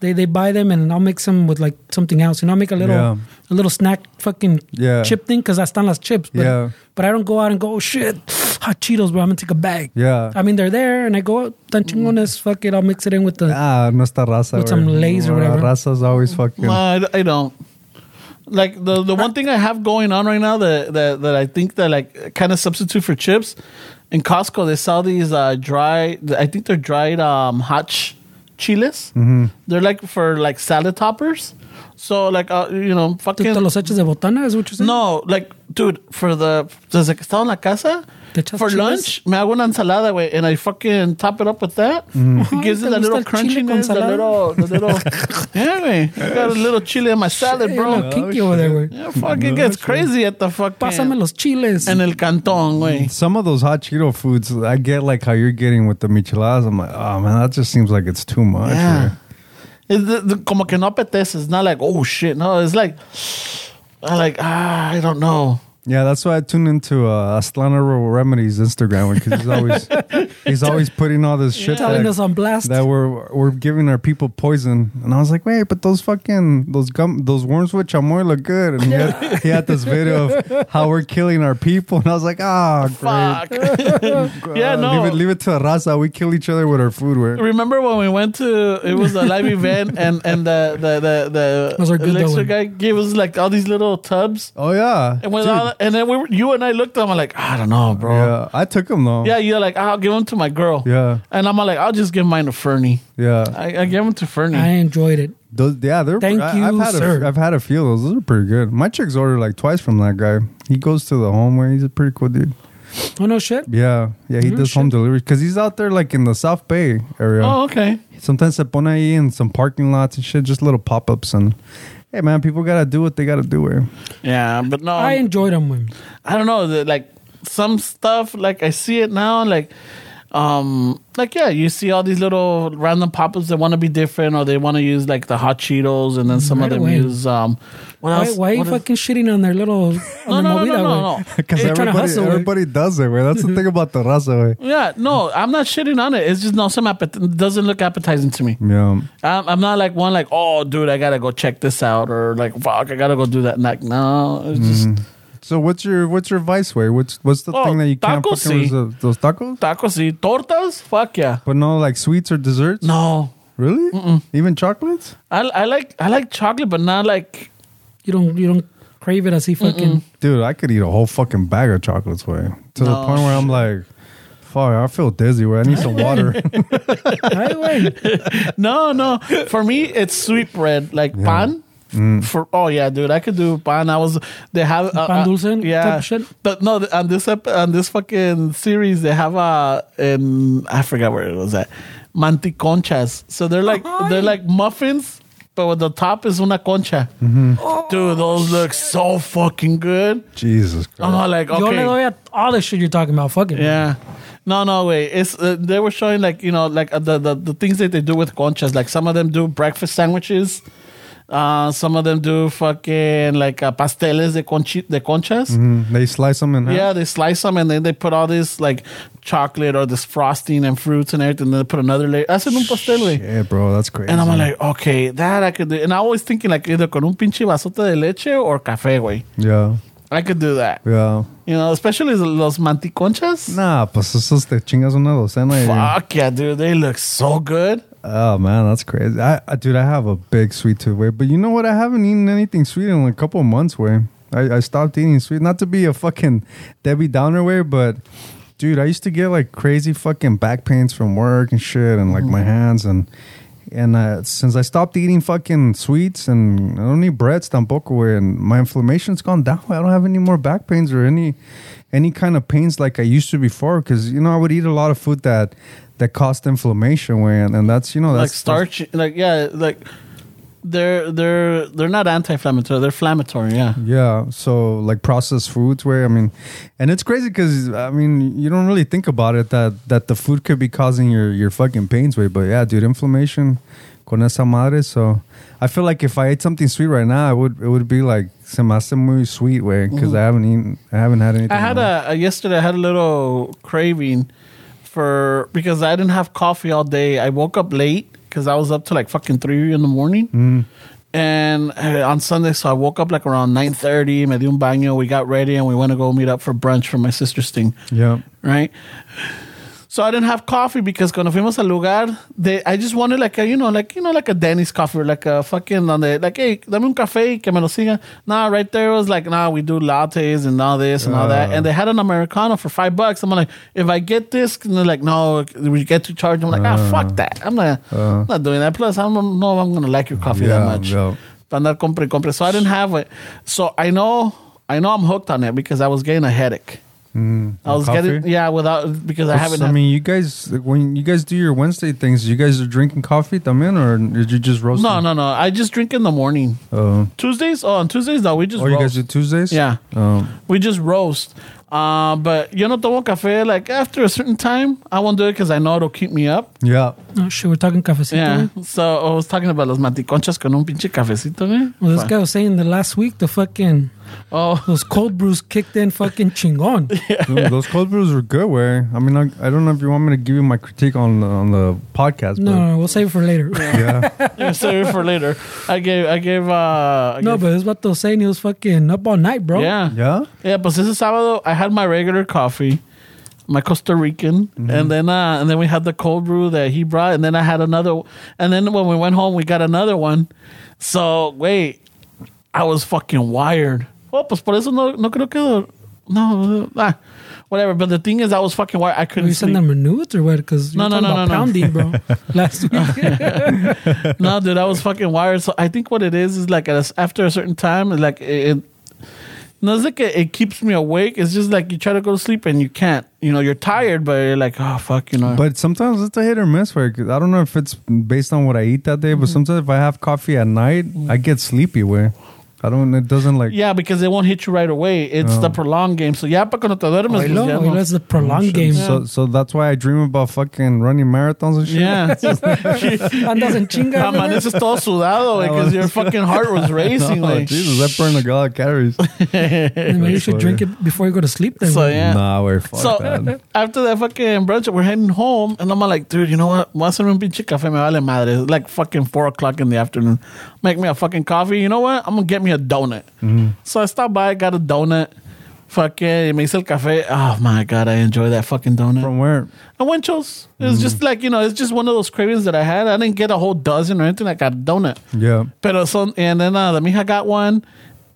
Speaker 2: they they buy them and I'll mix them with like something else. You know, I'll make a little
Speaker 3: Yeah.
Speaker 2: a little snack fucking
Speaker 3: Yeah.
Speaker 2: chip thing because I stand las chips. But,
Speaker 3: Yeah.
Speaker 2: But I don't go out and go, oh shit, hot Cheetos, bro. I'm gonna take a bag.
Speaker 3: Yeah.
Speaker 2: I mean, they're there, and I go, tan chingones, fuck it, I'll mix it in with the.
Speaker 3: Ah, no está raza.
Speaker 2: With some
Speaker 3: güey.
Speaker 2: Lay's or
Speaker 3: No,
Speaker 2: whatever.
Speaker 3: Raza's always fucking.
Speaker 1: No, I, I don't. Like the the one thing I have going on right now that that, that I think that like kind of substitute for chips in Costco they sell these uh, dry I think they're dried um, hot ch- chiles.
Speaker 3: Mm-hmm.
Speaker 1: They're like for like salad toppers. So like uh, you know fucking
Speaker 2: te los echas de botana? ¿Es what you're saying?
Speaker 1: no like dude for the desde que estaba en la casa
Speaker 2: ¿Te echas
Speaker 1: for
Speaker 2: chiles?
Speaker 1: lunch me hago una ensalada way and I fucking top it up with that. It gives it
Speaker 2: ¿te
Speaker 1: a little
Speaker 2: gusta el chile
Speaker 1: crunchiness, a
Speaker 2: ensalada?
Speaker 1: little, the little yeah, way. I got a little chili in my salad,
Speaker 2: Hey,
Speaker 1: bro.
Speaker 2: little kinky over there, güey.
Speaker 1: Yeah, fuck, it gets crazy at the fucking
Speaker 2: Pásame los chiles.
Speaker 1: en el cantón, güey.
Speaker 3: Some of those hot Cheeto foods, I get like how you're getting with the micheladas. I'm like, oh man, that just seems like it's too much.
Speaker 1: Yeah. It's the, the, como que no apetece. It's not like oh shit. No, it's like I like ah, I don't know.
Speaker 3: Yeah, that's why I tune into uh, Astlana Remedies Instagram because he's always he's always putting all this shit
Speaker 2: telling
Speaker 3: that,
Speaker 2: us on blast.
Speaker 3: that we're we're giving our people poison. And I was like, wait, but those fucking those gum those worms with chamoy look good. And he had, he had this video of how we're killing our people, and I was like, ah,
Speaker 1: Fuck.
Speaker 3: great.
Speaker 1: yeah,
Speaker 3: Uh,
Speaker 1: no.
Speaker 3: leave it leave it to Raza. We kill each other with our food. Where
Speaker 1: Remember when we went to it was a live event and and the the the, the
Speaker 2: Those are good, though,
Speaker 1: elixir
Speaker 2: güey.
Speaker 1: guy gave us like all these little tubs.
Speaker 3: oh yeah,
Speaker 1: And, with
Speaker 3: Dude,
Speaker 1: all, and then we were, you and I looked at him I'm like, I don't know, bro.
Speaker 3: yeah, I took him though.
Speaker 1: Yeah, you're like, I'll give them to my girl.
Speaker 3: yeah,
Speaker 1: And I'm like, I'll just give mine to Fernie.
Speaker 3: yeah.
Speaker 1: I, I give them to Fernie.
Speaker 2: I enjoyed it.
Speaker 3: Those, yeah, they're.
Speaker 2: Thank
Speaker 3: I,
Speaker 2: you,
Speaker 3: I've had
Speaker 2: sir.
Speaker 3: A, I've had a few of those. Those are pretty good. My chicks ordered like twice from that guy. He goes to the home where he's a pretty cool dude.
Speaker 2: Oh no shit.
Speaker 3: Yeah, yeah, he
Speaker 2: Oh,
Speaker 3: does
Speaker 2: shit.
Speaker 3: home delivery because he's out there like in the South Bay area.
Speaker 1: oh, okay.
Speaker 3: Sometimes se pone ahí in some parking lots and shit, just little pop ups and. Hey man, people gotta do what they gotta do. eh?
Speaker 1: Yeah, but no,
Speaker 2: I
Speaker 1: I,
Speaker 2: enjoyed them. I
Speaker 1: don't know. The, like some stuff, like I see it now, like, um, like yeah, you see all these little random pop-ups that want to be different, or they want to use like the hot Cheetos, and then some
Speaker 2: Right
Speaker 1: of them
Speaker 2: away.
Speaker 1: use um. What
Speaker 2: why,
Speaker 1: else?
Speaker 2: why are you
Speaker 1: What is-
Speaker 2: fucking shitting on their little on
Speaker 1: No,
Speaker 2: their
Speaker 1: no, no, no, no, no.
Speaker 3: Because
Speaker 2: They're trying to
Speaker 3: everybody,
Speaker 2: hustle,
Speaker 3: everybody does it. Way. That's the thing about the raza. Way.
Speaker 1: Yeah, no, I'm not shitting on it. It's just not some appet- doesn't look appetizing to me.
Speaker 3: Yeah.
Speaker 1: I'm, I'm not like one like, oh, dude, I gotta go check this out, or like, fuck, I gotta go do that. Like, no, it's just
Speaker 3: So what's your what's your vice way? What's what's the
Speaker 1: Oh,
Speaker 3: thing that you can't
Speaker 1: tacos,
Speaker 3: fucking
Speaker 1: sí.
Speaker 3: resist? Those tacos?
Speaker 1: tacos y tortas. Fuck yeah.
Speaker 3: But no like sweets or desserts?
Speaker 1: No,
Speaker 3: Really? Even chocolates?
Speaker 1: I, I like I like chocolate, but not like
Speaker 2: You don't you don't crave it as he fucking.
Speaker 3: Dude, I could eat a whole fucking bag of chocolates way. To the
Speaker 1: No,
Speaker 3: point where I'm like, Fuck, I feel dizzy. Where I need some water.
Speaker 2: Ay, güey.
Speaker 1: No, no. For me, it's sweet bread, like pan.
Speaker 3: Mm.
Speaker 1: For oh yeah, dude, I could do pan. I was they have uh,
Speaker 2: Pan
Speaker 1: uh,
Speaker 2: dulce type
Speaker 1: yeah.
Speaker 2: of shit?
Speaker 1: But no, on this ep- on this fucking series, they have a in I forgot where it was at manteconchas. So they're like they're like muffins, but with the top is una concha.
Speaker 3: Mm-hmm.
Speaker 1: Dude, those look so fucking good.
Speaker 3: Jesus Christ.
Speaker 1: I'm like
Speaker 2: Yo le
Speaker 1: okay,
Speaker 2: doy a all the shit you're talking about. Fucking
Speaker 1: yeah. No, no, wait. It's uh, they were showing like you know like uh, the, the the things that they do with conchas. Like some of them do breakfast sandwiches. Uh, some of them do fucking like uh, pasteles de conchi de conchas.
Speaker 3: Mm, they slice them in half.
Speaker 1: Yeah, they slice them and then they put all this like chocolate or this frosting and fruits and everything. And then they put another layer. Hacen un pastel.
Speaker 3: Yeah, bro, that's crazy.
Speaker 1: And I'm like, okay, that I could do. And I always thinking like either con un pinche vasote de leche or café, güey.
Speaker 3: yeah,
Speaker 1: I could do that.
Speaker 3: yeah.
Speaker 1: You know, especially los manteconchas.
Speaker 3: Nah, pues esos te chingas una docena.
Speaker 1: Fuck yeah, dude. They look so good.
Speaker 3: Oh man, that's crazy. I, I dude, I have a big sweet tooth way, but you know what? I haven't eaten anything sweet in a couple of months. Way I, I stopped eating sweet. Not to be a fucking Debbie Downer way, but dude, I used to get like crazy fucking back pains from work and shit, and like my hands and and uh, since I stopped eating fucking sweets and I don't eat breads tampoco, and my inflammation's gone down. I don't have any more back pains or any any kind of pains like I used to before. Because you know I would eat a lot of food that that cause inflammation, way, and, that's you know that's
Speaker 1: like
Speaker 3: that's
Speaker 1: starch, like yeah, like they're they're they're not anti-inflammatory. They're inflammatory. Yeah.
Speaker 3: Yeah, so like processed foods, where I mean, and it's crazy because I mean you don't really think about it that that the food could be causing your your fucking pains, way. But yeah, dude, inflammation con esa madre. So I feel like if I ate something sweet right now, it would it would be like se me hace muy sweet, way, because mm. I haven't eaten, I haven't had anything.
Speaker 1: I had a, a yesterday. I had a little craving for because I didn't have coffee all day. I woke up late because I was up to like fucking three in the morning. And uh, on Sunday, so I woke up like around nine thirty. Me di un baño. We got ready and we went to go meet up for brunch for my sister's thing.
Speaker 3: yeah.
Speaker 1: right? So I didn't have coffee because cuando fuimos al lugar, they, I just wanted like a, you know, like, you know, like a Denny's coffee, like a fucking, donde, like, hey, dame un café que me lo siga. Nah, right there was like, nah, we do lattes and all this and all that.
Speaker 3: Uh.
Speaker 1: And they had an Americano for five bucks. I'm like, if I get this, and they're like, no, we get to charge. I'm like, ah, fuck that. I'm not, I'm not doing that. Plus, I don't know if I'm going to like your coffee that much.
Speaker 3: yeah.
Speaker 1: Para andar compre, compre. So I didn't have it. So I know, I know I'm hooked on it because I was getting a headache.
Speaker 3: Mm,
Speaker 1: I was
Speaker 3: coffee?
Speaker 1: getting, yeah, without, because I haven't
Speaker 3: I mean, you guys, when you guys do your Wednesday things, you guys are drinking coffee también, or did you just roast?
Speaker 1: No,
Speaker 3: them?
Speaker 1: no, no. I just drink in the morning.
Speaker 3: Oh,
Speaker 1: Tuesdays? Oh, on Tuesdays, no, we just
Speaker 3: oh, you guys do Tuesdays?
Speaker 1: Yeah.
Speaker 3: Um,
Speaker 1: We just roast. Uh, but yo no tomo café. Like after a certain time, I won't do it because I know it'll keep me up.
Speaker 3: yeah.
Speaker 2: Oh shit, we're talking cafecito.
Speaker 1: Yeah.
Speaker 2: güey.
Speaker 1: So I was talking about los manteconchas con un pinche cafecito, eh?
Speaker 2: Well, this guy was saying the last week the fucking
Speaker 1: Oh,
Speaker 2: those cold brews kicked in fucking chingon.
Speaker 3: Dude, those cold brews are good. Where I mean, I, I don't know if you want me to give you my critique on on the podcast,
Speaker 2: No,
Speaker 3: but
Speaker 2: no, we'll save it for later.
Speaker 3: yeah,
Speaker 1: yeah, save it for later. I gave, I gave, uh, I
Speaker 2: no,
Speaker 1: gave-
Speaker 2: but it's what they was saying. He was fucking up all night, bro.
Speaker 1: yeah,
Speaker 3: yeah.
Speaker 1: Yeah, but this sábado, I had my regular coffee, my Costa Rican,
Speaker 3: Mm-hmm.
Speaker 1: and then uh, and then we had the cold brew that he brought, and then I had another, and then when we went home, we got another one. So wait, I was fucking wired. Oh, pues por eso no, no creo que no, ah, whatever. But the thing is, I was fucking wired. I couldn't
Speaker 2: you
Speaker 1: sleep.
Speaker 2: sending them nudes or what? Because
Speaker 1: No,
Speaker 2: you're
Speaker 1: no,
Speaker 2: talking
Speaker 1: no,
Speaker 2: about
Speaker 1: no, no.
Speaker 2: pounding, bro. Last week.
Speaker 1: no, dude, I was fucking wired. So I think what it is is like at a, after a certain time, like it. it no, it's like it, it keeps me awake. It's just like you try to go to sleep and you can't. You know, you're tired, but you're like, oh fuck, you know.
Speaker 3: But sometimes it's a hit or miss. Where I don't know if it's based on what I eat that day, but mm-hmm. sometimes if I have coffee at night, I get sleepy. Where I don't, it doesn't like.
Speaker 1: yeah, because it won't hit you right away. It's
Speaker 3: Oh.
Speaker 1: the prolonged game. So ya para cuando te duermes,
Speaker 2: Oilo,
Speaker 1: pues ya no.
Speaker 2: oilo, it's the prolonged oh, game.
Speaker 3: So, so that's why I dream about fucking running marathons and shit.
Speaker 1: Yeah.
Speaker 2: Andas en chinga. güey.
Speaker 1: Amaneces todo sudado, because your fucking heart was racing.
Speaker 3: Oh,
Speaker 1: like.
Speaker 3: Jesus, I burned a lot of calories.
Speaker 2: Maybe you should drink it before you go to sleep. Then
Speaker 1: So
Speaker 2: güey.
Speaker 1: yeah.
Speaker 3: Nah, we're fuck
Speaker 1: So
Speaker 3: that.
Speaker 1: after that fucking brunch, we're heading home, and I'm like, dude, you know what? Voy a hacerme un pinche café, me vale madre. It's like fucking four o'clock in the afternoon. Make me a fucking coffee. You know what? I'm gonna get me a donut. So I stopped by, got a donut. Fucking, me hice el café. Oh my god, I enjoy that fucking donut.
Speaker 3: From where?
Speaker 1: I went Chos. It was just like you know, it's just one of those cravings that I had. I didn't get a whole dozen or anything. I got a donut.
Speaker 3: Yeah.
Speaker 1: Pero son, and then uh, the mija got one,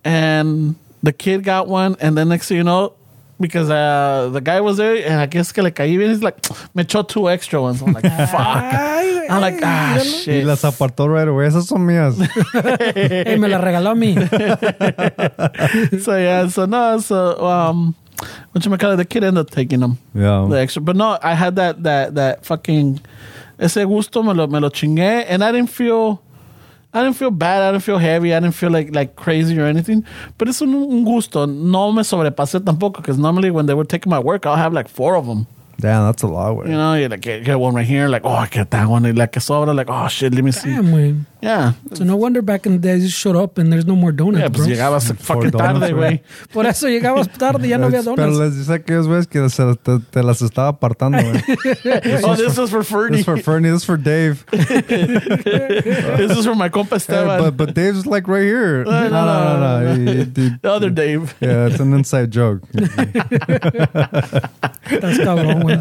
Speaker 1: and the kid got one, and then next thing you know, because uh, the guy was there and I guess que le caí bien. He's like, me echó two extra ones. I'm like, fuck.
Speaker 2: Ay,
Speaker 1: I'm like, ah,
Speaker 2: ay,
Speaker 3: Y
Speaker 1: shit.
Speaker 3: las apartó right away. Esas son mías.
Speaker 2: Hey, me la regaló a mí.
Speaker 1: so yeah, so no, so um, what you call it? The kid ended up taking them,
Speaker 3: Yeah.
Speaker 1: the extra. But no, I had that that that fucking ese gusto me lo me lo chingué, and I didn't feel. I didn't feel bad. I didn't feel heavy. I didn't feel like like crazy or anything. But it's un, un gusto. No me sobrepasé tampoco. Because normally when they were taking my work, I'll have like four of them.
Speaker 3: Damn, that's a lot. Way.
Speaker 1: You know, you like get, get one right here. Like, oh, I get that one. Y like que sobra. Like, oh shit, let me see.
Speaker 2: Damn, güey.
Speaker 1: Yeah.
Speaker 2: So no wonder back in the days you showed up and there's no more donuts,
Speaker 1: Yeah, pues
Speaker 2: bro.
Speaker 1: llegabas fucking
Speaker 3: donuts,
Speaker 1: tarde,
Speaker 3: güey.
Speaker 1: güey.
Speaker 2: Por eso llegabas tarde y ya no había
Speaker 3: Pero
Speaker 2: donuts.
Speaker 3: les dice aquellos güeyes que se, te, te las estaba apartando, güey.
Speaker 1: Oh, this is for Fernie.
Speaker 3: This is for Fernie, this for Dave.
Speaker 1: this is for my compa
Speaker 3: Yeah,
Speaker 1: Esteban.
Speaker 3: but, but Dave's like right here.
Speaker 1: no,
Speaker 3: no, no, no. He- he-
Speaker 1: the other Dave.
Speaker 3: yeah, it's an inside joke.
Speaker 2: Estás cabrón, güey.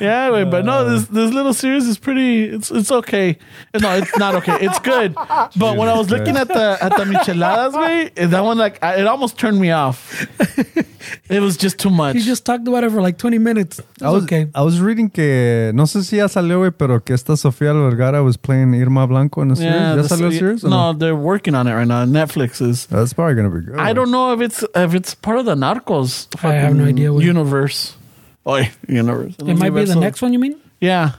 Speaker 1: Yeah, wait, but no, this this little series is pretty. It's it's okay. No, it's not okay. It's good. But when I was looking at the at the micheladas, way, that one like I, it almost turned me off. It was just too much.
Speaker 2: He just talked about it for like 20 minutes. It's
Speaker 3: I was,
Speaker 2: okay.
Speaker 3: I was reading que, no sé si ya salió, güey, pero que esta Sofía Vergara was playing Irma Blanco in the series. ¿Ya
Speaker 1: the
Speaker 3: salió series? o
Speaker 1: No, they're working on it right now. Netflix is.
Speaker 3: That's probably going to be good.
Speaker 1: I don't know if it's if it's part of the Narcos.
Speaker 2: I have no
Speaker 1: fucking
Speaker 2: idea what-
Speaker 1: Universe. Oh, universe.
Speaker 2: It might be the next one, you mean?
Speaker 1: Yeah.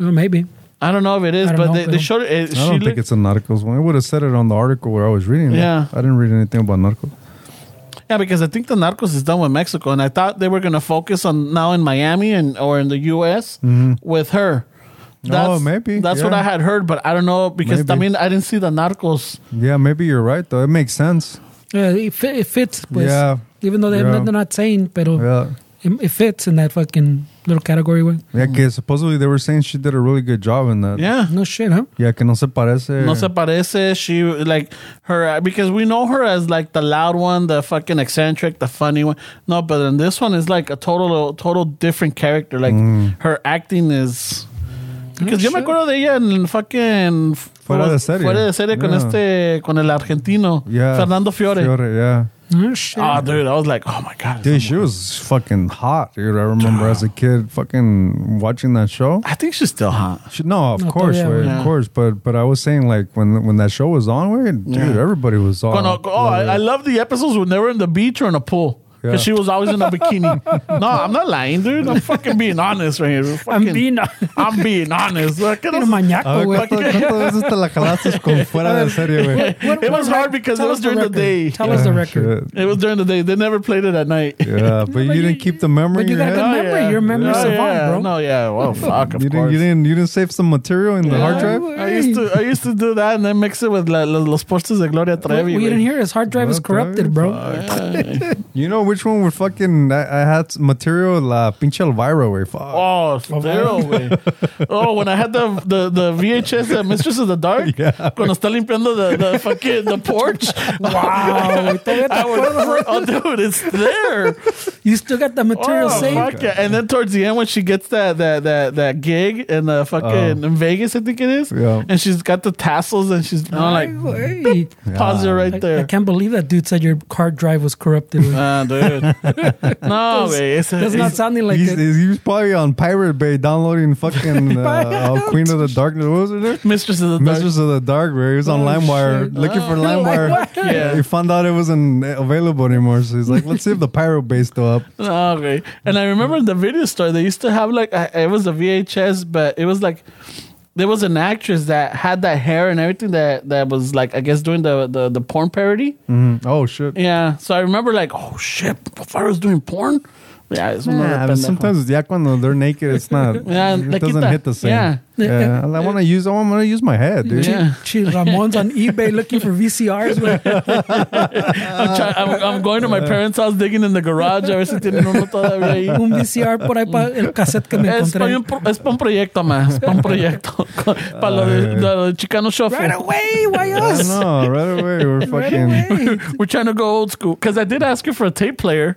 Speaker 2: Well, maybe.
Speaker 1: I don't know if it is, but
Speaker 2: know,
Speaker 1: they, they showed it. it
Speaker 3: I don't think
Speaker 1: looked-
Speaker 3: it's a Narcos one. I would have said it on the article where I was reading it.
Speaker 1: Yeah.
Speaker 3: I didn't read anything about Narcos.
Speaker 1: Yeah, because I think the Narcos is done with Mexico, and I thought they were going to focus on now in Miami and or in the U.S. Mm-hmm. with her.
Speaker 3: Oh, maybe,
Speaker 1: That's what. I had heard, but I don't know because I mean I didn't see the Narcos.
Speaker 3: Yeah, maybe you're right, though. It makes sense.
Speaker 2: Yeah, it, fit, it fits. Pues,
Speaker 3: Yeah.
Speaker 2: Even though they're,
Speaker 3: Yeah.
Speaker 2: not, they're not saying, pero
Speaker 3: Yeah.
Speaker 2: it, it fits in that fucking little category. Güey.
Speaker 3: Yeah, que supposedly they were saying she did a really good job in that.
Speaker 1: Yeah.
Speaker 2: No shit, huh?
Speaker 3: Yeah, que no se parece.
Speaker 1: No se parece. She like her because we know her as like the loud one, the fucking eccentric, the funny one. No, but in this one is like a total, total different character. Like
Speaker 3: Mm.
Speaker 1: her acting is. Because yo me
Speaker 2: shit.
Speaker 1: acuerdo de ella en fucking
Speaker 3: Fuera de serie.
Speaker 1: fuera de serie con
Speaker 3: Yeah.
Speaker 1: este con el argentino
Speaker 3: Yeah.
Speaker 1: Fernando Fiore.
Speaker 3: yeah.
Speaker 2: No shit.
Speaker 1: Oh, dude, I was like, oh my god,
Speaker 3: Dude, she was fucking hot, dude. I remember as a kid fucking watching that show.
Speaker 1: I think she's still hot.
Speaker 3: She, no, of
Speaker 2: No,
Speaker 3: course,
Speaker 2: todavía,
Speaker 3: güey,
Speaker 1: güey.
Speaker 3: of course. But but I was saying like when when that show was on, güey, dude,
Speaker 1: Yeah.
Speaker 3: everybody was on.
Speaker 1: Cuando- oh, I, I love the episodes when they were in the beach or in a pool.
Speaker 3: Yeah.
Speaker 1: Because she was always in a bikini. no, I'm not lying, dude. I'm fucking being honest right here.
Speaker 2: I'm
Speaker 1: Fucking-
Speaker 2: being,
Speaker 1: I'm being honest. Look, it
Speaker 2: being
Speaker 1: was,
Speaker 2: mañaco,
Speaker 3: A ver,
Speaker 2: güey.
Speaker 3: ¿cuántas cuántas veces te la jalaste con fuera de serie, güey?
Speaker 2: What-
Speaker 1: It
Speaker 2: what
Speaker 1: was
Speaker 2: rec-
Speaker 1: hard because
Speaker 2: tell
Speaker 1: it was
Speaker 2: us
Speaker 1: during the
Speaker 2: record.
Speaker 1: day.
Speaker 2: Tell us the record.
Speaker 3: shit.
Speaker 1: it was during the day. They never played it at night.
Speaker 3: Yeah, but you
Speaker 2: you-
Speaker 3: didn't keep the memory
Speaker 2: but
Speaker 3: in
Speaker 2: you
Speaker 3: your
Speaker 2: got
Speaker 3: head.
Speaker 2: good memory. Your memory's
Speaker 1: Oh,
Speaker 2: savant,
Speaker 1: yeah.
Speaker 2: bro.
Speaker 1: No, yeah. Well, fuck, of
Speaker 3: You
Speaker 1: course.
Speaker 3: didn't, you didn't, you didn't save some material in the hard
Speaker 1: Yeah.
Speaker 3: drive.
Speaker 1: I used to, I used to do that and then mix it with la, los, los postes de Gloria
Speaker 2: What
Speaker 1: Trevi.
Speaker 2: we
Speaker 1: güey.
Speaker 2: didn't hear his hard drive is
Speaker 3: What,
Speaker 2: corrupted,
Speaker 3: bro?
Speaker 2: bro.
Speaker 3: You know which one were fucking? I, I had material la pinche Elvira, way. Fuck.
Speaker 1: Oh, feo, güey. Oh, when I had the the, the VHS, the Mistress of the Dark,
Speaker 3: Yeah.
Speaker 1: cuando está limpiando the, the fucking the porch.
Speaker 2: Wow. todavía te
Speaker 1: I was,
Speaker 2: acuerdas,
Speaker 1: oh, dude, it's there.
Speaker 2: You still got the material
Speaker 1: Oh,
Speaker 2: saved?
Speaker 1: fuck yeah. And then towards the end, when she gets that that that, that gig in the fucking in Vegas, I think it is,
Speaker 3: Oh. Yeah.
Speaker 1: and she's got the tassels, and she's I'm like,
Speaker 2: Ay, güey.
Speaker 1: pause it right
Speaker 2: I, I
Speaker 1: there.
Speaker 2: can't believe that dude said your hard drive was corrupted. güey.
Speaker 1: Ah, dude. no, güey. It's,
Speaker 2: That's not sounding like
Speaker 3: he's,
Speaker 2: it.
Speaker 3: he was probably on Pirate Bay downloading fucking uh, uh, Queen of the Darkness. What was it? There?
Speaker 1: Mistress of the Dark.
Speaker 3: Mistress of the Dark, where he was on
Speaker 2: Oh,
Speaker 3: LimeWire
Speaker 2: shit.
Speaker 3: looking for
Speaker 1: Oh.
Speaker 3: LimeWire.
Speaker 1: Yeah.
Speaker 3: He found out it wasn't available anymore, so he's like, "Let's see if the Pirate Bay's still up."
Speaker 1: Oh, okay. And I remember in the video store, they used to have like, a, it was a VHS, but it was like, there was an actress that had that hair and everything that, that was like, I guess, doing the, the, the porn parody.
Speaker 3: Mhm. Oh shit!
Speaker 1: Yeah. So I remember like, oh shit, Fire was doing porn? Yeah, it's another
Speaker 3: Yeah, but
Speaker 1: pendejo.
Speaker 3: sometimes yeah, cuando they're naked, it's not.
Speaker 1: Yeah,
Speaker 3: it
Speaker 1: like
Speaker 3: doesn't
Speaker 1: quita.
Speaker 3: hit the same.
Speaker 1: Yeah.
Speaker 3: yeah. I want to use. I want to use my head, dude.
Speaker 1: Yeah.
Speaker 2: Chi Ramon's on eBay looking for VCRs.
Speaker 1: I'm, try- I'm, I'm going to my parents' house digging in the garage a ver si tienen uno todavía.
Speaker 2: Un VCR por ahí para el cassette que me
Speaker 1: Es para,
Speaker 2: encontré.
Speaker 1: un, es para un proyecto más, es para un proyecto. para lo de, lo de Chicano Shuffle.
Speaker 2: Right away, why
Speaker 3: I
Speaker 2: us?
Speaker 3: know, right away. We're
Speaker 2: Right away.
Speaker 1: We're trying to go old school because I did ask you for a tape player.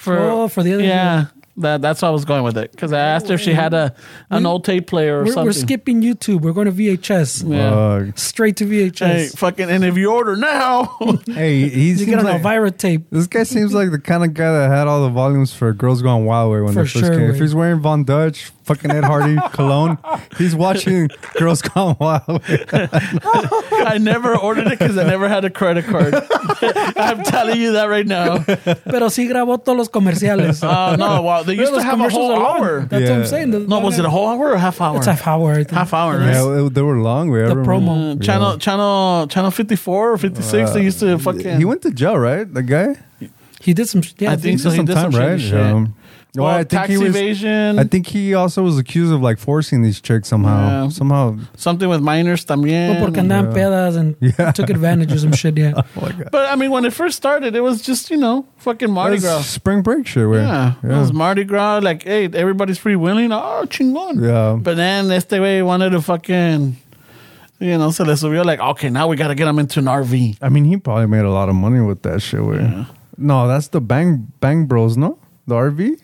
Speaker 1: For
Speaker 2: Oh, for the other-
Speaker 1: yeah, That that's why I was going with it because I asked her if she had a an old tape player or
Speaker 2: We're,
Speaker 1: something.
Speaker 2: we're skipping YouTube. We're going to VHS.
Speaker 1: Yeah.
Speaker 3: Fuck.
Speaker 2: Straight to VHS.
Speaker 1: Hey, fucking, and if you order now,
Speaker 3: hey, he
Speaker 2: you
Speaker 3: seems
Speaker 2: get on
Speaker 3: like,
Speaker 2: Elvira tape.
Speaker 3: This guy seems like the kind of guy that had all the volumes for Girls Gone Wild way when
Speaker 2: For
Speaker 3: they first
Speaker 2: sure,
Speaker 3: came. If he's wearing Von Dutch, fucking Ed Hardy cologne, he's watching Girls Gone Wild.
Speaker 1: I never ordered it because I never had a credit card. I'm telling you that right now.
Speaker 2: Pero sí grabó todos los comerciales.
Speaker 1: Oh no! Wow, they used
Speaker 2: Los
Speaker 1: to have a
Speaker 2: commercials
Speaker 1: whole
Speaker 2: are long.
Speaker 1: hour.
Speaker 2: That's what I'm
Speaker 3: Yeah.
Speaker 2: saying.
Speaker 1: No, was it a whole hour or half hour?
Speaker 2: It's a half hour. I think.
Speaker 1: half hour, right?
Speaker 3: yeah, it- they were long. We
Speaker 2: The promo.
Speaker 1: Uh, channel channel channel 54 or 56 they used to uh, fucking
Speaker 3: He went to jail, right? The guy.
Speaker 2: He did some. Yeah,
Speaker 1: I think
Speaker 3: He
Speaker 1: so.
Speaker 3: did
Speaker 1: He
Speaker 3: some
Speaker 1: did
Speaker 3: time,
Speaker 1: some
Speaker 3: right?
Speaker 1: shady shit.
Speaker 3: Um, Yeah.
Speaker 1: Well,
Speaker 3: Well, I think
Speaker 1: tax
Speaker 3: he was.
Speaker 1: evasion.
Speaker 3: I think he also was accused of like forcing these chicks somehow.
Speaker 1: Yeah.
Speaker 3: Somehow.
Speaker 1: something with minors también.
Speaker 2: Well, porque andaban pedas and
Speaker 3: Yeah.
Speaker 2: took advantage of some shit. Yeah.
Speaker 3: Oh my god.
Speaker 1: But I mean, when it first started, it was just you know fucking Mardi Gras.
Speaker 3: Spring break shit. Way.
Speaker 1: Yeah, it was Mardi Gras. Like, hey, everybody's free willing. Oh, chingón.
Speaker 3: Yeah.
Speaker 1: But then este way wanted to fucking, you know, se le subió like, okay, now we got to get him into an RV.
Speaker 3: I mean, he probably made a lot of money with that shit. Way. No, that's the Bang Bang Bros. No, RV.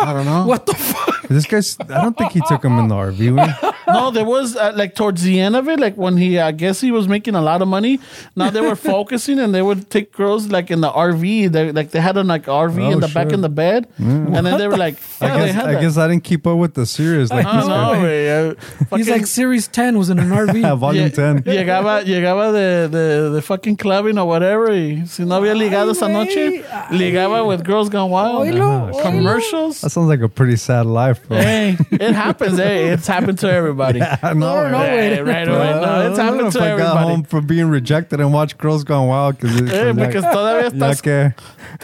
Speaker 1: I don't know.
Speaker 2: What the fuck?
Speaker 3: This guy's. I don't think he took him in the RV.
Speaker 1: No, there was uh, like towards the end of it, like when he, I guess he was making a lot of money. Now they were focusing and they would take girls like in the RV. They like they had a like RV
Speaker 3: Oh,
Speaker 1: in the back in the bed, and then they were like, yeah,
Speaker 3: I
Speaker 1: they
Speaker 3: guess,
Speaker 1: had
Speaker 3: I guess I didn't keep up with the series. Like
Speaker 1: I
Speaker 3: this
Speaker 1: don't know,
Speaker 3: guy.
Speaker 1: güey. Uh,
Speaker 2: He's like Series 10 was in an RV.
Speaker 3: Yeah,
Speaker 1: Volume
Speaker 3: ten.
Speaker 1: Llegaba, llegaba de, de, de fucking clubbing or whatever. Y si no había ligado esa
Speaker 2: güey.
Speaker 1: noche, ligaba with Girls Gone Wild.
Speaker 2: Oílo, oílo.
Speaker 1: Commercials.
Speaker 3: That sounds like a pretty sad life, bro.
Speaker 1: Hey, it happens. Hey, it's happened to everybody.
Speaker 3: I know.
Speaker 2: No, no,
Speaker 3: right?
Speaker 1: Hey, right away. No, it's
Speaker 3: I don't know
Speaker 1: happened
Speaker 3: if
Speaker 1: to
Speaker 3: I got
Speaker 1: everybody.
Speaker 3: home from being rejected and watched Girls Gone Wild because
Speaker 1: Hey, because todavía
Speaker 3: ya
Speaker 1: estás.
Speaker 3: que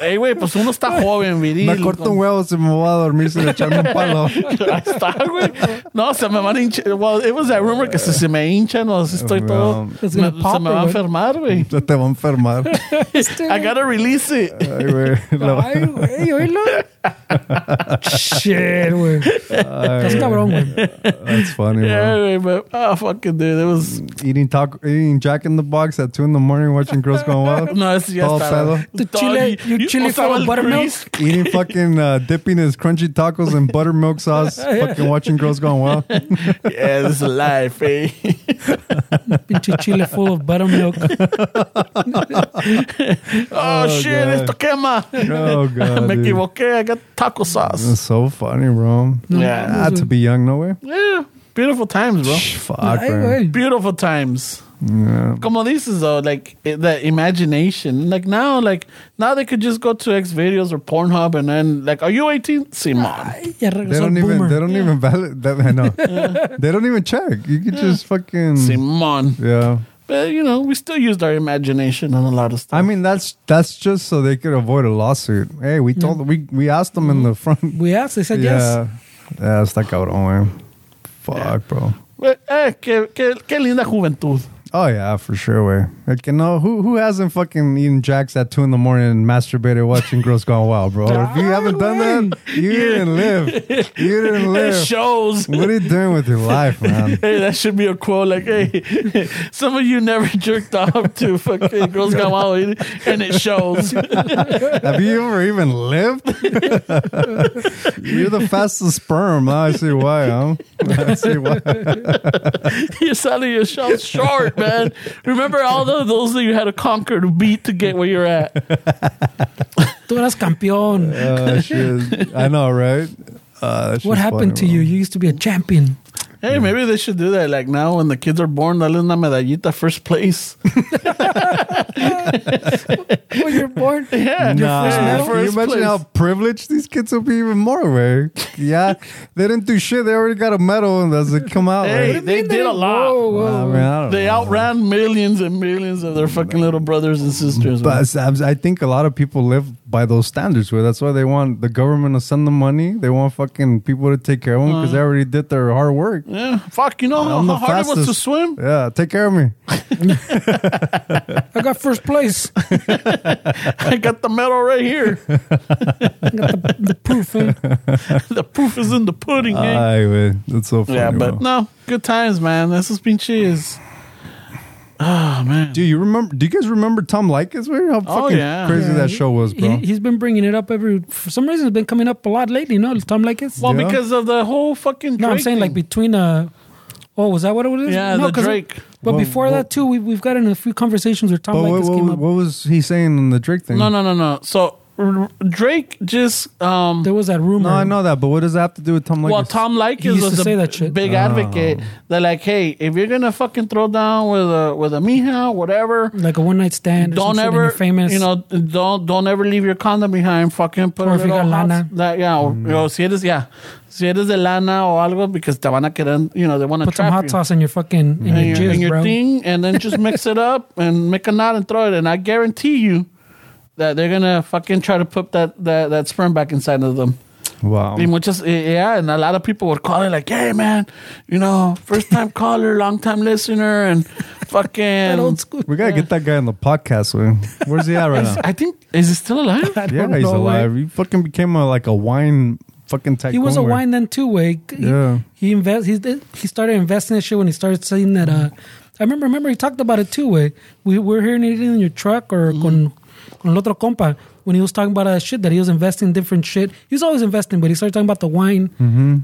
Speaker 1: Hey, güey, pues uno está joven, viril.
Speaker 3: me corto un huevo se me va a dormir sin echarme un palo.
Speaker 1: Ahí está, güey. No, se me van a hinchar. Well, it was that rumor que si se me hinchan o si estoy todo.
Speaker 2: It's
Speaker 1: me-
Speaker 2: gonna pop
Speaker 1: se me va a
Speaker 2: or what?
Speaker 1: enfermar, güey.
Speaker 3: Ya te va a enfermar.
Speaker 1: I gotta release it.
Speaker 3: Ay, güey. Lo-
Speaker 2: Ay, güey, oílo. Shit, güey. Estás cabrón, güey.
Speaker 3: That's funny,
Speaker 1: Yeah,
Speaker 3: bro.
Speaker 1: güey, but oh, fucking dude, it was.
Speaker 3: Eating taco, eating Jack in the Box at two in the morning, watching Girls Gone Wild.
Speaker 1: No, it's ya
Speaker 3: Todo
Speaker 1: estaba.
Speaker 3: pedo.
Speaker 2: Tu chile- you chile
Speaker 1: usaba
Speaker 2: full of buttermilk?
Speaker 3: Eating fucking uh, dipping his crunchy tacos in buttermilk sauce. Fucking watching Girls Gone Wild.
Speaker 1: Yeah, this is life, eh?
Speaker 2: Pinche chile full of buttermilk.
Speaker 1: Oh, shit,
Speaker 3: God.
Speaker 1: esto quema.
Speaker 3: Oh god,
Speaker 1: Me
Speaker 3: dude.
Speaker 1: equivoqué. I got taco sauce.
Speaker 3: That's so funny, bro.
Speaker 1: Yeah.
Speaker 3: Ah, to be young, no way.
Speaker 1: Yeah, beautiful times, bro.
Speaker 3: Fuck,
Speaker 2: Ay,
Speaker 3: bro.
Speaker 2: güey.
Speaker 1: Beautiful times.
Speaker 3: Yeah.
Speaker 1: Como dices though, like the imagination. Like now, like now they could just go to X videos or Pornhub and then like, are you 18? Simon.
Speaker 2: Ya
Speaker 3: They
Speaker 2: regresó el
Speaker 3: don't even.
Speaker 2: boomer.
Speaker 3: They don't even valid. That, I know. They don't even check. You could just fucking.
Speaker 1: Simon.
Speaker 3: Yeah.
Speaker 1: But you know, we still used our imagination on a lot of stuff.
Speaker 3: I mean, that's that's just so they could avoid a lawsuit. Hey, we told we we asked them in the front.
Speaker 2: We asked, they said yes.
Speaker 3: Yeah. Yeah, está cabrón, man. Fuck,
Speaker 1: Yeah.
Speaker 3: bro.
Speaker 1: Eh, qué, qué, qué linda juventud.
Speaker 3: Oh yeah, for sure, way. Like you know, who who hasn't fucking eaten jacks at two in the morning and masturbated watching Girls Gone Wild, bro? If you haven't done that, you didn't live. You didn't live.
Speaker 1: It shows.
Speaker 3: What are you doing with your life, man?
Speaker 1: Hey, that should be a quote like, hey, some of you never jerked off to fucking Girls Gone Wild, and it shows.
Speaker 3: Have you ever even lived? You're the fastest sperm. Now I see why, huh? I see why.
Speaker 1: You're selling yourself short, man. Remember all the, those that you had to conquer to beat to get where you're at.
Speaker 2: Tú eras campeón.
Speaker 3: Uh, shit. I know, right? Uh,
Speaker 2: what
Speaker 3: shit's
Speaker 2: happened to
Speaker 3: funny,
Speaker 2: you? You used to be a champion.
Speaker 1: Hey, maybe they should do that. Like now, when the kids are born, dale una medallita first place.
Speaker 2: When you're born.
Speaker 1: Yeah,
Speaker 3: Nah,
Speaker 1: first medal?
Speaker 3: can you
Speaker 1: First
Speaker 3: imagine
Speaker 1: place.
Speaker 3: how privileged these kids will be even more, way? Yeah, they didn't do shit. They already got a medal and does it come out?
Speaker 1: Hey,
Speaker 3: right?
Speaker 1: they did a lot.
Speaker 2: Whoa, whoa.
Speaker 3: I, mean,
Speaker 1: They
Speaker 3: know.
Speaker 1: outran millions and millions of their fucking little brothers and sisters.
Speaker 3: But I I think a lot of people live by those standards. Where that's why they want the government to send them money. They want fucking people to take care of them because uh-huh. they already did their hard work.
Speaker 1: Yeah, fuck. You know how,
Speaker 3: I'm the
Speaker 1: how hard it was to
Speaker 3: fastest.
Speaker 1: swim?
Speaker 3: Yeah, take care of me.
Speaker 2: I got first place.
Speaker 1: I got the medal right here.
Speaker 2: I got the proof. eh?
Speaker 1: the proof is in the pudding. eh?
Speaker 3: Ay, güey. That's so funny.
Speaker 1: yeah, but
Speaker 3: bro.
Speaker 1: no, good times, man. This has been pinches. Oh man.
Speaker 3: Dude, you remember? Do you guys remember Tom Leykis? Where how
Speaker 1: Oh,
Speaker 3: fucking
Speaker 1: yeah.
Speaker 3: crazy
Speaker 2: Yeah,
Speaker 3: that
Speaker 2: he-
Speaker 3: show was, bro.
Speaker 2: He, has been bringing it up every. For some reason, it's been coming up a lot lately. No, Tom Leykis.
Speaker 1: Well,
Speaker 3: Yeah.
Speaker 1: because of the whole fucking.
Speaker 2: no, I'm
Speaker 1: Drake
Speaker 2: saying like between uh. Oh, was that what it was?
Speaker 1: Yeah,
Speaker 2: no,
Speaker 1: the
Speaker 2: 'cause-
Speaker 1: Drake.
Speaker 2: But
Speaker 3: Well,
Speaker 2: before
Speaker 3: well-
Speaker 2: that too, we, we've gotten a few conversations where Tom
Speaker 3: but what,
Speaker 2: Likas
Speaker 3: what,
Speaker 2: came up.
Speaker 3: what was he saying in the Drake thing?
Speaker 1: No, no, no, no. So R- Drake just um
Speaker 2: There was that rumor.
Speaker 3: No, I know that, but what does that have to do with Tom Leykis?
Speaker 1: well, Tom
Speaker 2: He
Speaker 1: Likas
Speaker 2: used
Speaker 1: was
Speaker 2: to
Speaker 1: a
Speaker 2: say that shit.
Speaker 1: big
Speaker 3: Oh.
Speaker 1: advocate. That like, hey, if you're gonna fucking throw down with a with a mija, whatever,
Speaker 2: like a one night stand. Or
Speaker 1: don't
Speaker 2: some shit and
Speaker 1: ever,
Speaker 2: you're famous.
Speaker 1: you know, don't don't ever leave your condom behind. Fucking put
Speaker 2: Or
Speaker 1: a
Speaker 2: if you
Speaker 1: little
Speaker 2: got
Speaker 1: hot-
Speaker 2: lana.
Speaker 1: That, yeah, or, o si eres, yeah, si eres de lana o algo, because te van a querer, you know, they want to
Speaker 2: put some hot
Speaker 1: you.
Speaker 2: sauce in your fucking in
Speaker 1: in
Speaker 2: your
Speaker 1: your,
Speaker 2: jizz,
Speaker 1: in your
Speaker 2: bro.
Speaker 1: thing, and then just mix it up and make a knot and throw it. And I guarantee you that they're gonna fucking try to put that that, that sperm back inside of them.
Speaker 3: Wow.
Speaker 1: Y muchas, eh, yeah, and a lot of people would call it like, "Hey, man, you know, first time caller, long time listener, and fucking."
Speaker 2: old school.
Speaker 3: We gotta get that guy on the podcast. Man. Where's he at right now?
Speaker 1: I think is he still alive?
Speaker 3: Yeah, he's
Speaker 2: know,
Speaker 3: alive.
Speaker 2: way.
Speaker 3: He fucking became a, like a wine fucking tycoon.
Speaker 2: He was a
Speaker 3: where-
Speaker 2: wine then too. Way he,
Speaker 3: Yeah.
Speaker 2: he invest. He did- he started investing in shit when he started saying that. Uh, I remember. Remember he talked about it too. Way we were hearing it in your truck or con con el otro compa when he was talking about that shit that he was investing in different shit. He was always investing, but he started talking about the wine.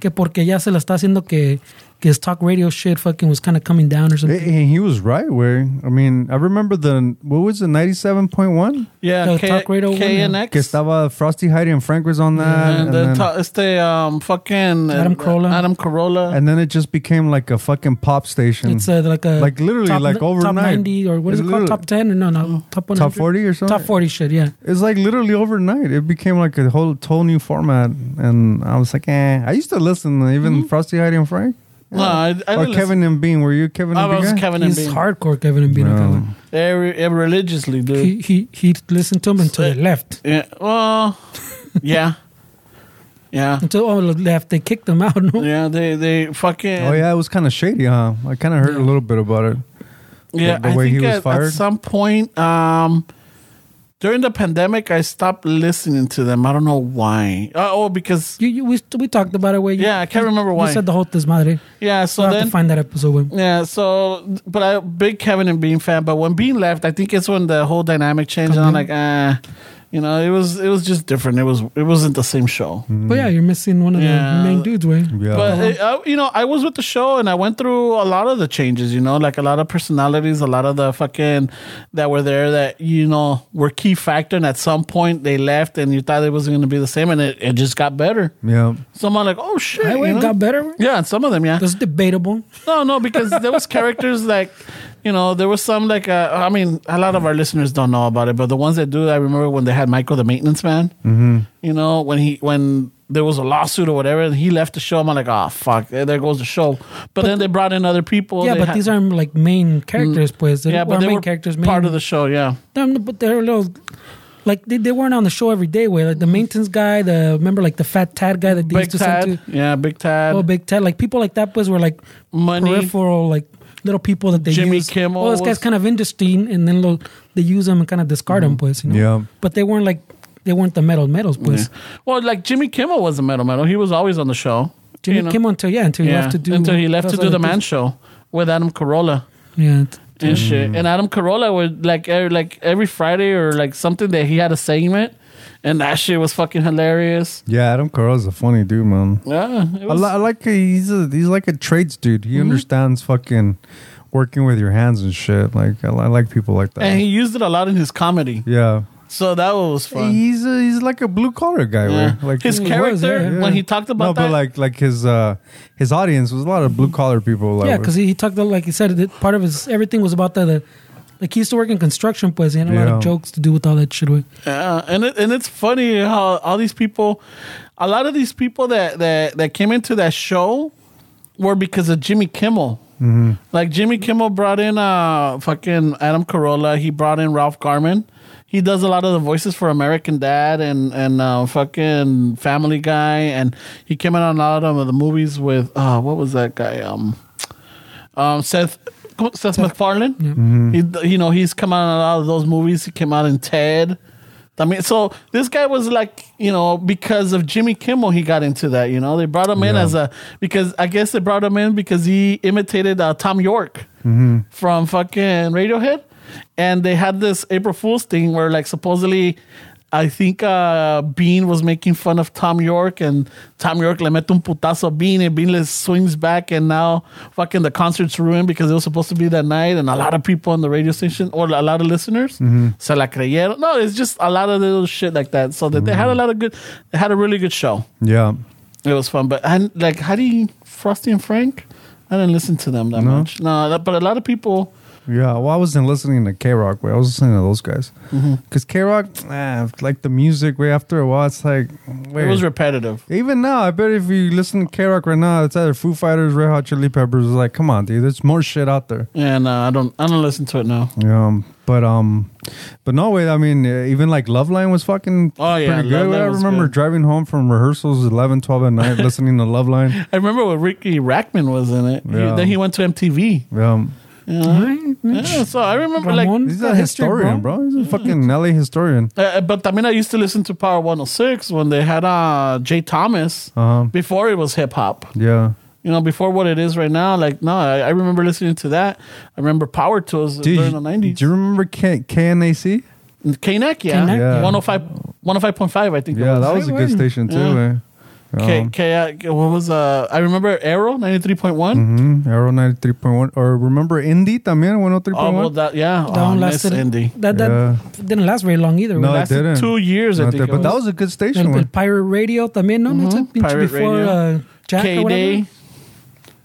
Speaker 2: Que porque ya se le está haciendo que his talk radio shit fucking was kind of coming down or something.
Speaker 3: Eh, he was right. Where I mean, I remember the what was it, ninety seven point one?
Speaker 1: Yeah,
Speaker 2: The
Speaker 1: K-
Speaker 2: talk radio one,
Speaker 1: KNX.
Speaker 3: Que estaba Frosty Heidi and Frank was on that,
Speaker 1: and
Speaker 3: and,
Speaker 1: the
Speaker 3: then,
Speaker 1: ta- este um fucking uh,
Speaker 2: Adam Carolla.
Speaker 1: Adam Carolla.
Speaker 3: and then it just became like a fucking pop station,
Speaker 2: It's uh, like a
Speaker 3: Like, literally,
Speaker 2: top,
Speaker 3: like,
Speaker 2: top ninety or what is
Speaker 3: It's
Speaker 2: it called? Top ten or no no top one
Speaker 3: top forty or something.
Speaker 2: top forty shit. Yeah.
Speaker 3: It's like literally overnight. It became like a whole whole new format, and I was like, eh. I used to listen, even Frosty Heidi and Frank.
Speaker 1: No, I, I
Speaker 3: or
Speaker 1: didn't listen-
Speaker 3: Kevin and Bean. Were you Kevin
Speaker 1: I
Speaker 3: and Bean?
Speaker 1: was
Speaker 3: guy?
Speaker 1: Kevin and
Speaker 2: He's
Speaker 1: Bean.
Speaker 2: hardcore Kevin and Bean.
Speaker 3: No.
Speaker 1: Every, every religiously, dude.
Speaker 2: He he he listened to him until he left.
Speaker 1: yeah. Well, yeah, yeah,
Speaker 2: Until all left, they kicked them out. No?
Speaker 1: yeah. They they fucking.
Speaker 3: Oh yeah, it was kind of shady, huh? I kind of heard a little bit about it.
Speaker 1: Yeah,
Speaker 3: the
Speaker 1: I
Speaker 3: way
Speaker 1: think
Speaker 3: he was
Speaker 1: at,
Speaker 3: fired?
Speaker 1: at some point um, during the pandemic, I stopped listening to them. I don't know why. Uh, oh, because
Speaker 2: You, you we we talked about it. Where you,
Speaker 1: Yeah, I can't remember why.
Speaker 2: you said the whole desmadre.
Speaker 1: yeah. So
Speaker 2: So I have
Speaker 1: then
Speaker 2: to find that episode.
Speaker 1: Yeah, so but I big Kevin and Bean fan, but when Bean left, I think it's when the whole dynamic changed. And I'm like, ah, you know, it was it was just different. It was it wasn't the same show.
Speaker 2: But yeah, you're missing one of
Speaker 1: Yeah.
Speaker 2: the main dudes. Way
Speaker 3: Yeah.
Speaker 1: But it, uh, you know, I was with the show and I went through a lot of the changes. You know, like a lot of personalities, a lot of the fucking that were there that you know were key factor. And at some point they left, and you thought it wasn't going to be the same, and it, it just got better.
Speaker 3: yeah.
Speaker 1: Someone like, oh shit,
Speaker 2: Highway
Speaker 1: you know?
Speaker 2: got better.
Speaker 1: yeah, and some of them, yeah.
Speaker 2: That's debatable.
Speaker 1: No, no, because there was characters like, you know, there was some like, uh, I mean, a lot of our listeners don't know about it, but the ones that do, I remember when they had Michael the maintenance man. Mm-hmm. You know, when he when there was a lawsuit or whatever, and he left the show. I'm like, oh fuck, there there goes the show. But, then they brought in other people.
Speaker 2: yeah,
Speaker 1: They
Speaker 2: but
Speaker 1: had-
Speaker 2: these aren't like main characters, pues. They're,
Speaker 1: yeah, but
Speaker 2: or
Speaker 1: they
Speaker 2: main
Speaker 1: were
Speaker 2: characters.
Speaker 1: part of the show. Yeah,
Speaker 2: Them, but they're a little like they, they weren't on the show every day. Where like the maintenance guy, the remember like the fat Tad guy that they
Speaker 1: Big
Speaker 2: used to send to.
Speaker 1: Yeah, Big Tad.
Speaker 2: Oh, Big Ted, like people like that was were like
Speaker 1: Money.
Speaker 2: peripheral, like little people that they
Speaker 1: Jimmy
Speaker 2: use.
Speaker 1: Kimmel
Speaker 2: Oh, this guy's kind of interesting, and then lo- they use them and kind of discard them, mm-hmm. pues. You know?
Speaker 3: Yeah.
Speaker 2: But they weren't like they weren't the metal metals, pues.
Speaker 1: Yeah. Well, like Jimmy Kimmel was a metal metal. He was always on the show.
Speaker 2: Jimmy
Speaker 1: you know?
Speaker 2: Kimmel until yeah until he
Speaker 1: yeah,
Speaker 2: left to do
Speaker 1: until he left to do the Man. Show with Adam Carolla.
Speaker 2: Yeah,
Speaker 1: and mm. shit. And Adam Carolla would like every, like every Friday or like something that he had a segment, and that shit was fucking hilarious.
Speaker 3: Yeah, Adam Carolla's a funny dude, man.
Speaker 1: Yeah, it
Speaker 3: I, li- I like he's a, he's like a trades dude. He mm-hmm. understands fucking working with your hands and shit. Like I, I like people like that.
Speaker 1: and he used it a lot in his comedy,
Speaker 3: yeah,
Speaker 1: so that was fun.
Speaker 3: he's a, he's like a blue collar guy.
Speaker 1: Yeah.
Speaker 3: where, Like
Speaker 1: his
Speaker 2: He was,
Speaker 1: character
Speaker 2: yeah.
Speaker 1: when he talked about
Speaker 3: no,
Speaker 1: that.
Speaker 3: but like like his uh his audience was a lot of blue collar people. Like,
Speaker 2: yeah, because he, he talked about, like he said that part of his everything was about that. the like he used to work in construction, pues. He had a lot of jokes to do with all that shit. With.
Speaker 1: Yeah, and it, and it's funny how all these people, a lot of these people that that that came into that show were because of Jimmy Kimmel. Like Jimmy Kimmel brought in uh fucking Adam Carolla. He brought in Ralph Garman. He does a lot of the voices for American Dad and and uh, fucking Family Guy, and he came out on a lot of the movies with uh what was that guy um um Seth Seth MacFarlane. He you know he's come out in a lot of those movies. He came out in Ted. I mean, so this guy was like, you know, because of Jimmy Kimmel, he got into that. You know, they brought him in as a because I guess they brought him in because he imitated uh, Thom Yorke
Speaker 3: Mm-hmm.
Speaker 1: from fucking Radiohead, and they had this April Fool's thing where like supposedly. I think uh, Bean was making fun of Thom Yorke, and Thom Yorke le mete un putazo a Bean, and Bean le swings back, and now fucking the concert's ruined because it was supposed to be that night, and a lot of people on the radio station or a lot of listeners se la creyeron. No, it's just a lot of little shit like that. So that they had a lot of good, they had a really good show.
Speaker 3: Yeah.
Speaker 1: It was fun, but I like how do you Frosty and Frank? I didn't listen to them that
Speaker 3: No?
Speaker 1: much. No, but a lot of people.
Speaker 3: Yeah, well, I wasn't listening to K Rock, way. I was listening to those guys.
Speaker 1: Mm-hmm.
Speaker 3: Because K Rock, eh, like the music, way after a while, it's like, wait.
Speaker 1: It was repetitive.
Speaker 3: Even now, I bet if you listen to K Rock right now, it's either Foo Fighters, Red Hot Chili Peppers. It's like, come on, dude, there's more shit out there.
Speaker 1: Yeah, no, I don't. I don't listen to it now.
Speaker 3: Yeah, um, but um, but no way. I mean, uh, even like Loveline was fucking
Speaker 1: Oh, yeah,
Speaker 3: pretty
Speaker 1: Love
Speaker 3: good.
Speaker 1: Line
Speaker 3: I
Speaker 1: was
Speaker 3: remember
Speaker 1: good.
Speaker 3: driving home from rehearsals 11, 12 at night, listening to Loveline.
Speaker 1: I remember when Riki Rachtman was in it. He-
Speaker 3: Yeah.
Speaker 1: then he went to MTV.
Speaker 3: Um,
Speaker 1: Yeah, so I remember like.
Speaker 2: Ramon.
Speaker 3: he's
Speaker 2: Got
Speaker 3: a historian, bro. He's a fucking LA historian.
Speaker 1: Uh, but I mean, I used to listen to Power 106 when they had uh, Jay Thomas
Speaker 3: Uh-huh.
Speaker 1: before it was hip hop.
Speaker 3: Yeah.
Speaker 1: You know, before what it is right now. Like, no, I, I remember listening to that. I remember Power Tools
Speaker 3: Dude,
Speaker 1: during the 90s.
Speaker 3: do you remember K- KNAC?
Speaker 1: KNEC, yeah.
Speaker 2: KNEC,
Speaker 3: yeah.
Speaker 1: 105, 105.5, I think.
Speaker 3: Yeah, that
Speaker 1: was.
Speaker 3: was a good station too.
Speaker 1: Yeah. K,
Speaker 3: Um,
Speaker 1: K, uh, what was uh? I remember Arrow ninety three point one.
Speaker 3: mhm, Arrow 93.1. Or remember Indie también, one hundred three point one.
Speaker 1: Oh, well, that yeah.
Speaker 2: That
Speaker 1: oh,
Speaker 2: one
Speaker 1: miss
Speaker 2: lasted.
Speaker 1: Indy.
Speaker 2: That that
Speaker 3: Yeah.
Speaker 2: didn't last very long either.
Speaker 3: No,
Speaker 2: güey.
Speaker 3: it
Speaker 1: Lasted
Speaker 3: didn't.
Speaker 1: two years, I think.
Speaker 3: that-
Speaker 1: it
Speaker 3: but that
Speaker 1: was.
Speaker 3: was a good station.
Speaker 2: el
Speaker 3: güey.
Speaker 2: Pirate Radio también, ¿no? ¿No?
Speaker 1: Mhm. Pirate
Speaker 2: before
Speaker 1: Radio.
Speaker 2: uh, Jack
Speaker 1: K. Day,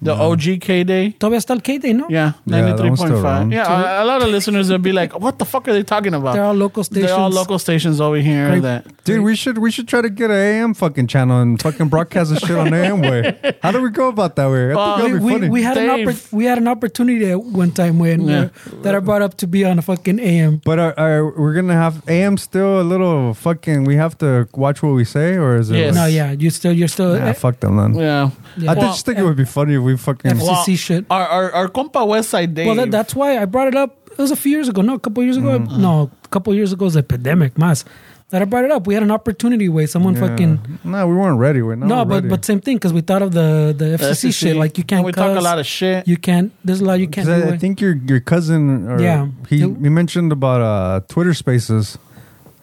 Speaker 1: the OG K Day.
Speaker 2: Todavía está el K-Day, ¿no?
Speaker 1: Yeah,
Speaker 3: Yeah,
Speaker 1: ninety
Speaker 3: that
Speaker 1: three
Speaker 3: one's
Speaker 1: point
Speaker 3: still
Speaker 1: five.
Speaker 3: around.
Speaker 1: Yeah, a, a lot of listeners would be like, "What the fuck are they talking about?"
Speaker 2: They're all local stations.
Speaker 1: They're all local stations over here.
Speaker 2: Great.
Speaker 1: That
Speaker 3: Dude, we should we should try to get an AM fucking channel and fucking broadcast the shit on AM way. How do we go about that way? I
Speaker 1: Well,
Speaker 3: think that'd be
Speaker 2: we,
Speaker 3: funny.
Speaker 2: we had an
Speaker 1: Dave.
Speaker 2: oppor- we had an opportunity at one time when
Speaker 1: Yeah.
Speaker 2: uh, that I brought up to be on a fucking AM.
Speaker 3: but are, are we're gonna have AM still a little fucking? We have to watch what we say, or is it?
Speaker 1: Yes.
Speaker 2: No, yeah, you still you're still
Speaker 3: Nah,
Speaker 2: uh,
Speaker 3: fuck them then.
Speaker 1: yeah.
Speaker 2: Yeah.
Speaker 3: I
Speaker 2: Well,
Speaker 3: just think it would be funny if we fucking.
Speaker 2: FCC
Speaker 1: Well,
Speaker 2: shit.
Speaker 1: Our our, our compa West Side Dave.
Speaker 2: Well, that, that's why I brought it up. It was a few years ago. No, a couple years ago.
Speaker 3: Mm-hmm.
Speaker 2: No, a couple years ago was the epidemic, Mass That I brought it up. We had an opportunity where someone
Speaker 3: Yeah.
Speaker 2: fucking
Speaker 3: No, we weren't ready. We're not.
Speaker 2: no, but but same thing because we thought of the the
Speaker 1: The
Speaker 2: FCC, shit. Like you can't.
Speaker 1: We talk a lot of shit.
Speaker 2: You can't. There's a lot you can't.
Speaker 3: I, I think your your cousin, or
Speaker 2: Yeah.
Speaker 3: he he mentioned about uh Twitter Spaces,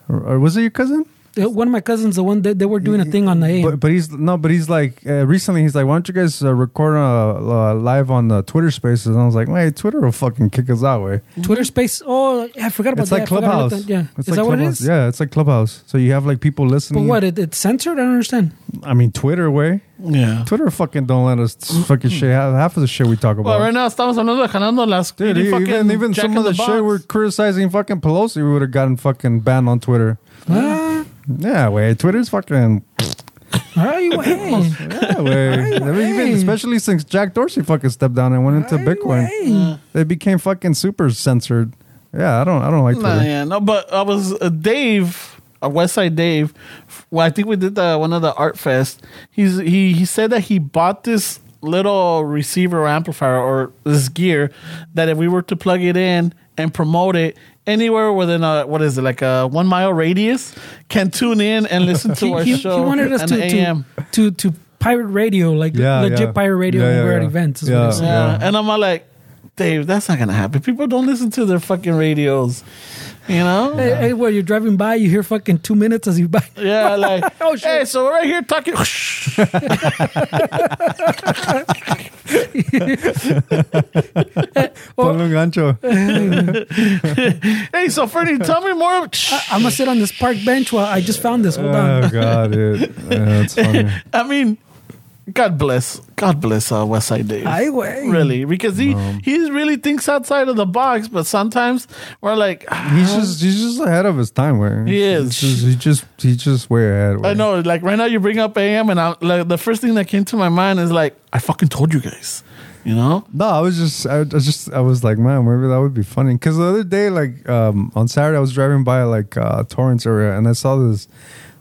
Speaker 3: or, or was it your cousin?
Speaker 2: Uh, one of my cousins, the one that they were doing a thing on the AM.
Speaker 3: But but he's no, but he's like uh, recently he's like, why don't you guys uh, record uh, uh, live on the Twitter Spaces? And I was like, wait, Twitter will fucking kick us out, way.
Speaker 2: Twitter Space. Oh, I forgot about
Speaker 3: It's
Speaker 2: that.
Speaker 3: like
Speaker 2: I about
Speaker 3: Clubhouse.
Speaker 2: that. Yeah,
Speaker 3: it's
Speaker 2: is
Speaker 3: like
Speaker 2: that what it
Speaker 3: Clubhouse.
Speaker 2: is?
Speaker 3: Yeah, it's like Clubhouse. So you have like people listening.
Speaker 2: But what? It, it's censored. I don't understand.
Speaker 3: I mean, Twitter way.
Speaker 1: Yeah.
Speaker 3: Twitter fucking don't let us fucking shit. Half, half of the shit we talk about.
Speaker 1: Well, right now estamos hablando de jalando las
Speaker 3: Dude,
Speaker 1: really fucking
Speaker 3: even even some of the,
Speaker 1: the
Speaker 3: shit we're criticizing fucking Pelosi, we would have gotten fucking banned on Twitter.
Speaker 2: Ah,
Speaker 3: Yeah, way. Twitter's fucking
Speaker 2: are you? Hey,
Speaker 3: yeah, way. I mean, even especially since Jack Dorsey fucking stepped down and went into Bitcoin,
Speaker 2: hey.
Speaker 3: they became fucking super censored. Yeah, I don't, I don't like
Speaker 1: Nah, yeah, no, but I was uh, Dave, uh, Westside Dave. Well, I think we did the one of the art fest. He's he he said that he bought this little receiver amplifier or this gear that if we were to plug it in and promote it anywhere within a what is it like a one mile radius can tune in and listen to
Speaker 2: He,
Speaker 1: our
Speaker 2: he, he wanted us to,
Speaker 1: AM.
Speaker 2: to to to pirate radio, like
Speaker 3: Yeah,
Speaker 2: legit
Speaker 3: yeah.
Speaker 2: pirate radio
Speaker 3: Yeah,
Speaker 2: when
Speaker 3: yeah,
Speaker 2: we're at events. is
Speaker 3: Yeah.
Speaker 2: what.
Speaker 1: Yeah.
Speaker 3: Yeah.
Speaker 1: And I'm all like, Dave, that's not gonna happen. People don't listen to their fucking radios. You know?
Speaker 2: Hey, hey, where you're driving by, you hear fucking two minutes as you buy.
Speaker 1: Yeah, like,
Speaker 2: Oh, shit.
Speaker 1: hey, so we're right here talking.
Speaker 3: Ponle un gancho.
Speaker 1: hey, so Fernie, tell me more.
Speaker 2: I'm gonna sit on this park bench while I just found this. Hold on.
Speaker 3: oh god, dude. Yeah, that's funny.
Speaker 1: I mean, God bless, God bless uh, West Side Dave.
Speaker 2: Ay, güey.
Speaker 1: really, because he he really thinks outside of the box, but sometimes we're like,
Speaker 3: He's just he's just ahead of his time. Where
Speaker 1: He is.
Speaker 3: He's just, he just he's just way ahead.
Speaker 1: I know, like right now you bring up AM, and I, like the first thing that came to my mind is like, I fucking told you guys, you know.
Speaker 3: No, I was just, I was just, I was like, man, maybe that would be funny. Because the other day, like um, on Saturday, I was driving by like uh, Torrance area, and I saw this,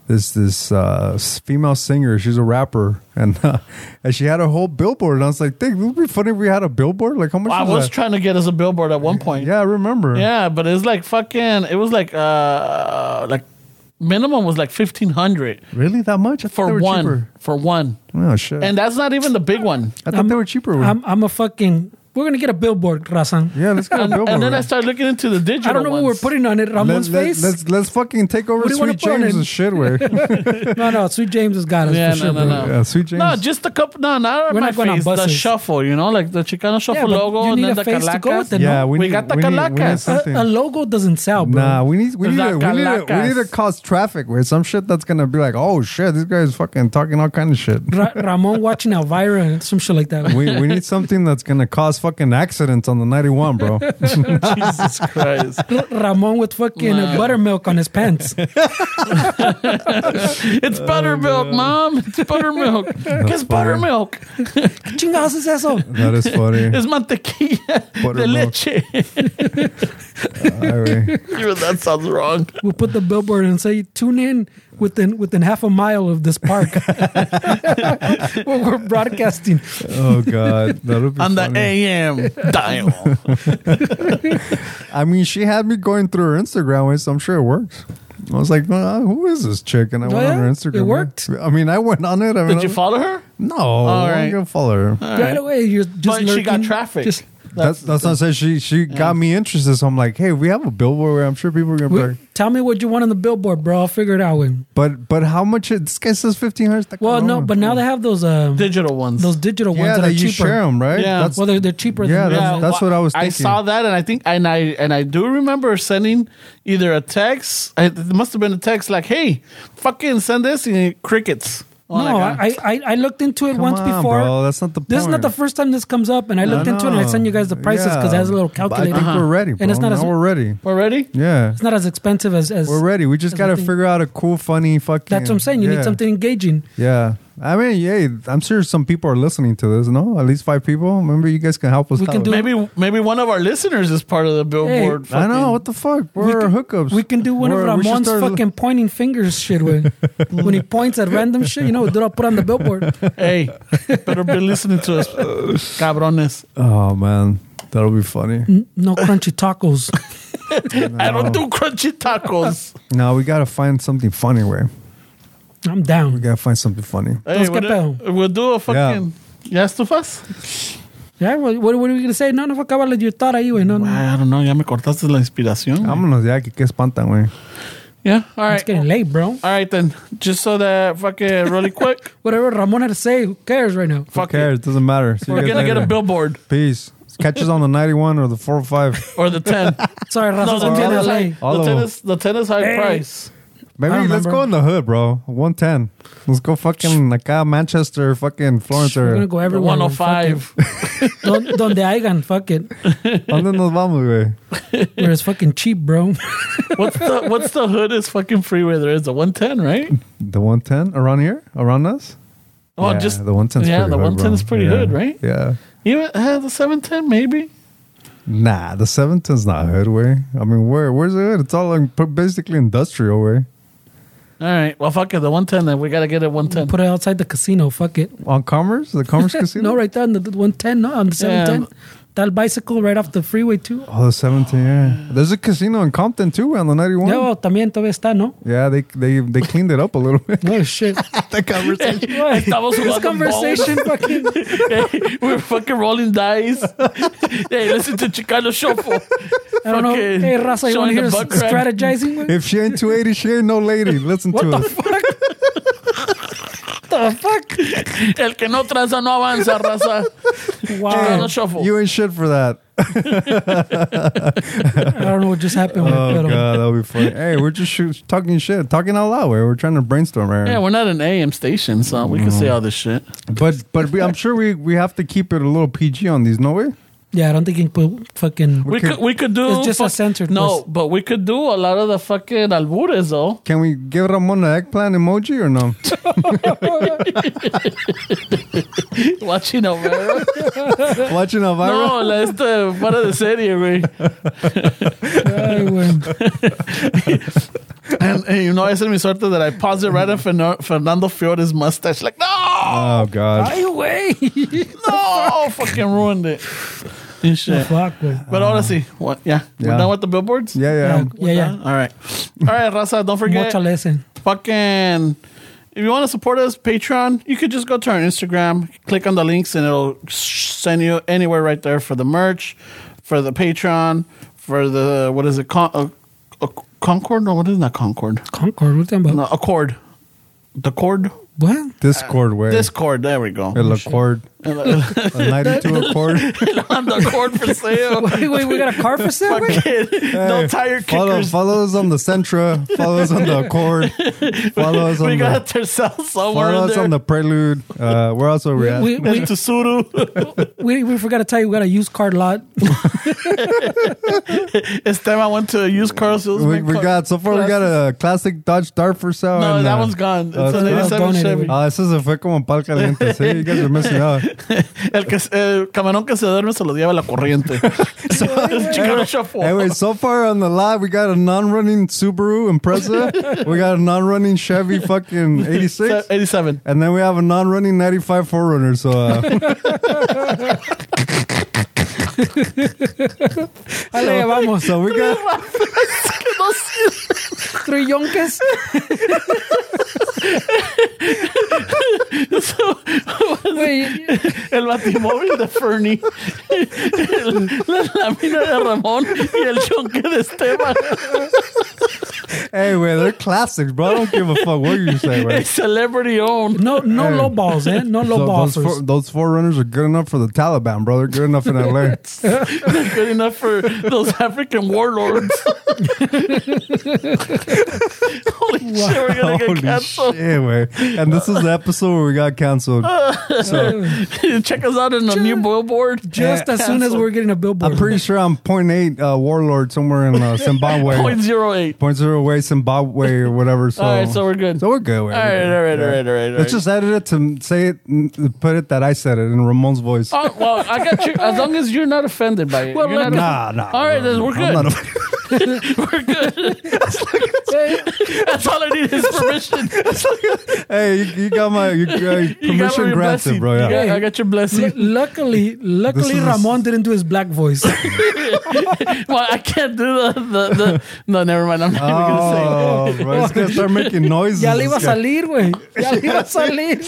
Speaker 3: this, this uh, female singer. She's a rapper, and uh, and she had a whole billboard. And I was like, think it would be funny if we had a billboard. Like, how much?
Speaker 1: I
Speaker 3: was
Speaker 1: was
Speaker 3: that?
Speaker 1: trying to get us a billboard at one point.
Speaker 3: yeah, I remember.
Speaker 1: Yeah, but it's like fucking. It was like uh like minimum was like fifteen hundred
Speaker 3: Really, that much? I thought
Speaker 1: for one.
Speaker 3: cheaper.
Speaker 1: For one,
Speaker 3: Oh shit!
Speaker 1: and that's not even the big one.
Speaker 3: I thought they were cheaper.
Speaker 2: I'm, I'm a fucking. We're gonna get a billboard, Rasan.
Speaker 3: yeah, let's get a billboard.
Speaker 1: and then I
Speaker 3: man.
Speaker 1: started looking into the digital.
Speaker 2: I don't know what we're putting on it. Ramon's
Speaker 3: let,
Speaker 2: face.
Speaker 3: Let, us let's fucking take over
Speaker 2: What do you wanna
Speaker 3: Sweet
Speaker 2: put
Speaker 3: James'
Speaker 2: it?
Speaker 3: shit. Where
Speaker 2: no, no, Sweet James has got us
Speaker 1: Yeah, no, no, no.
Speaker 3: yeah, Sweet James.
Speaker 1: No, just a couple. No, not
Speaker 2: We're
Speaker 1: my
Speaker 2: not going on
Speaker 1: face. The shuffle, you know, like the Chicano shuffle
Speaker 2: Yeah,
Speaker 1: logo,
Speaker 2: you
Speaker 1: and
Speaker 2: need
Speaker 1: then
Speaker 2: a
Speaker 1: the
Speaker 2: face to go with it,
Speaker 3: yeah,
Speaker 2: no?
Speaker 3: we,
Speaker 1: We
Speaker 3: need,
Speaker 1: got the
Speaker 3: we need, we need
Speaker 2: A, a logo doesn't sell, bro.
Speaker 3: Nah, we need we need
Speaker 1: La
Speaker 3: we need to, we need to cause traffic with some shit that's gonna be like, oh shit, this guy's fucking talking all kind of shit.
Speaker 2: Ramon watching Elvira and some shit like that.
Speaker 3: we we need something that's gonna cause fucking accidents on the ninety one, bro.
Speaker 1: Jesus Christ.
Speaker 2: Ramon with fucking uh, buttermilk on his pants.
Speaker 1: It's
Speaker 3: Oh,
Speaker 1: buttermilk, mom. It's buttermilk. it's buttermilk.
Speaker 2: Chingados es eso?
Speaker 3: that is funny.
Speaker 1: Es mantequilla de
Speaker 3: Buttermilk.
Speaker 1: leche.
Speaker 3: Ay, güey.
Speaker 1: Even that sounds wrong.
Speaker 2: We'll put the billboard and say, tune in within within half a mile of this park. Where we're broadcasting.
Speaker 3: oh god, that'll be
Speaker 1: On the. AM dial.
Speaker 3: I mean, she had me going through her Instagram, way, so I'm sure it works. I was like, well, who is this chick? And I
Speaker 2: Oh,
Speaker 3: went on her Instagram.
Speaker 2: It worked?
Speaker 3: I mean, I went on it. I mean,
Speaker 1: Did you follow her?
Speaker 3: No,
Speaker 1: All
Speaker 3: I'm gonna follow her.
Speaker 2: Right away, you're just
Speaker 1: But she got traffic.
Speaker 2: Just-
Speaker 3: That's that's not saying she she got me interested. So I'm like, hey, we have a billboard where I'm sure people are gonna be
Speaker 2: we-
Speaker 3: like,
Speaker 2: tell me what you want on the billboard, bro. I'll figure it out. With.
Speaker 3: but but how much? It, this guy says fifteen hundred.
Speaker 2: Well, no, but now they have those uh,
Speaker 1: Digital ones.
Speaker 2: those digital ones
Speaker 3: yeah,
Speaker 2: that
Speaker 3: that
Speaker 2: are
Speaker 3: you
Speaker 2: cheaper.
Speaker 3: share them, right?
Speaker 1: Yeah.
Speaker 3: That's,
Speaker 2: Well, they're, they're cheaper.
Speaker 3: Yeah,
Speaker 2: than
Speaker 3: that's- that's what I was
Speaker 1: I
Speaker 3: thinking.
Speaker 1: saw that, and I think, and I and I do remember sending either a text. It must have been a text like, "Hey, fucking send this," and crickets. Oh,
Speaker 2: no, I, I I looked into it
Speaker 3: Come
Speaker 2: once
Speaker 3: on,
Speaker 2: before.
Speaker 3: bro. That's not the.
Speaker 2: This is not the first time this comes up, and I looked into it and I sent you guys the prices because it has a little
Speaker 3: But I
Speaker 2: calculator.
Speaker 3: think we're ready, bro.
Speaker 2: And it's not
Speaker 3: Now
Speaker 2: as-
Speaker 3: we're ready.
Speaker 1: we're ready.
Speaker 3: Yeah,
Speaker 2: It's not as expensive as as.
Speaker 3: we're ready. We just got to figure out a cool, funny, fucking.
Speaker 2: That's what I'm saying. You
Speaker 3: yeah.
Speaker 2: need something engaging.
Speaker 3: Yeah. I mean, yeah, I'm sure some people are listening to this. No, at least five people. Remember, you guys can help us.
Speaker 2: We can do-
Speaker 1: Maybe maybe one of our listeners is part of the billboard.
Speaker 3: I know what the fuck.
Speaker 2: We
Speaker 3: We're
Speaker 2: can-
Speaker 3: hookups.
Speaker 2: We can do one
Speaker 3: We're-
Speaker 2: of Ramon's
Speaker 3: start-
Speaker 2: fucking pointing fingers shit with when he points at random shit. You know, dude, I'll put on the billboard.
Speaker 1: Hey, better be listening to us, cabrones.
Speaker 3: Oh man, that'll be funny.
Speaker 2: No crunchy tacos.
Speaker 1: I don't do crunchy tacos.
Speaker 3: No, we gotta find something funny. Where
Speaker 2: I'm down.
Speaker 3: we gotta find something funny.
Speaker 1: Hey,
Speaker 2: Dos que
Speaker 1: we'll,
Speaker 2: pedo.
Speaker 1: we'll do a fucking. ¿Ya estufas?
Speaker 2: Yeah, what, what, what are we gonna say? No, no, fuck about your thought ahí, güey. No, no.
Speaker 1: Ah, I don't know. Ya me cortaste la inspiración.
Speaker 3: Vámonos ya, que qué espantan, güey.
Speaker 1: Yeah. All
Speaker 2: It's getting late, bro.
Speaker 1: All right then. Just so that fucking really quick.
Speaker 2: Whatever Ramon had to say, who cares right now?
Speaker 3: Who
Speaker 1: Fuck
Speaker 3: cares?
Speaker 1: it.
Speaker 3: Doesn't matter. See you
Speaker 1: We're
Speaker 3: guys
Speaker 1: gonna get a
Speaker 3: later.
Speaker 1: billboard
Speaker 3: Peace. Catch us on the 91 or the 405.
Speaker 1: or the ten.
Speaker 2: Sorry, Raza,
Speaker 1: no, the
Speaker 2: I'm
Speaker 1: ten
Speaker 2: in
Speaker 1: is
Speaker 2: LA.
Speaker 1: high.
Speaker 3: All
Speaker 1: The
Speaker 3: of
Speaker 1: ten
Speaker 3: them.
Speaker 1: the ten is high price.
Speaker 3: Maybe let's
Speaker 2: remember.
Speaker 3: go in the hood, bro. 110. Let's go fucking acá, Manchester, fucking Florence.
Speaker 2: We're
Speaker 3: Or,
Speaker 2: gonna go
Speaker 1: The
Speaker 2: everywhere.
Speaker 1: one hundred
Speaker 2: fuck
Speaker 1: five.
Speaker 2: it. Don- Donde hayan, fuck it.
Speaker 3: ¿Dónde nos vamos, güey?
Speaker 2: Where it's fucking cheap, bro.
Speaker 1: What's the what's the hoodest fucking freeway there is? The one ten, right?
Speaker 3: The 110 around here? Around us?
Speaker 1: Oh,
Speaker 3: yeah,
Speaker 1: just
Speaker 3: the 110
Speaker 1: yeah,
Speaker 3: pretty
Speaker 1: the
Speaker 3: hood,
Speaker 1: 110 is pretty
Speaker 3: Yeah.
Speaker 1: hood, right?
Speaker 3: Yeah.
Speaker 1: Even uh, the seven ten maybe.
Speaker 3: Nah, the 710's not hood way. I mean, where where's the hood? It's all like basically industrial way.
Speaker 1: All right. Well, fuck it. The one ten. Then we gotta get it one ten.
Speaker 2: Put it outside the casino. Fuck it.
Speaker 3: On Commerce? The Commerce Casino?
Speaker 2: No, right there on the 110. No, on the 710. That bicycle right off the freeway too.
Speaker 3: Oh, the 17, yeah. There's a casino in Compton too on the 91.
Speaker 2: Yeah, well, también todavía está, ¿no?
Speaker 3: Yeah, they they they cleaned it up a little bit.
Speaker 2: Oh shit.
Speaker 3: the conversation.
Speaker 1: Estamos
Speaker 2: this conversation fucking
Speaker 1: Hey, we're fucking rolling dice. hey, listen to Chicano Shuffle.
Speaker 2: I don't know. Hey Raza, you want
Speaker 1: showing
Speaker 2: to hear
Speaker 1: the
Speaker 2: us strategizing?
Speaker 3: If she ain't 280, she ain't no lady. Listen
Speaker 1: What
Speaker 3: to
Speaker 1: the
Speaker 3: us.
Speaker 1: fuck?
Speaker 2: The fuck?
Speaker 1: El que no tranza no avanza, raza.
Speaker 2: Wow.
Speaker 1: Chicano Shuffle.
Speaker 3: You ain't shit for that.
Speaker 2: I don't know what just happened.
Speaker 3: Oh
Speaker 2: pero-
Speaker 3: god, that'll be funny. Hey, we're just shoot, talking shit, talking out loud. We're trying to brainstorm, Aaron.
Speaker 1: yeah, we're not an AM station, so we can say all this shit.
Speaker 3: but but we, I'm sure we we have to keep it a little PG on these. No way.
Speaker 2: Yeah, I don't think you can put fucking.
Speaker 1: We
Speaker 3: could-
Speaker 1: could we could do
Speaker 2: It's just a censored
Speaker 1: No,
Speaker 2: list.
Speaker 1: but we could do a lot of the fucking albures though.
Speaker 3: Can we give Ramon an eggplant emoji or no?
Speaker 1: Watching over.
Speaker 3: Watching Elvira.
Speaker 1: no, la este fuera de serie, güey.
Speaker 2: Ay, güey.
Speaker 1: And, and you know, esa es mi suerte that I paused it right on Fernan- Fernando Fiores' mustache. Like, no,
Speaker 3: Oh god.
Speaker 2: Ay, güey.
Speaker 1: no, fucking ruined it. And shit.
Speaker 2: fuck, güey.
Speaker 1: But honestly, what? Yeah, we're
Speaker 3: Yeah.
Speaker 1: done with the billboards.
Speaker 3: Yeah, yeah.
Speaker 2: Yeah,
Speaker 1: We're
Speaker 2: yeah.
Speaker 1: done? All right, all right, Raza. Don't forget.
Speaker 2: Mucha lesson.
Speaker 1: fucking if you want to support us patreon you could just go to our instagram click on the links and it'll send you anywhere right there for the merch for the patreon for the what is it Con- uh, uh, concord no what is that concord
Speaker 2: Concord, what you talking about?
Speaker 1: no accord the cord
Speaker 2: What?
Speaker 3: Discord way.
Speaker 1: discord there we go
Speaker 3: El Accord. A 92 Accord.
Speaker 1: on the cord for sale
Speaker 2: Wait, wait, we got a car for sale? güey?
Speaker 1: Fucking no
Speaker 3: Hey,
Speaker 1: tire
Speaker 3: Follow,
Speaker 1: kickers
Speaker 3: follow us on the Sentra. Follow us on the Accord. Follow us
Speaker 1: we
Speaker 3: on
Speaker 1: got
Speaker 3: the,
Speaker 1: Tercel somewhere
Speaker 3: follow
Speaker 1: in
Speaker 3: us
Speaker 1: there
Speaker 3: on the Prelude. Uh, where else are we at?
Speaker 2: We, we,
Speaker 1: and Tsuru.
Speaker 2: we, we forgot to tell you, we got a used car lot.
Speaker 1: it's time I went to a used car sales.
Speaker 3: we, we got so far we got a classic Dodge Dart for sale.
Speaker 1: No,
Speaker 3: and,
Speaker 1: that
Speaker 3: uh,
Speaker 1: one's gone. It's
Speaker 3: oh,
Speaker 1: an
Speaker 3: it's gone?
Speaker 1: 87 Chevy.
Speaker 2: güey.
Speaker 3: Ah, ese se fue como pal caliente. Sí, you guys are missing out.
Speaker 1: El, que, el camarón que se duerme se lo lleva la corriente. Shuffle.
Speaker 3: Anyway, so far on the lot, we got a non-running Subaru Impreza. we got a non-running Chevy fucking 86.
Speaker 1: 87.
Speaker 3: And then we have a non-running 95 4Runner. So uh,
Speaker 2: Dale, vamos.
Speaker 3: so we got
Speaker 2: Three yonkes. Güey,
Speaker 1: El batimóvil de Fernie. El- la lámina de Ramón y el chonque de Esteban.
Speaker 3: hey, wait, they're classics, bro. I don't give a fuck what you say,
Speaker 1: A
Speaker 3: right?
Speaker 1: celebrity owned.
Speaker 2: no, no low balls, eh? No low
Speaker 3: So
Speaker 2: balls.
Speaker 3: those, four, those forerunners are good enough for the Taliban, bro. They're good enough in LA.
Speaker 1: They're good enough for those African warlords. Holy shit, we're gonna get
Speaker 3: Holy
Speaker 1: canceled.
Speaker 3: shit, wait. And this is the episode where we got canceled. So
Speaker 1: Check us out in a new billboard.
Speaker 2: Just as soon as we're getting a billboard.
Speaker 3: I'm pretty sure I'm 0.8 uh, warlord somewhere in uh, Zimbabwe.
Speaker 1: Point zero eight.
Speaker 3: Point zero away Zimbabwe or whatever. So,
Speaker 1: All right, so we're good.
Speaker 3: so we're good. All
Speaker 1: All right, all right, all right, all right. all
Speaker 3: Let's
Speaker 1: right.
Speaker 3: just edit it to say it, put it that I said it in Ramon's voice.
Speaker 1: Oh, well, I got you. As long as you're not offended by it.
Speaker 2: Well,
Speaker 1: You're not
Speaker 3: nah, nah.
Speaker 1: All right,
Speaker 3: no,
Speaker 1: then we're
Speaker 3: I'm
Speaker 1: good.
Speaker 3: Not a-
Speaker 1: We're good. That's all I need is permission.
Speaker 3: hey, you, you got my you, uh,
Speaker 1: You got
Speaker 3: permission
Speaker 1: your
Speaker 3: granted,
Speaker 1: blessing.
Speaker 3: bro.
Speaker 1: You
Speaker 3: Yeah.
Speaker 1: got- I got your blessing.
Speaker 2: L- luckily, luckily, Ramon didn't do his black voice.
Speaker 1: well, I can't do the, the, the no, never mind. I'm not even gonna say.
Speaker 3: Oh, bro, he's gonna start making noises.
Speaker 2: ya le iba a
Speaker 3: this guy.
Speaker 2: salir, güey. Ya le iba a salir.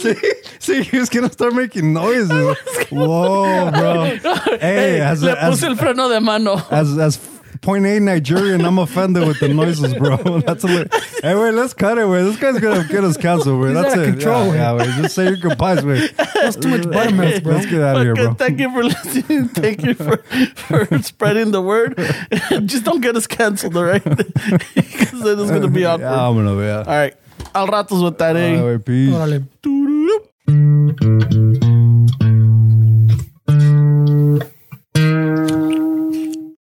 Speaker 3: See, he was gonna start making noises. Whoa, bro. Hey,
Speaker 1: Hey,
Speaker 3: as
Speaker 1: le
Speaker 3: as,
Speaker 1: puse el freno de mano.
Speaker 3: as as point eight Nigerian, I'm offended with the noises, bro. That's a li- hey, wait, let's cut it, wait. This guy's gonna get us canceled, wait. That's
Speaker 2: out of
Speaker 3: it.
Speaker 2: control,
Speaker 3: yeah, yeah, wait. Just say your goodbyes, wait.
Speaker 2: That's too much buttermilk, bro.
Speaker 3: Let's get out of here, bro.
Speaker 1: Thank you for listening. Thank you for, for spreading the word. Just don't get us canceled, all right? Because then it's gonna be awkward.
Speaker 3: Yeah, I'm gonna, yeah.
Speaker 1: All right. Al ratos with that, eh?
Speaker 3: All right, peace.
Speaker 2: Órale.